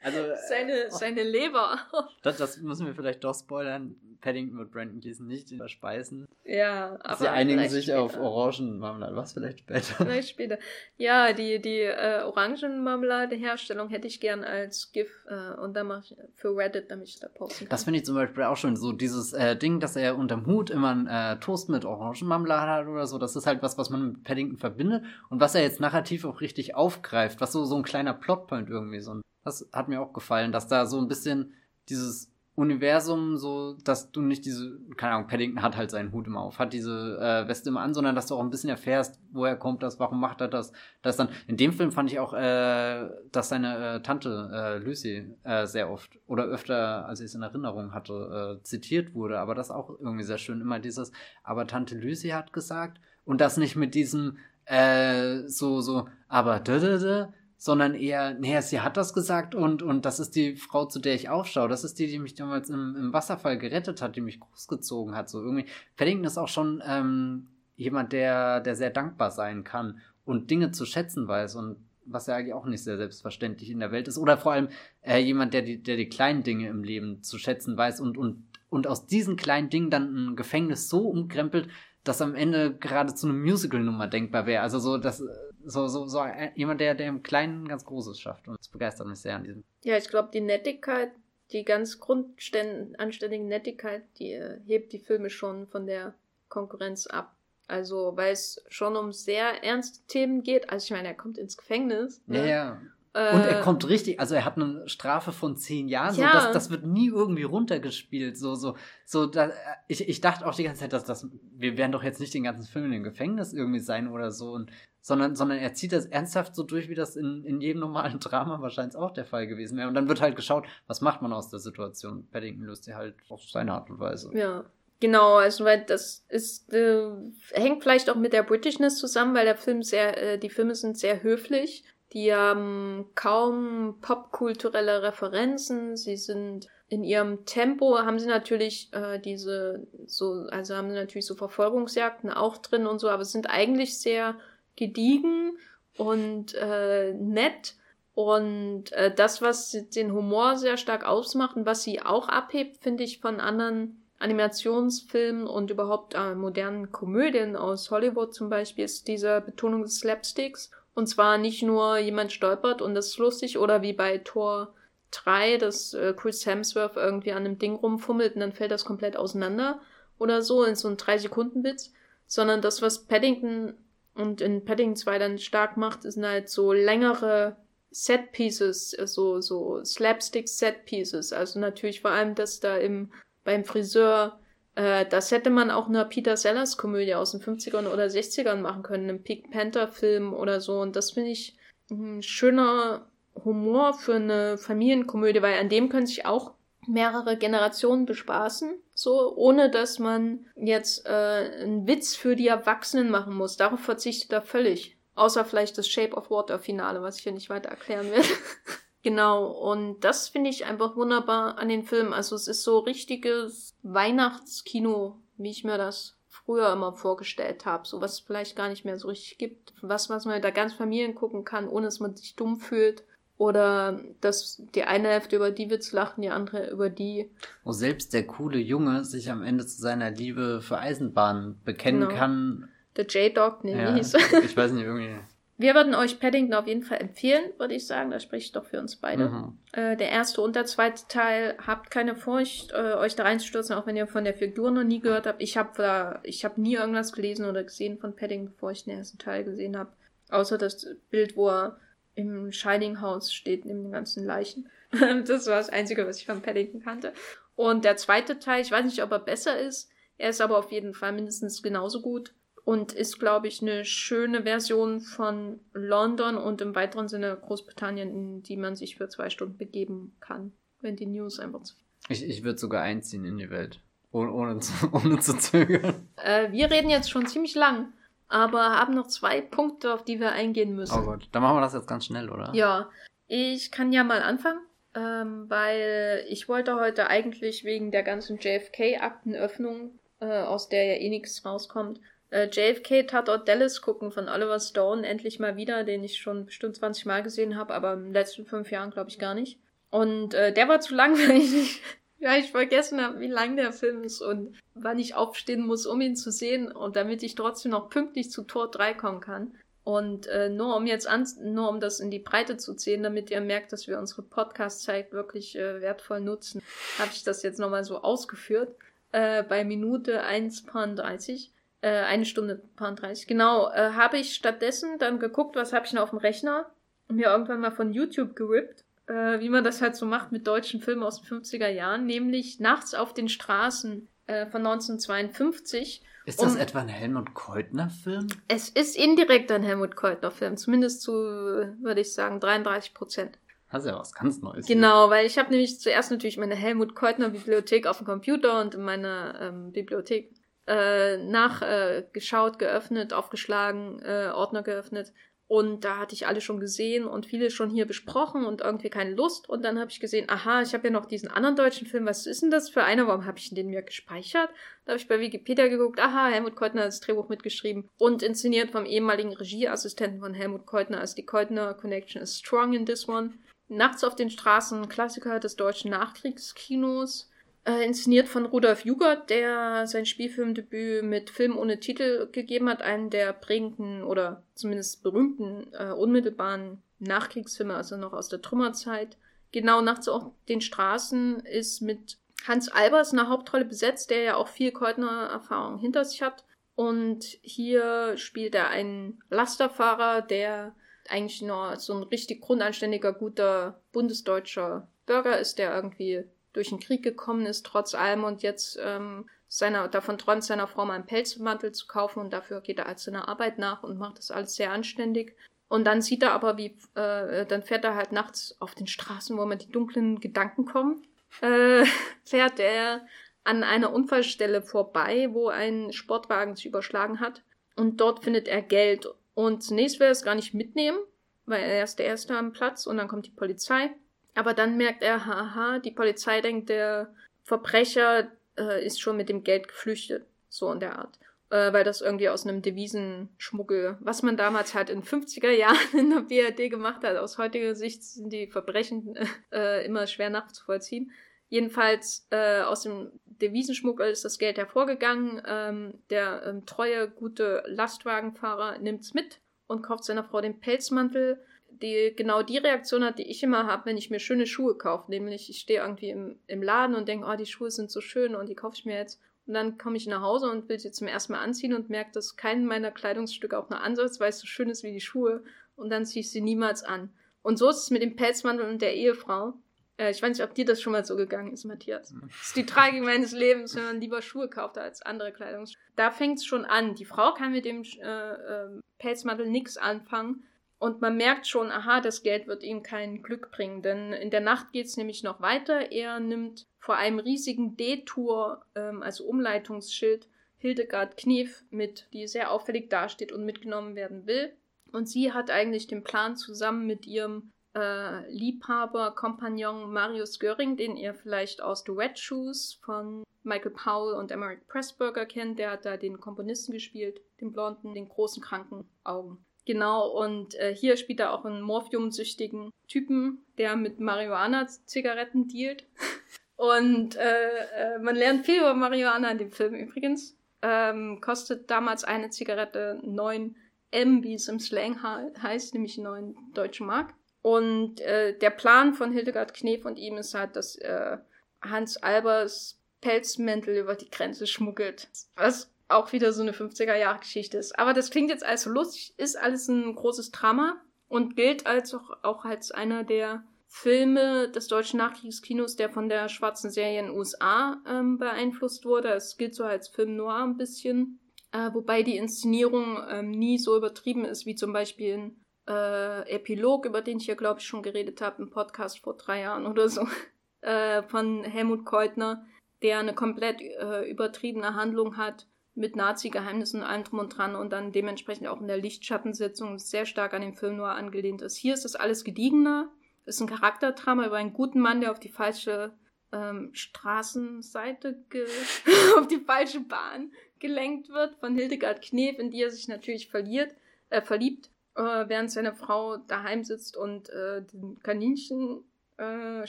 Also, seine, seine Leber. Das, das müssen wir vielleicht doch spoilern. Paddington wird Brandon Gleason nicht verspeisen. Ja, aber. Sie einigen sich später. auf Orangenmarmelade. Was vielleicht später? Vielleicht später. Ja, die, die äh, Orangenmarmelade-Herstellung hätte ich gern als GIF äh, und dann mache ich für Reddit, damit ich da posten kann. Das finde ich zum Beispiel auch schon so. Dieses äh, Ding, dass er unterm Hut immer einen äh, Toast mit Orangenmarmelade hat oder so, das ist halt was, was man mit Paddington verbindet und was er jetzt narrativ auch richtig aufgreift, was so, so ein kleiner Plotpoint irgendwie so. Das hat mir auch gefallen, dass da so ein bisschen dieses Universum so, dass du nicht diese, keine Ahnung, Paddington hat halt seinen Hut immer auf, hat diese äh, Weste immer an, sondern dass du auch ein bisschen erfährst, woher kommt das, warum macht er das. Das dann, in dem Film fand ich auch, äh, dass seine äh, Tante äh, Lucy äh, sehr oft oder öfter, als ich es in Erinnerung hatte, äh, zitiert wurde, aber das auch irgendwie sehr schön, immer dieses, aber Tante Lucy hat gesagt und das nicht mit diesem, äh, so, so, aber da, da, da, sondern eher, naja, sie hat das gesagt und, und das ist die Frau, zu der ich aufschaue. Das ist die, die mich damals im, im Wasserfall gerettet hat, die mich großgezogen hat. So irgendwie. Paddington ist auch schon ähm, jemand, der, der sehr dankbar sein kann und Dinge zu schätzen weiß und was ja eigentlich auch nicht sehr selbstverständlich in der Welt ist. Oder vor allem äh, jemand, der die, der die kleinen Dinge im Leben zu schätzen weiß und, und, und aus diesen kleinen Dingen dann ein Gefängnis so umkrempelt, dass am Ende gerade zu einer Musical-Nummer denkbar wäre. Also so, dass so, so, so jemand, der, der im Kleinen ganz Großes schafft. Und das begeistert mich sehr an diesem. Ja, ich glaube, die Nettigkeit, die ganz grundanständige Nettigkeit, die äh, hebt die Filme schon von der Konkurrenz ab. Also, weil es schon um sehr ernste Themen geht. Also, ich meine, er kommt ins Gefängnis. Ne? Ja, ja. Und er äh, kommt richtig, also er hat eine Strafe von zehn Jahren, ja. so, das, das wird nie irgendwie runtergespielt. So, so, so, da, ich, ich dachte auch die ganze Zeit, dass das, wir werden doch jetzt nicht den ganzen Film in dem Gefängnis irgendwie sein oder so. Und sondern, sondern er zieht das ernsthaft so durch, wie das in, in jedem normalen Drama wahrscheinlich auch der Fall gewesen wäre. Und dann wird halt geschaut, was macht man aus der Situation. Paddington löst sie halt auf seine Art und Weise. Ja, Genau, also weil das ist äh, hängt vielleicht auch mit der Britishness zusammen, weil der Film sehr, äh, die Filme sind sehr höflich. Die haben kaum popkulturelle Referenzen. Sie sind in ihrem Tempo haben sie natürlich äh, diese so, also haben sie natürlich so Verfolgungsjagden auch drin und so, aber sind eigentlich sehr gediegen und äh, nett. Und äh, das, was den Humor sehr stark ausmacht und was sie auch abhebt, finde ich von anderen Animationsfilmen und überhaupt äh, modernen Komödien aus Hollywood zum Beispiel, ist diese Betonung des Slapsticks. Und zwar nicht nur jemand stolpert und das ist lustig oder wie bei Tor 3, dass äh, Chris Hemsworth irgendwie an einem Ding rumfummelt und dann fällt das komplett auseinander oder so in so einem 3-Sekunden-Witz, sondern das, was Paddington und in Paddington 2 dann stark macht, sind halt so längere Set Pieces, so, so Slapstick Set Pieces. Also natürlich vor allem das da im, beim Friseur, äh, das hätte man auch eine Peter Sellers Komödie aus den 50ern oder 60ern machen können, einem Pink Panther Film oder so. Und das finde ich ein schöner Humor für eine Familienkomödie, weil an dem können sich auch mehrere Generationen bespaßen, so ohne dass man jetzt äh, einen Witz für die Erwachsenen machen muss. Darauf verzichtet er völlig. Außer vielleicht das Shape of Water Finale, was ich hier nicht weiter erklären werde. genau, und das finde ich einfach wunderbar an den Film. Also es ist so richtiges Weihnachtskino, wie ich mir das früher immer vorgestellt habe. So was es vielleicht gar nicht mehr so richtig gibt. Was, was man da ganz Familien gucken kann, ohne dass man sich dumm fühlt. Oder dass die eine Hälfte über die Witz lachen, die andere über die. Wo selbst der coole Junge sich am Ende zu seiner Liebe für Eisenbahnen bekennen genau. kann. Der J-Dog, nee, ja, ich weiß nicht, irgendwie. Wir würden euch Paddington auf jeden Fall empfehlen, würde ich sagen. Das spricht doch für uns beide. Mhm. Äh, der erste und der zweite Teil, habt keine Furcht, äh, euch da reinzustürzen, auch wenn ihr von der Figur noch nie gehört habt. Ich habe da, ich habe nie irgendwas gelesen oder gesehen von Paddington, bevor ich den ersten Teil gesehen habe. Außer das Bild, wo er im Shining House steht, neben den ganzen Leichen. das war das Einzige, was ich von Paddington kannte. Und der zweite Teil, ich weiß nicht, ob er besser ist. Er ist aber auf jeden Fall mindestens genauso gut und ist, glaube ich, eine schöne Version von London und im weiteren Sinne Großbritannien, in die man sich für zwei Stunden begeben kann, wenn die News einfach zu. Ich, ich würde sogar einziehen in die Welt, ohne, ohne, zu, ohne zu zögern. Äh, wir reden jetzt schon ziemlich lang aber haben noch zwei Punkte, auf die wir eingehen müssen. Oh Gott, dann machen wir das jetzt ganz schnell, oder? Ja, ich kann ja mal anfangen, ähm, weil ich wollte heute eigentlich wegen der ganzen JFK-Aktenöffnung, äh, aus der ja eh nichts rauskommt, äh, JFK Tatort Dallas gucken von Oliver Stone endlich mal wieder, den ich schon bestimmt 20 Mal gesehen habe, aber in den letzten fünf Jahren glaube ich gar nicht. Und äh, der war zu langweilig. Ja, ich vergessen habe, wie lang der Film ist und wann ich aufstehen muss, um ihn zu sehen und damit ich trotzdem noch pünktlich zu Tor 3 kommen kann. Und äh, nur um jetzt an, nur um das in die Breite zu ziehen, damit ihr merkt, dass wir unsere Podcast-Zeit wirklich äh, wertvoll nutzen, habe ich das jetzt nochmal so ausgeführt. Äh, bei Minute 1,30, äh, eine Stunde 30, genau, äh, habe ich stattdessen dann geguckt, was habe ich denn auf dem Rechner und mir irgendwann mal von YouTube gerippt äh, wie man das halt so macht mit deutschen Filmen aus den 50er Jahren, nämlich Nachts auf den Straßen äh, von 1952. Ist das um, etwa ein Helmut Keutner-Film? Es ist indirekt ein Helmut Keutner-Film, zumindest zu, würde ich sagen, 33 Prozent. Das ist ja was ganz Neues. Genau, hier. weil ich habe nämlich zuerst natürlich meine Helmut Keutner Bibliothek auf dem Computer und in meiner ähm, Bibliothek äh, nachgeschaut, äh, geöffnet, aufgeschlagen, äh, Ordner geöffnet und da hatte ich alle schon gesehen und viele schon hier besprochen und irgendwie keine Lust. Und dann habe ich gesehen, aha, ich habe ja noch diesen anderen deutschen Film. Was ist denn das für einer? Warum habe ich den mir gespeichert? Da habe ich bei Wikipedia geguckt, aha, Helmut Keutner hat das Drehbuch mitgeschrieben und inszeniert vom ehemaligen Regieassistenten von Helmut Keutner. Also die Keutner Connection is strong in this one. Nachts auf den Straßen, Klassiker des deutschen Nachkriegskinos äh, inszeniert von Rudolf Jugert, der sein Spielfilmdebüt mit Film ohne Titel gegeben hat, einen der prägenden oder zumindest berühmten äh, unmittelbaren Nachkriegsfilme, also noch aus der Trümmerzeit. Genau nachts auf den Straßen ist mit Hans Albers eine Hauptrolle besetzt, der ja auch viel Keutner-Erfahrung hinter sich hat. Und hier spielt er einen Lasterfahrer, der eigentlich nur so ein richtig grundanständiger, guter bundesdeutscher Bürger ist, der irgendwie durch den Krieg gekommen ist, trotz allem, und jetzt ähm, seiner, davon träumt, seiner Frau mal einen Pelzmantel zu kaufen und dafür geht er als seiner Arbeit nach und macht das alles sehr anständig. Und dann sieht er aber, wie, äh, dann fährt er halt nachts auf den Straßen, wo immer die dunklen Gedanken kommen, äh, fährt er an einer Unfallstelle vorbei, wo ein Sportwagen sich überschlagen hat. Und dort findet er Geld. Und zunächst will er es gar nicht mitnehmen, weil er ist der Erste am Platz und dann kommt die Polizei. Aber dann merkt er, haha, die Polizei denkt, der Verbrecher äh, ist schon mit dem Geld geflüchtet. So in der Art. Äh, weil das irgendwie aus einem Devisenschmuggel, was man damals halt in 50er Jahren in der BRD gemacht hat. Aus heutiger Sicht sind die Verbrechen äh, immer schwer nachzuvollziehen. Jedenfalls äh, aus dem Devisenschmuggel ist das Geld hervorgegangen. Ähm, der ähm, treue, gute Lastwagenfahrer nimmt's mit und kauft seiner Frau den Pelzmantel die genau die Reaktion hat, die ich immer habe, wenn ich mir schöne Schuhe kaufe. Nämlich, ich stehe irgendwie im, im Laden und denke, oh, die Schuhe sind so schön und die kaufe ich mir jetzt. Und dann komme ich nach Hause und will sie zum ersten Mal anziehen und merke, dass kein meiner Kleidungsstücke auch nur ansatzweise so schön ist wie die Schuhe. Und dann ziehe ich sie niemals an. Und so ist es mit dem Pelzmantel und der Ehefrau. Äh, ich weiß nicht, ob dir das schon mal so gegangen ist, Matthias. Das ist die Tragik meines Lebens, wenn man lieber Schuhe kauft als andere Kleidungsstücke. Da fängt es schon an. Die Frau kann mit dem äh, äh, Pelzmantel nichts anfangen. Und man merkt schon, aha, das Geld wird ihm kein Glück bringen, denn in der Nacht geht es nämlich noch weiter. Er nimmt vor einem riesigen Detour, ähm, also Umleitungsschild, Hildegard Knief mit, die sehr auffällig dasteht und mitgenommen werden will. Und sie hat eigentlich den Plan zusammen mit ihrem äh, Liebhaber, Kompagnon Marius Göring, den ihr vielleicht aus The Red Shoes von Michael Powell und Emmerich Pressburger kennt. Der hat da den Komponisten gespielt, den blonden, den großen kranken Augen. Genau, und äh, hier spielt er auch einen morphiumsüchtigen Typen, der mit Marihuana-Zigaretten dealt. und äh, äh, man lernt viel über Marihuana in dem Film übrigens. Ähm, kostet damals eine Zigarette 9 M, wie es im Slang heißt, nämlich 9 deutsche Mark. Und äh, der Plan von Hildegard Knef und ihm ist halt, dass äh, Hans Albers Pelzmäntel über die Grenze schmuggelt. Was auch wieder so eine 50er-Jahre-Geschichte ist. Aber das klingt jetzt alles so lustig, ist alles ein großes Drama und gilt als auch, auch als einer der Filme des deutschen Nachkriegskinos, der von der schwarzen Serie in den USA ähm, beeinflusst wurde. Es gilt so als Film noir ein bisschen, äh, wobei die Inszenierung ähm, nie so übertrieben ist wie zum Beispiel in äh, Epilog, über den ich ja, glaube ich, schon geredet habe im Podcast vor drei Jahren oder so, äh, von Helmut Keutner, der eine komplett äh, übertriebene Handlung hat mit Nazi-Geheimnissen und allem drum und dran und dann dementsprechend auch in der Lichtschattensetzung sehr stark an den Film nur angelehnt ist. Hier ist das alles gediegener, ist ein Charakterdrama über einen guten Mann, der auf die falsche ähm, Straßenseite, auf die falsche Bahn gelenkt wird von Hildegard Knef, in die er sich natürlich verliert, äh, verliebt äh, während seine Frau daheim sitzt und äh, den Kaninchenstall äh,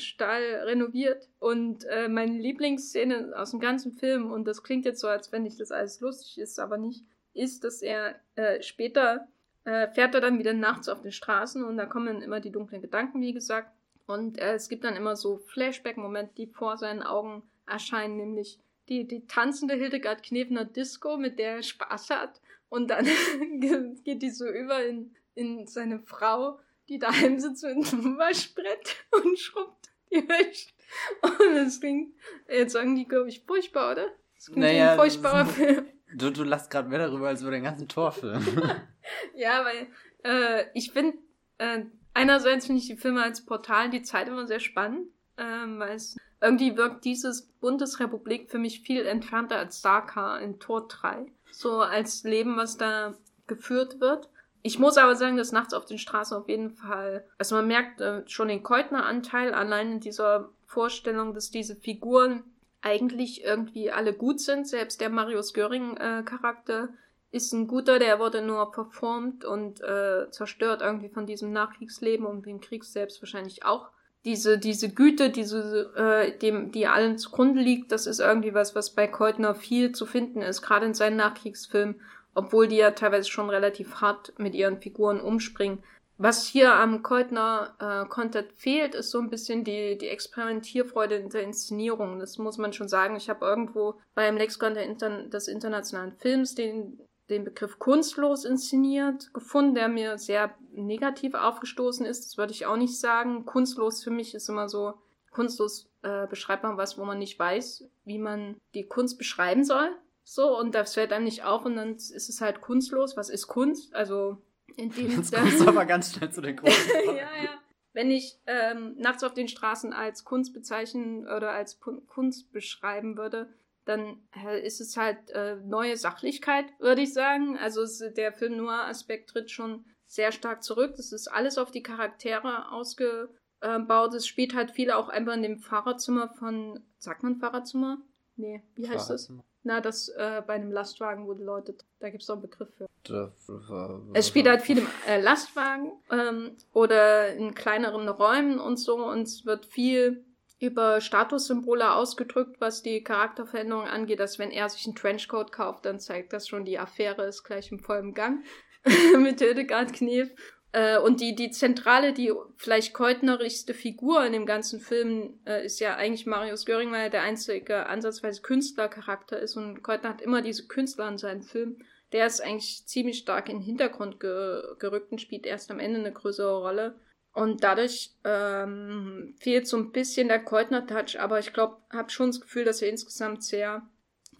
renoviert. Und äh, meine Lieblingsszene aus dem ganzen Film, und das klingt jetzt so, als wenn nicht das alles lustig ist, aber nicht, ist, dass er äh, später äh, fährt er dann wieder nachts auf den Straßen und da kommen immer die dunklen Gedanken, wie gesagt. Und äh, es gibt dann immer so Flashback-Momente, die vor seinen Augen erscheinen, nämlich die, die tanzende Hildegard Knefner Disco, mit der er Spaß hat. Und dann geht die so über in in seine Frau, die daheim sitzt mit einem Waschbrett und schrubbt die Wäsche. Und das klingt, jetzt sagen die, glaube ich, furchtbar, oder? Das klingt naja, ein furchtbarer Film. Du, du lachst gerade mehr darüber als über den ganzen Torfilm. ja, weil äh, ich finde, äh, einerseits finde ich die Filme als Portal die Zeit immer sehr spannend, ähm, weil es irgendwie wirkt dieses Bundesrepublik für mich viel entfernter als Saka in Tor 3. So als Leben, was da geführt wird. Ich muss aber sagen, dass nachts auf den Straßen auf jeden Fall, also man merkt äh, schon den Keutner-Anteil allein in dieser Vorstellung, dass diese Figuren eigentlich irgendwie alle gut sind. Selbst der Marius Göring-Charakter äh, ist ein guter, der wurde nur performt und äh, zerstört irgendwie von diesem Nachkriegsleben und dem Krieg selbst wahrscheinlich auch. Diese, diese Güte, diese, äh, dem, die allen zugrunde liegt, das ist irgendwie was, was bei Keutner viel zu finden ist, gerade in seinen Nachkriegsfilmen obwohl die ja teilweise schon relativ hart mit ihren Figuren umspringen. Was hier am Keutner äh, Content fehlt, ist so ein bisschen die, die Experimentierfreude in der Inszenierung. Das muss man schon sagen. Ich habe irgendwo beim Lexikon Inter des internationalen Films den, den Begriff kunstlos inszeniert gefunden, der mir sehr negativ aufgestoßen ist. Das würde ich auch nicht sagen. Kunstlos für mich ist immer so, kunstlos äh, beschreibt man was, wo man nicht weiß, wie man die Kunst beschreiben soll. So, und das fällt einem nicht auf und dann ist es halt kunstlos. Was ist Kunst? Also, in dem Jetzt kommst du aber ganz schnell zu den großen Ja, ja. Wenn ich ähm, nachts auf den Straßen als Kunst bezeichnen oder als P Kunst beschreiben würde, dann äh, ist es halt äh, neue Sachlichkeit, würde ich sagen. Also es, der Film Noir-Aspekt tritt schon sehr stark zurück. Das ist alles auf die Charaktere ausgebaut. Es spielt halt viel auch einfach in dem Fahrerzimmer von, sagt man Fahrerzimmer? Nee, wie heißt das? Na, das äh, bei einem Lastwagen, wo die Leute, da gibt es doch einen Begriff für. es spielt halt viel im äh, Lastwagen ähm, oder in kleineren Räumen und so und es wird viel über Statussymbole ausgedrückt, was die Charakterveränderung angeht, dass wenn er sich einen Trenchcoat kauft, dann zeigt das schon, die Affäre ist gleich im vollen Gang mit Hildegard Knef. Äh, und die, die zentrale, die vielleicht keutnerischste Figur in dem ganzen Film äh, ist ja eigentlich Marius Göring, weil er der einzige ansatzweise Künstlercharakter ist und Keutner hat immer diese Künstler in seinen Filmen. Der ist eigentlich ziemlich stark in den Hintergrund ge gerückt und spielt erst am Ende eine größere Rolle. Und dadurch ähm, fehlt so ein bisschen der Keutner-Touch, aber ich glaube, habe schon das Gefühl, dass er insgesamt sehr,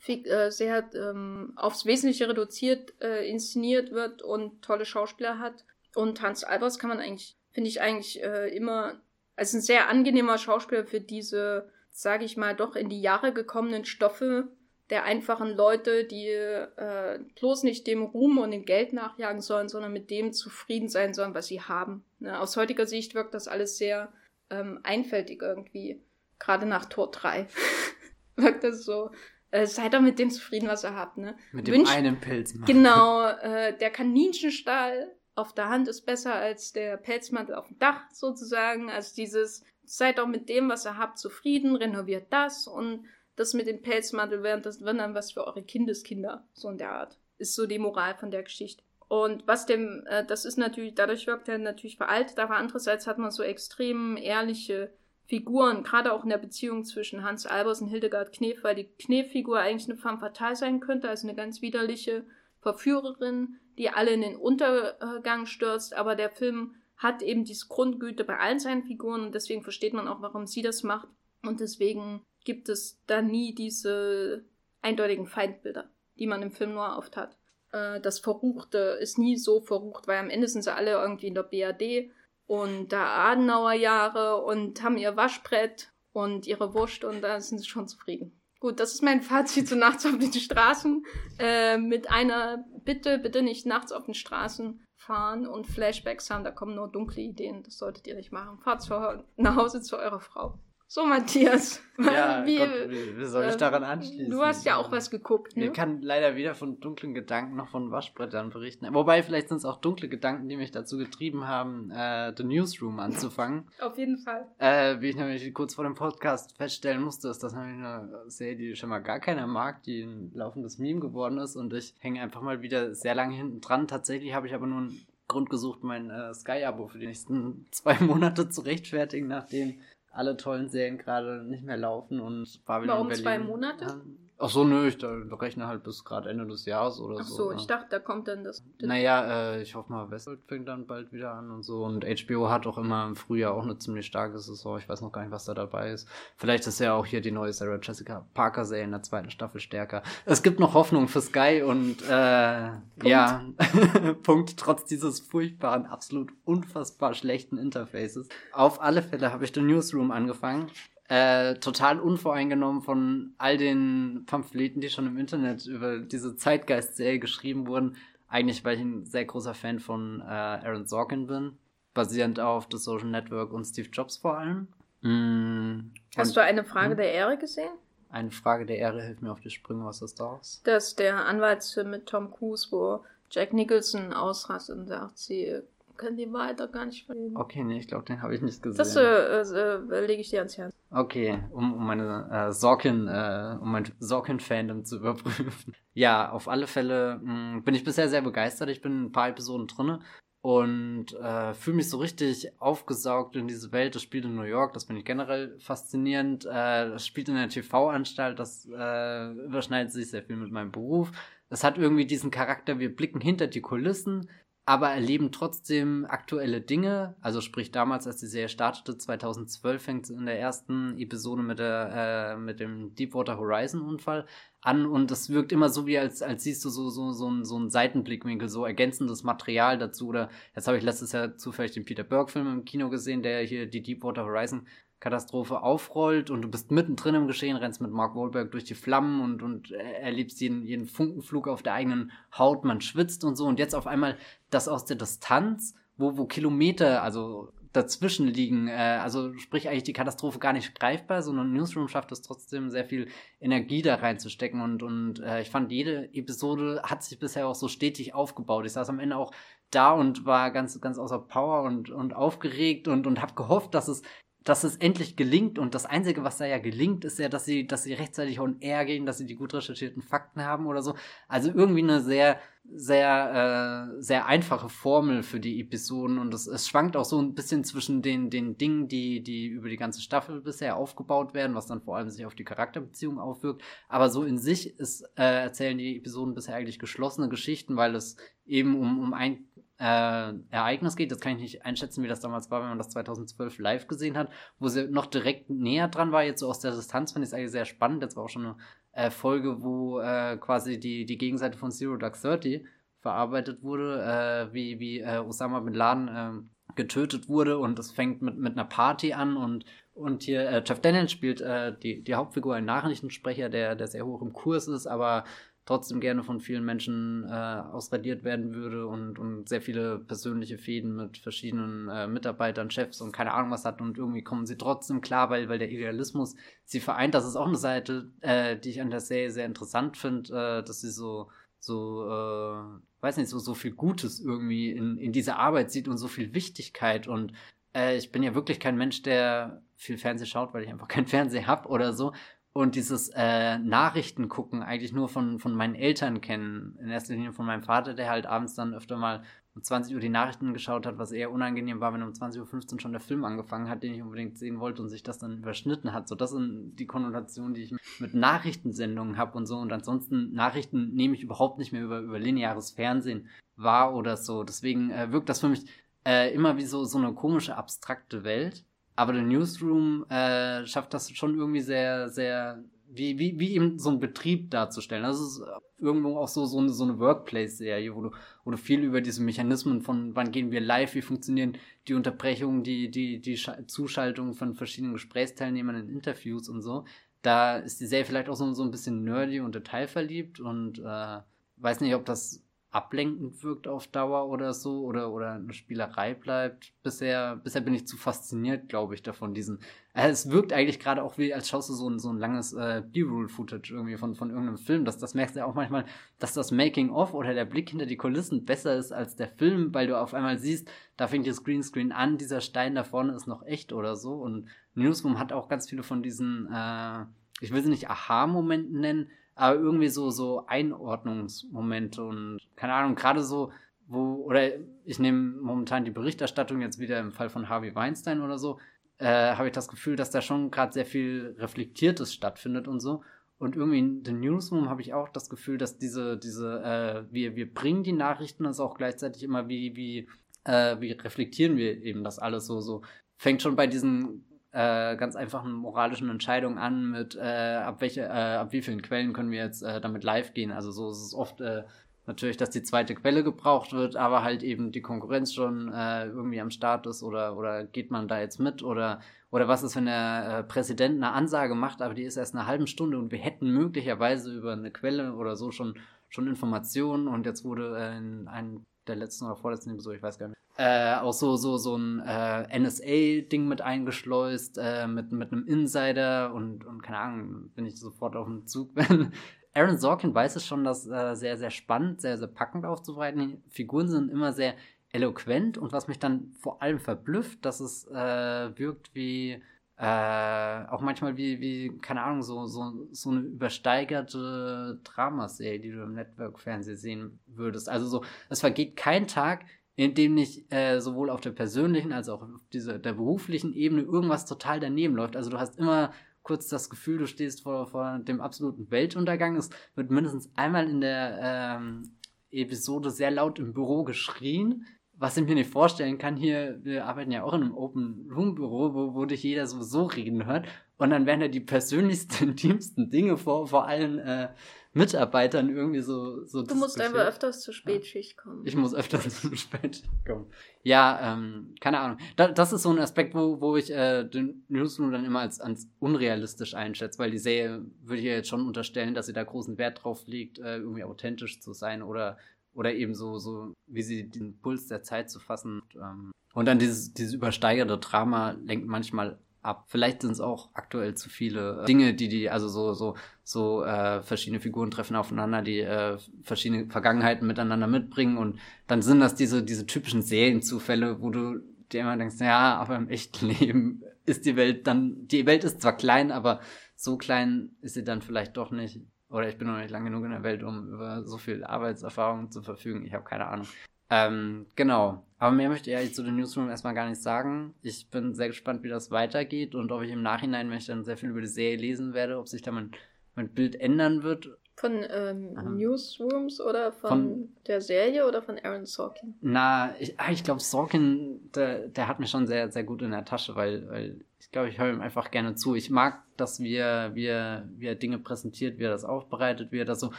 äh, sehr ähm, aufs Wesentliche reduziert äh, inszeniert wird und tolle Schauspieler hat. Und Hans Albers kann man eigentlich, finde ich eigentlich äh, immer als ein sehr angenehmer Schauspieler für diese, sage ich mal, doch in die Jahre gekommenen Stoffe, der einfachen Leute, die äh, bloß nicht dem Ruhm und dem Geld nachjagen sollen, sondern mit dem zufrieden sein sollen, was sie haben. Ne? Aus heutiger Sicht wirkt das alles sehr ähm, einfältig irgendwie. Gerade nach Tor 3 wirkt das so. Äh, seid doch mit dem zufrieden, was ihr habt, ne? Mit dem Wünsch einen Pilz. Genau, äh, der Kaninchenstall auf der Hand ist besser als der Pelzmantel auf dem Dach sozusagen. Also dieses, seid doch mit dem, was ihr habt, zufrieden, renoviert das und das mit dem Pelzmantel während das dann was für eure Kindeskinder, so in der Art. Ist so die Moral von der Geschichte. Und was dem, äh, das ist natürlich, dadurch wirkt er natürlich veraltet, aber andererseits hat man so extrem ehrliche Figuren, gerade auch in der Beziehung zwischen Hans Albers und Hildegard Knef, weil die Knef-Figur eigentlich eine femme fatale sein könnte, also eine ganz widerliche Verführerin, die alle in den Untergang stürzt, aber der Film hat eben diese Grundgüte bei allen seinen Figuren und deswegen versteht man auch, warum sie das macht. Und deswegen gibt es da nie diese eindeutigen Feindbilder, die man im Film nur oft hat. Äh, das Verruchte ist nie so verrucht, weil am Ende sind sie alle irgendwie in der BAD und da Adenauer Jahre und haben ihr Waschbrett und ihre Wurst und da sind sie schon zufrieden. Gut, das ist mein Fazit zu nachts auf den Straßen. Äh, mit einer Bitte, bitte nicht nachts auf den Straßen fahren und Flashbacks haben, da kommen nur dunkle Ideen. Das solltet ihr nicht machen. Fahrt zu, nach Hause zu eurer Frau. So, Matthias. Ja, wie, Gott, wie, soll ich äh, daran anschließen? Du hast ja auch was geguckt, ne? Ich kann leider weder von dunklen Gedanken noch von Waschbrettern berichten. Wobei, vielleicht sind es auch dunkle Gedanken, die mich dazu getrieben haben, äh, The Newsroom anzufangen. Auf jeden Fall. Äh, wie ich nämlich kurz vor dem Podcast feststellen musste, ist das nämlich eine Serie, die schon mal gar keiner mag, die ein laufendes Meme geworden ist und ich hänge einfach mal wieder sehr lange hinten dran. Tatsächlich habe ich aber nur einen Grund gesucht, mein äh, Sky-Abo für die nächsten zwei Monate zu rechtfertigen, nachdem alle tollen Serien gerade nicht mehr laufen und Babylon Warum Berlin, zwei Monate? Ach so, nö, ich rechne halt bis gerade Ende des Jahres oder Ach so. Ach so, ich dachte, da kommt dann das. Naja, äh, ich hoffe mal, Westworld fängt dann bald wieder an und so. Und HBO hat auch immer im Frühjahr auch eine ziemlich starke Saison. Ich weiß noch gar nicht, was da dabei ist. Vielleicht ist ja auch hier die neue Sarah Jessica Parker Serie in der zweiten Staffel stärker. Es gibt noch Hoffnung für Sky und äh, ja, Punkt, trotz dieses furchtbaren, absolut unfassbar schlechten Interfaces. Auf alle Fälle habe ich den Newsroom angefangen äh, total unvoreingenommen von all den Pamphleten, die schon im Internet über diese Zeitgeist-Serie geschrieben wurden. Eigentlich, weil ich ein sehr großer Fan von äh, Aaron Sorkin bin, basierend auf The Social Network und Steve Jobs vor allem. Mm, Hast du eine Frage hm? der Ehre gesehen? Eine Frage der Ehre hilft mir auf die Sprünge, was ist daraus? Das ist der Anwaltsfilm mit Tom Cruise, wo Jack Nicholson ausrastet und sagt, sie können die weiter gar nicht verlieren. Okay, nee, ich glaube, den habe ich nicht gesehen. Das äh, äh, lege ich dir ans Herz. Okay, um, um meine äh, Sorkin, äh, um mein Sorkin-Fandom zu überprüfen. ja, auf alle Fälle mh, mm, bin ich bisher sehr begeistert. Ich bin ein paar Episoden drinne und äh, fühle mich so richtig aufgesaugt in diese Welt. Das spielt in New York, das finde ich generell faszinierend. Äh, das spielt in einer TV-Anstalt, das äh, überschneidet sich sehr viel mit meinem Beruf. Es hat irgendwie diesen Charakter, wir blicken hinter die Kulissen, aber erleben trotzdem aktuelle Dinge. Also sprich damals, als die Serie startete, 2012 fängt es in der ersten Episode mit der äh, mit dem Deepwater Horizon Unfall an und das wirkt immer so wie als als siehst du so so so so ein Seitenblickwinkel, so ergänzendes Material dazu. Oder jetzt habe ich letztes Jahr zufällig den Peter Burke Film im Kino gesehen, der hier die Deepwater Horizon Katastrophe aufrollt und du bist mittendrin im Geschehen, rennst mit Mark Wahlberg durch die Flammen und, und erlebst jeden, jeden Funkenflug auf der eigenen Haut, man schwitzt und so und jetzt auf einmal das aus der Distanz, wo, wo Kilometer, also dazwischen liegen, äh, also sprich eigentlich die Katastrophe gar nicht greifbar, sondern Newsroom schafft es trotzdem sehr viel Energie da reinzustecken und, und äh, ich fand jede Episode hat sich bisher auch so stetig aufgebaut. Ich saß am Ende auch da und war ganz, ganz außer Power und, und aufgeregt und, und habe gehofft, dass es dass es endlich gelingt und das Einzige, was da ja gelingt, ist ja, dass sie, dass sie rechtzeitig on air gehen, dass sie die gut recherchierten Fakten haben oder so. Also irgendwie eine sehr, sehr, äh, sehr einfache Formel für die Episoden und es, es schwankt auch so ein bisschen zwischen den, den Dingen, die, die über die ganze Staffel bisher aufgebaut werden, was dann vor allem sich auf die Charakterbeziehung aufwirkt. Aber so in sich ist, äh, erzählen die Episoden bisher eigentlich geschlossene Geschichten, weil es eben um, um ein äh, Ereignis geht. Das kann ich nicht einschätzen, wie das damals war, wenn man das 2012 live gesehen hat, wo sie noch direkt näher dran war. Jetzt so aus der Distanz finde ich es eigentlich sehr spannend. Jetzt war auch schon eine äh, Folge, wo äh, quasi die, die Gegenseite von Zero Dark Thirty verarbeitet wurde, äh, wie, wie äh, Osama Bin Laden äh, getötet wurde und es fängt mit, mit einer Party an und Und hier, äh, Jeff Daniels spielt die, die Hauptfigur, ein Nachrichtensprecher, der, der sehr hoch im Kurs ist, aber trotzdem gerne von vielen Menschen äh, ausradiert werden würde und, und sehr viele persönliche Fäden mit verschiedenen äh, Mitarbeitern, Chefs und keine Ahnung was hat und irgendwie kommen sie trotzdem klar, weil, weil der Idealismus sie vereint. Das ist auch eine Seite, äh, die ich an der Serie sehr interessant finde, äh, dass sie so, so, äh, weiß nicht, so, so viel Gutes irgendwie in, in dieser Arbeit sieht und so viel Wichtigkeit und äh, ich bin ja wirklich kein Mensch, der viel Fernsehen schaut, weil ich einfach kein Fernsehen habe oder so und dieses äh, Nachrichten gucken eigentlich nur von, von meinen Eltern kennen. In erster Linie von meinem Vater, der halt abends dann öfter mal um 20 Uhr die Nachrichten geschaut hat, was eher unangenehm war, wenn um 20.15 Uhr schon der Film angefangen hat, den ich unbedingt sehen wollte und sich das dann überschnitten hat. So, das sind die Konnotationen, die ich mit Nachrichtensendungen habe und so. Und ansonsten Nachrichten nehme ich überhaupt nicht mehr über, über lineares Fernsehen wahr oder so. Deswegen äh, wirkt das für mich äh, immer wie so, so eine komische, abstrakte Welt. Aber der Newsroom äh, schafft das schon irgendwie sehr, sehr, wie, wie, wie eben so ein Betrieb darzustellen. Das ist irgendwo auch so, so eine, so eine Workplace-Serie, wo du, wo du viel über diese Mechanismen von wann gehen wir live, wie funktionieren die Unterbrechungen, die, die, die Zuschaltung von verschiedenen Gesprächsteilnehmern in Interviews und so. Da ist die Serie vielleicht auch so, so ein bisschen nerdy und detailverliebt und äh, weiß nicht, ob das ablenkend wirkt auf Dauer oder so oder, oder eine Spielerei bleibt. Bisher, bisher bin ich zu fasziniert, glaube ich, davon. Diesen, äh, es wirkt eigentlich gerade auch wie, als schaust du so ein, so ein langes äh, B-Roll-Footage irgendwie von, von irgendeinem Film. Das, das merkst du ja auch manchmal, dass das Making-of oder der Blick hinter die Kulissen besser ist als der Film, weil du auf einmal siehst, da fängt das Greenscreen an, dieser Stein da vorne ist noch echt oder so. Und Newsroom hat auch ganz viele von diesen, äh, ich will sie nicht Aha-Momenten nennen, aber irgendwie so, so Einordnungsmomente und keine Ahnung, gerade so, wo, oder ich nehme momentan die Berichterstattung jetzt wieder im Fall von Harvey Weinstein oder so, äh, habe ich das Gefühl, dass da schon gerade sehr viel Reflektiertes stattfindet und so. Und irgendwie in The Newsroom habe ich auch das Gefühl, dass diese, diese, äh, wir, wir bringen die Nachrichten, das auch gleichzeitig immer, wie, wie, äh, wie reflektieren wir eben das alles so, so. Fängt schon bei diesen äh, ganz einfachen moralischen Entscheidungen an mit äh, ab welche, äh, ab wie vielen Quellen können wir jetzt äh, damit live gehen. Also so ist es oft äh, natürlich, dass die zweite Quelle gebraucht wird, aber halt eben die Konkurrenz schon äh, irgendwie am Start ist oder oder geht man da jetzt mit oder oder was ist, wenn der Präsident eine Ansage macht, aber die ist erst eine halbe Stunde und wir hätten möglicherweise über eine Quelle oder so schon schon Informationen und jetzt wurde äh, in einem der letzten oder vorletzten Episode, ich weiß gar nicht, äh, auch so, so, so ein äh, NSA-Ding mit eingeschleust, äh, mit, mit einem Insider und, und keine Ahnung, bin ich sofort auf dem Zug bin. Aaron Sorkin weiß es schon, das äh, sehr, sehr spannend, sehr, sehr packend aufzubereiten. Die Figuren sind immer sehr eloquent und was mich dann vor allem verblüfft, dass es äh, wirkt wie äh, auch manchmal wie, wie, keine Ahnung, so, so, so eine übersteigerte Dramaserie, die du im Network-Fernsehen sehen würdest. Also so, es vergeht kein Tag, in dem nicht äh, sowohl auf der persönlichen als auch auf dieser, der beruflichen Ebene irgendwas total daneben läuft. Also du hast immer kurz das Gefühl, du stehst vor, vor dem absoluten Weltuntergang. Es wird mindestens einmal in der ähm, Episode sehr laut im Büro geschrien was ich mir nicht vorstellen kann, hier, wir arbeiten ja auch in einem Open-Room-Büro, wo, wo dich jeder sowieso reden hört. Und dann werden ja die persönlichsten, intimsten Dinge vor, vor allen äh, Mitarbeitern irgendwie so, so Du musst einfach öfters zur Spätschicht kommen. Ich muss öfters zur Spätschicht kommen. Ja, ähm, keine Ahnung. Da, das ist so ein Aspekt, wo, wo ich äh, den Newsroom dann immer als, als unrealistisch einschätze, weil die Serie würde ich ja jetzt schon unterstellen, dass sie da großen Wert drauf legt, äh, irgendwie authentisch zu sein oder oder eben so, so, wie sie den Puls der Zeit zu fassen. Ähm, und dann dieses, dieses übersteigerte Drama lenkt manchmal ab. Vielleicht sind es auch aktuell zu viele äh, Dinge, die die, also so, so, so äh, verschiedene Figuren treffen aufeinander, die äh, verschiedene Vergangenheiten miteinander mitbringen und dann sind das diese, diese typischen Serienzufälle, wo du dir immer denkst, ja, aber im echten Leben ist die Welt dann, die Welt ist zwar klein, aber so klein ist sie dann vielleicht doch nicht. Oder ich bin noch nicht lang genug in der Welt, um über so viel Arbeitserfahrung zu verfügen. Ich habe keine Ahnung. Ähm, genau. Aber mehr möchte ich eigentlich zu den Newsroom erstmal gar nicht sagen. Ich bin sehr gespannt, wie das weitergeht und ob ich im Nachhinein, wenn ich dann sehr viel über die Serie lesen werde, ob sich da mein, mein Bild ändern wird. Von ähm, Newsrooms oder von, von, der Serie oder von Aaron Sorkin? Na, ich, ah, ich glaube, Sorkin, der, der hat mich schon sehr, sehr gut in der Tasche, weil, weil ich glaube, ich höre ihm einfach gerne zu. Ich mag, dass wir, wir, wie er Dinge präsentiert, wie er das aufbereitet, wie er das so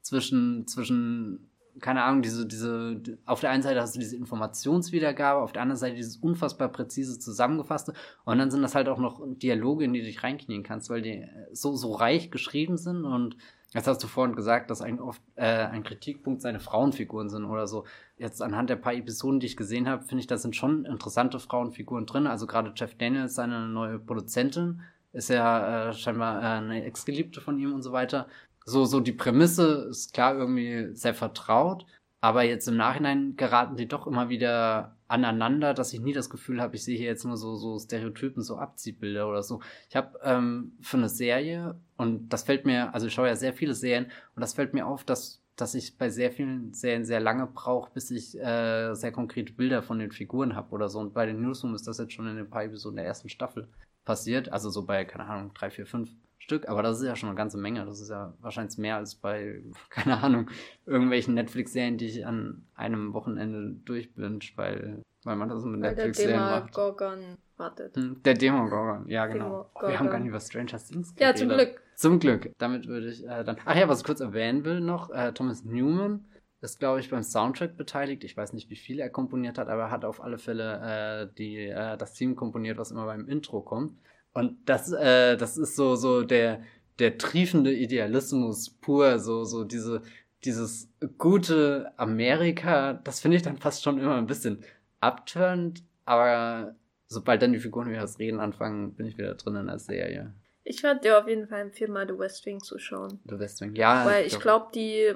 zwischen, zwischen keine Ahnung, diese, diese, auf der einen Seite hast du diese Informationswiedergabe, auf der anderen Seite dieses unfassbar präzise zusammengefasste und dann sind das halt auch noch Dialoge, in die du dich reinknien kannst, weil die so, so reich geschrieben sind und Jetzt hast du vorhin gesagt, dass ein, oft, äh, ein Kritikpunkt seine Frauenfiguren sind oder so. Jetzt anhand der paar Episoden, die ich gesehen habe, finde ich, da sind schon interessante Frauenfiguren drin. Also gerade Jeff Daniels, seine neue Produzentin, ist ja äh, scheinbar äh, eine Ex-Geliebte von ihm und so weiter. So, so die Prämisse ist klar irgendwie sehr vertraut, aber jetzt im Nachhinein geraten die doch immer wieder aneinander, dass ich nie das Gefühl habe, ich sehe hier jetzt nur so, so Stereotypen, so Abziehbilder oder so. Ich habe ähm, für eine Serie, und das fällt mir, also ich schaue ja sehr viele Serien, und das fällt mir auf, dass, dass ich bei sehr vielen Serien sehr lange brauche, bis ich äh, sehr konkrete Bilder von den Figuren habe oder so. Und bei den Newsroom ist das jetzt schon in ein paar Episoden der ersten Staffel passiert. Also so bei, keine Ahnung, drei, vier, fünf Stück, aber das ist ja schon eine ganze Menge. Das ist ja wahrscheinlich mehr als bei, keine Ahnung, irgendwelchen Netflix-Serien, die ich an einem Wochenende durchbinge, weil, weil man das mit Netflix-Serien macht. Gorgon wartet. Hm, der Demogorgon, ja genau. Demogorgon. Wir haben gar nicht über Stranger Things geredet. Ja, zum Glück. Zum Glück. Damit würde ich äh, dann. Ach ja, was ich kurz erwähnen will noch, äh, Thomas Newman ist, glaube ich, beim Soundtrack beteiligt. Ich weiß nicht, wie viel er komponiert hat, aber er hat auf alle Fälle äh, die, äh, das Theme komponiert, was immer beim Intro kommt. Und das, äh, das ist so, so der, der triefende Idealismus pur, so, so diese, dieses gute Amerika, das finde ich dann fast schon immer ein bisschen abturnt, aber sobald dann die Figuren wieder das Reden anfangen, bin ich wieder drin in der Serie. Ich werde dir auf jeden Fall empfehlen, mal The West Wing zu schauen. The West Wing, ja. Weil ich glaube, die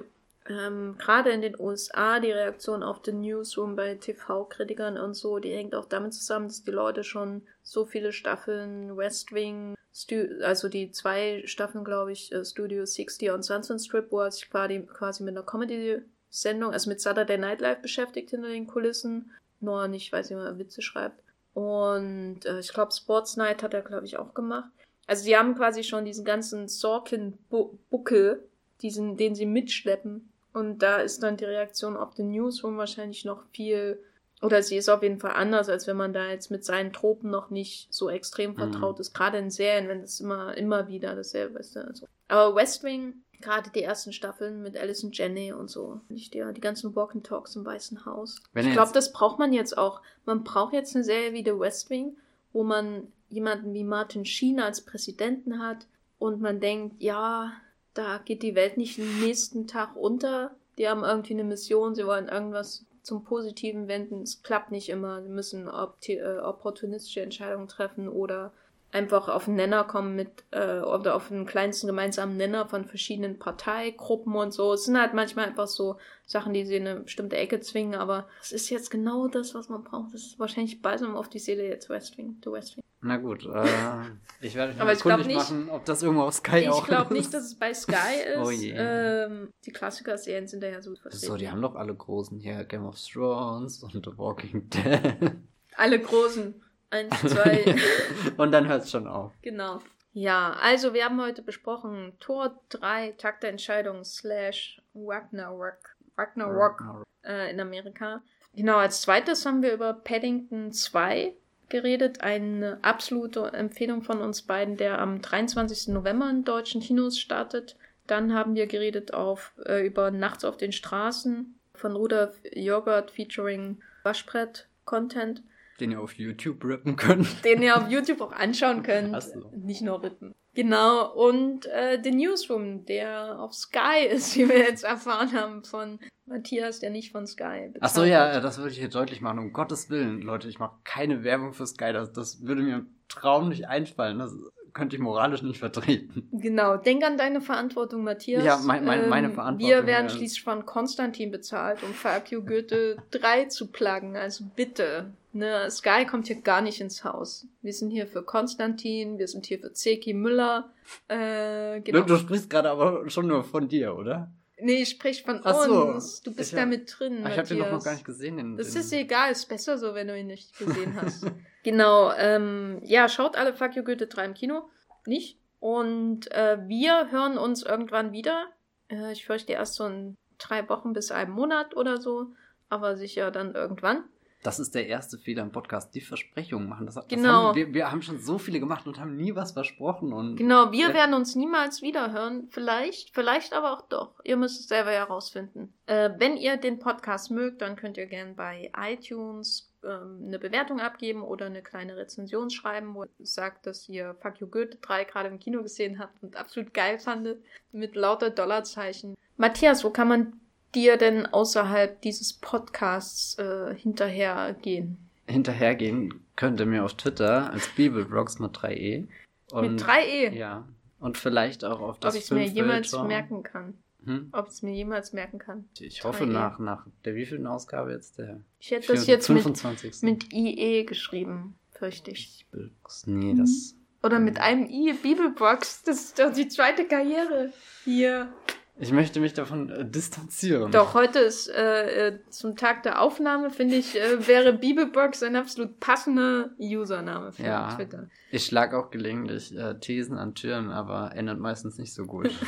ähm, gerade in den USA die Reaktion auf den Newsroom bei TV-Kritikern und so, die hängt auch damit zusammen, dass die Leute schon so viele Staffeln West Wing, Stu also die zwei Staffeln, glaube ich, äh, Studio 60 und Sunset Strip, wo er sich quasi, quasi mit einer Comedy-Sendung, also mit Saturday Night Live beschäftigt hinter den Kulissen, nur nicht, weiß ich mal, Witze schreibt. Und äh, ich glaube, Sports Night hat er, glaube ich, auch gemacht. Also sie haben quasi schon diesen ganzen Sorkin-Buckel, diesen, den sie mitschleppen, und da ist dann die Reaktion auf den Newsroom wahrscheinlich noch viel, oder sie ist auf jeden Fall anders, als wenn man da jetzt mit seinen Tropen noch nicht so extrem mhm. vertraut mhm. ist. Gerade in Serien, wenn es immer, immer wieder dasselbe ist. Also. Aber West Wing, gerade die ersten Staffeln mit Alison Janney und so, nicht der, die ganzen Walk and Talks im Weißen Haus. Wenn ich glaube, das braucht man jetzt auch. Man braucht jetzt eine Serie wie The West Wing, wo man jemanden wie Martin Sheen als Präsidenten hat und man denkt, ja, da geht die Welt nicht den nächsten Tag unter. Die haben irgendwie eine Mission, sie wollen irgendwas zum Positiven wenden. Es klappt nicht immer. Sie müssen äh, opportunistische Entscheidungen treffen oder einfach auf einen Nenner kommen mit, äh, oder auf einen kleinsten gemeinsamen Nenner von verschiedenen Parteigruppen und so. Es sind halt manchmal einfach so Sachen, die sie in eine bestimmte Ecke zwingen, aber es ist jetzt genau das, was man braucht. Das ist wahrscheinlich balsam auf die Seele jetzt West Wing, The West Wing. Na gut, äh, ich werde mich mal kundig machen, ob das irgendwo auf Sky ich auch Ich glaube nicht, dass es bei Sky ist. oh je. Ähm, die Klassiker-Serien sind da ja so vertreten. So, die haben doch alle großen hier, Game of Thrones und The Walking Dead. Alle großen. Eins, zwei. und dann hört es schon auf. Genau. Ja, also wir haben heute besprochen Tor 3, Takt der Entscheidung slash Ragnarok, Ragnarok äh, in Amerika. Genau, als zweites haben wir über Paddington 2 geredet. Eine absolute Empfehlung von uns beiden, der am 23. November in deutschen Kinos startet. Dann haben wir geredet auf, äh, über Nachts auf den Straßen von Rudolf Joghurt featuring Waschbrett-Content. Den ihr auf YouTube rippen könnt. Den ihr auf YouTube auch anschauen könnt. So. Nicht nur rippen. Genau, und äh, The Newsroom, der auf Sky ist, wie wir jetzt erfahren haben von Matthias, der nicht von Sky Ach so, ja, das würde ich hier deutlich machen. Um Gottes Willen, Leute, ich mache keine Werbung für Sky. Das, das würde mir im Traum nicht einfallen. Das könnte ich moralisch nicht vertreten. Genau, denk an deine Verantwortung, Matthias. Ja, mein, mein, meine ähm, Verantwortung. Wir werden ja. schließlich von Konstantin bezahlt, um Fabio Goethe 3 zu plagen. Also bitte, Ne, Sky kommt hier gar nicht ins Haus. Wir sind hier für Konstantin, wir sind hier für Zeki Müller. Äh, genau. du, du sprichst gerade aber schon nur von dir, oder? Nee, ich sprich von Ach uns. So. Du bist da mit drin. Ich habe den noch gar nicht gesehen. In, das ist egal, ist besser so, wenn du ihn nicht gesehen hast. genau, ähm, ja, schaut alle Fuck You Goethe 3 im Kino. Nicht? Und äh, wir hören uns irgendwann wieder. Äh, ich fürchte erst so in drei Wochen bis einem Monat oder so. Aber sicher dann irgendwann. Das ist der erste Fehler im Podcast, die Versprechungen machen. Das, das Genau. Haben, wir, wir haben schon so viele gemacht und haben nie was versprochen. Und Genau, wir werden uns niemals wiederhören. Vielleicht, vielleicht aber auch doch. Ihr müsst es selber herausfinden. Äh, wenn ihr den Podcast mögt, dann könnt ihr gerne bei iTunes ähm, eine Bewertung abgeben oder eine kleine Rezension schreiben, wo ihr sagt, dass ihr Fuck You Goethe 3 gerade im Kino gesehen habt und absolut geil fandet, mit lauter Dollarzeichen. Matthias, wo kann man dir denn außerhalb dieses Podcasts äh, hinterhergehen? hinterhergehen könnt ihr mir auf Twitter als Bibelblogs mit 3e. Und, Mit 3e. Ja. Und vielleicht auch auf das Ob ich es mir jemals Fünffälter. merken kann. Hm? Ob ich es mir jemals merken kann. Ich hoffe 3e. nach, nach der wievielten Ausgabe jetzt? Der Ich hätte das jetzt mit, 25. mit IE geschrieben, fürchte ich. Bibelblogs. Nee, das. Oder mit einem I, Bibelbox. Das ist doch die zweite Karriere. Hier. Ich möchte mich davon äh, distanzieren. Doch, heute ist äh, äh, zum Tag der Aufnahme, finde ich, äh, wäre Bibelbox ein absolut passender Username für Ja. Twitter. Ich schlag auch gelegentlich äh, Thesen an Türen, aber endet meistens nicht so gut.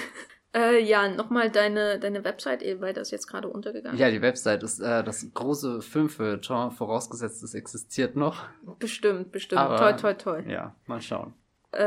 Äh, ja, nochmal deine, deine Website, eh, weil das jetzt gerade untergegangen ja, die Website ist das große Filmfeuilleton, vorausgesetzt es existiert noch. Bestimmt, bestimmt. Aber- toi, toi, toi. Ja, mal schauen.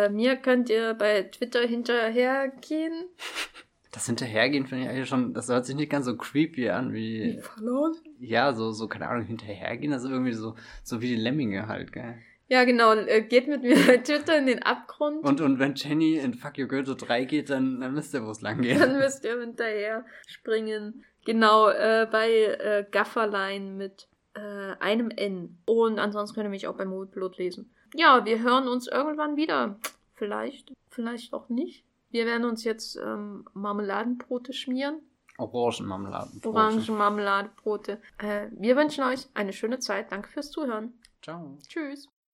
Mir könnt ihr bei Twitter hinterhergehen. Das Hinterhergehen finde ich eigentlich schon, das hört sich nicht ganz so creepy an wie, verloren? ja, so, so, keine Ahnung, hinterhergehen, das ist irgendwie so, so wie die Lemminge halt, gell. Ja, genau. Äh, geht mit mir bei Twitter in den Abgrund. Und, und wenn Jenny in Fuck You Goethe 3 geht, dann, dann wisst ihr, wo es lang geht. Dann müsst ihr hinterher springen. Genau, äh, bei äh, Gafferlein mit äh, einem N. Und ansonsten könnt ihr mich auch bei Moodblut lesen. Ja, wir hören uns irgendwann wieder. Vielleicht, vielleicht auch nicht. Wir werden uns jetzt ähm, Marmeladenbrote schmieren. Orangenmarmeladen. Orangenmarmeladebrote. Äh, wir wünschen euch eine schöne Zeit. Danke fürs Zuhören. Ciao. Tschüss.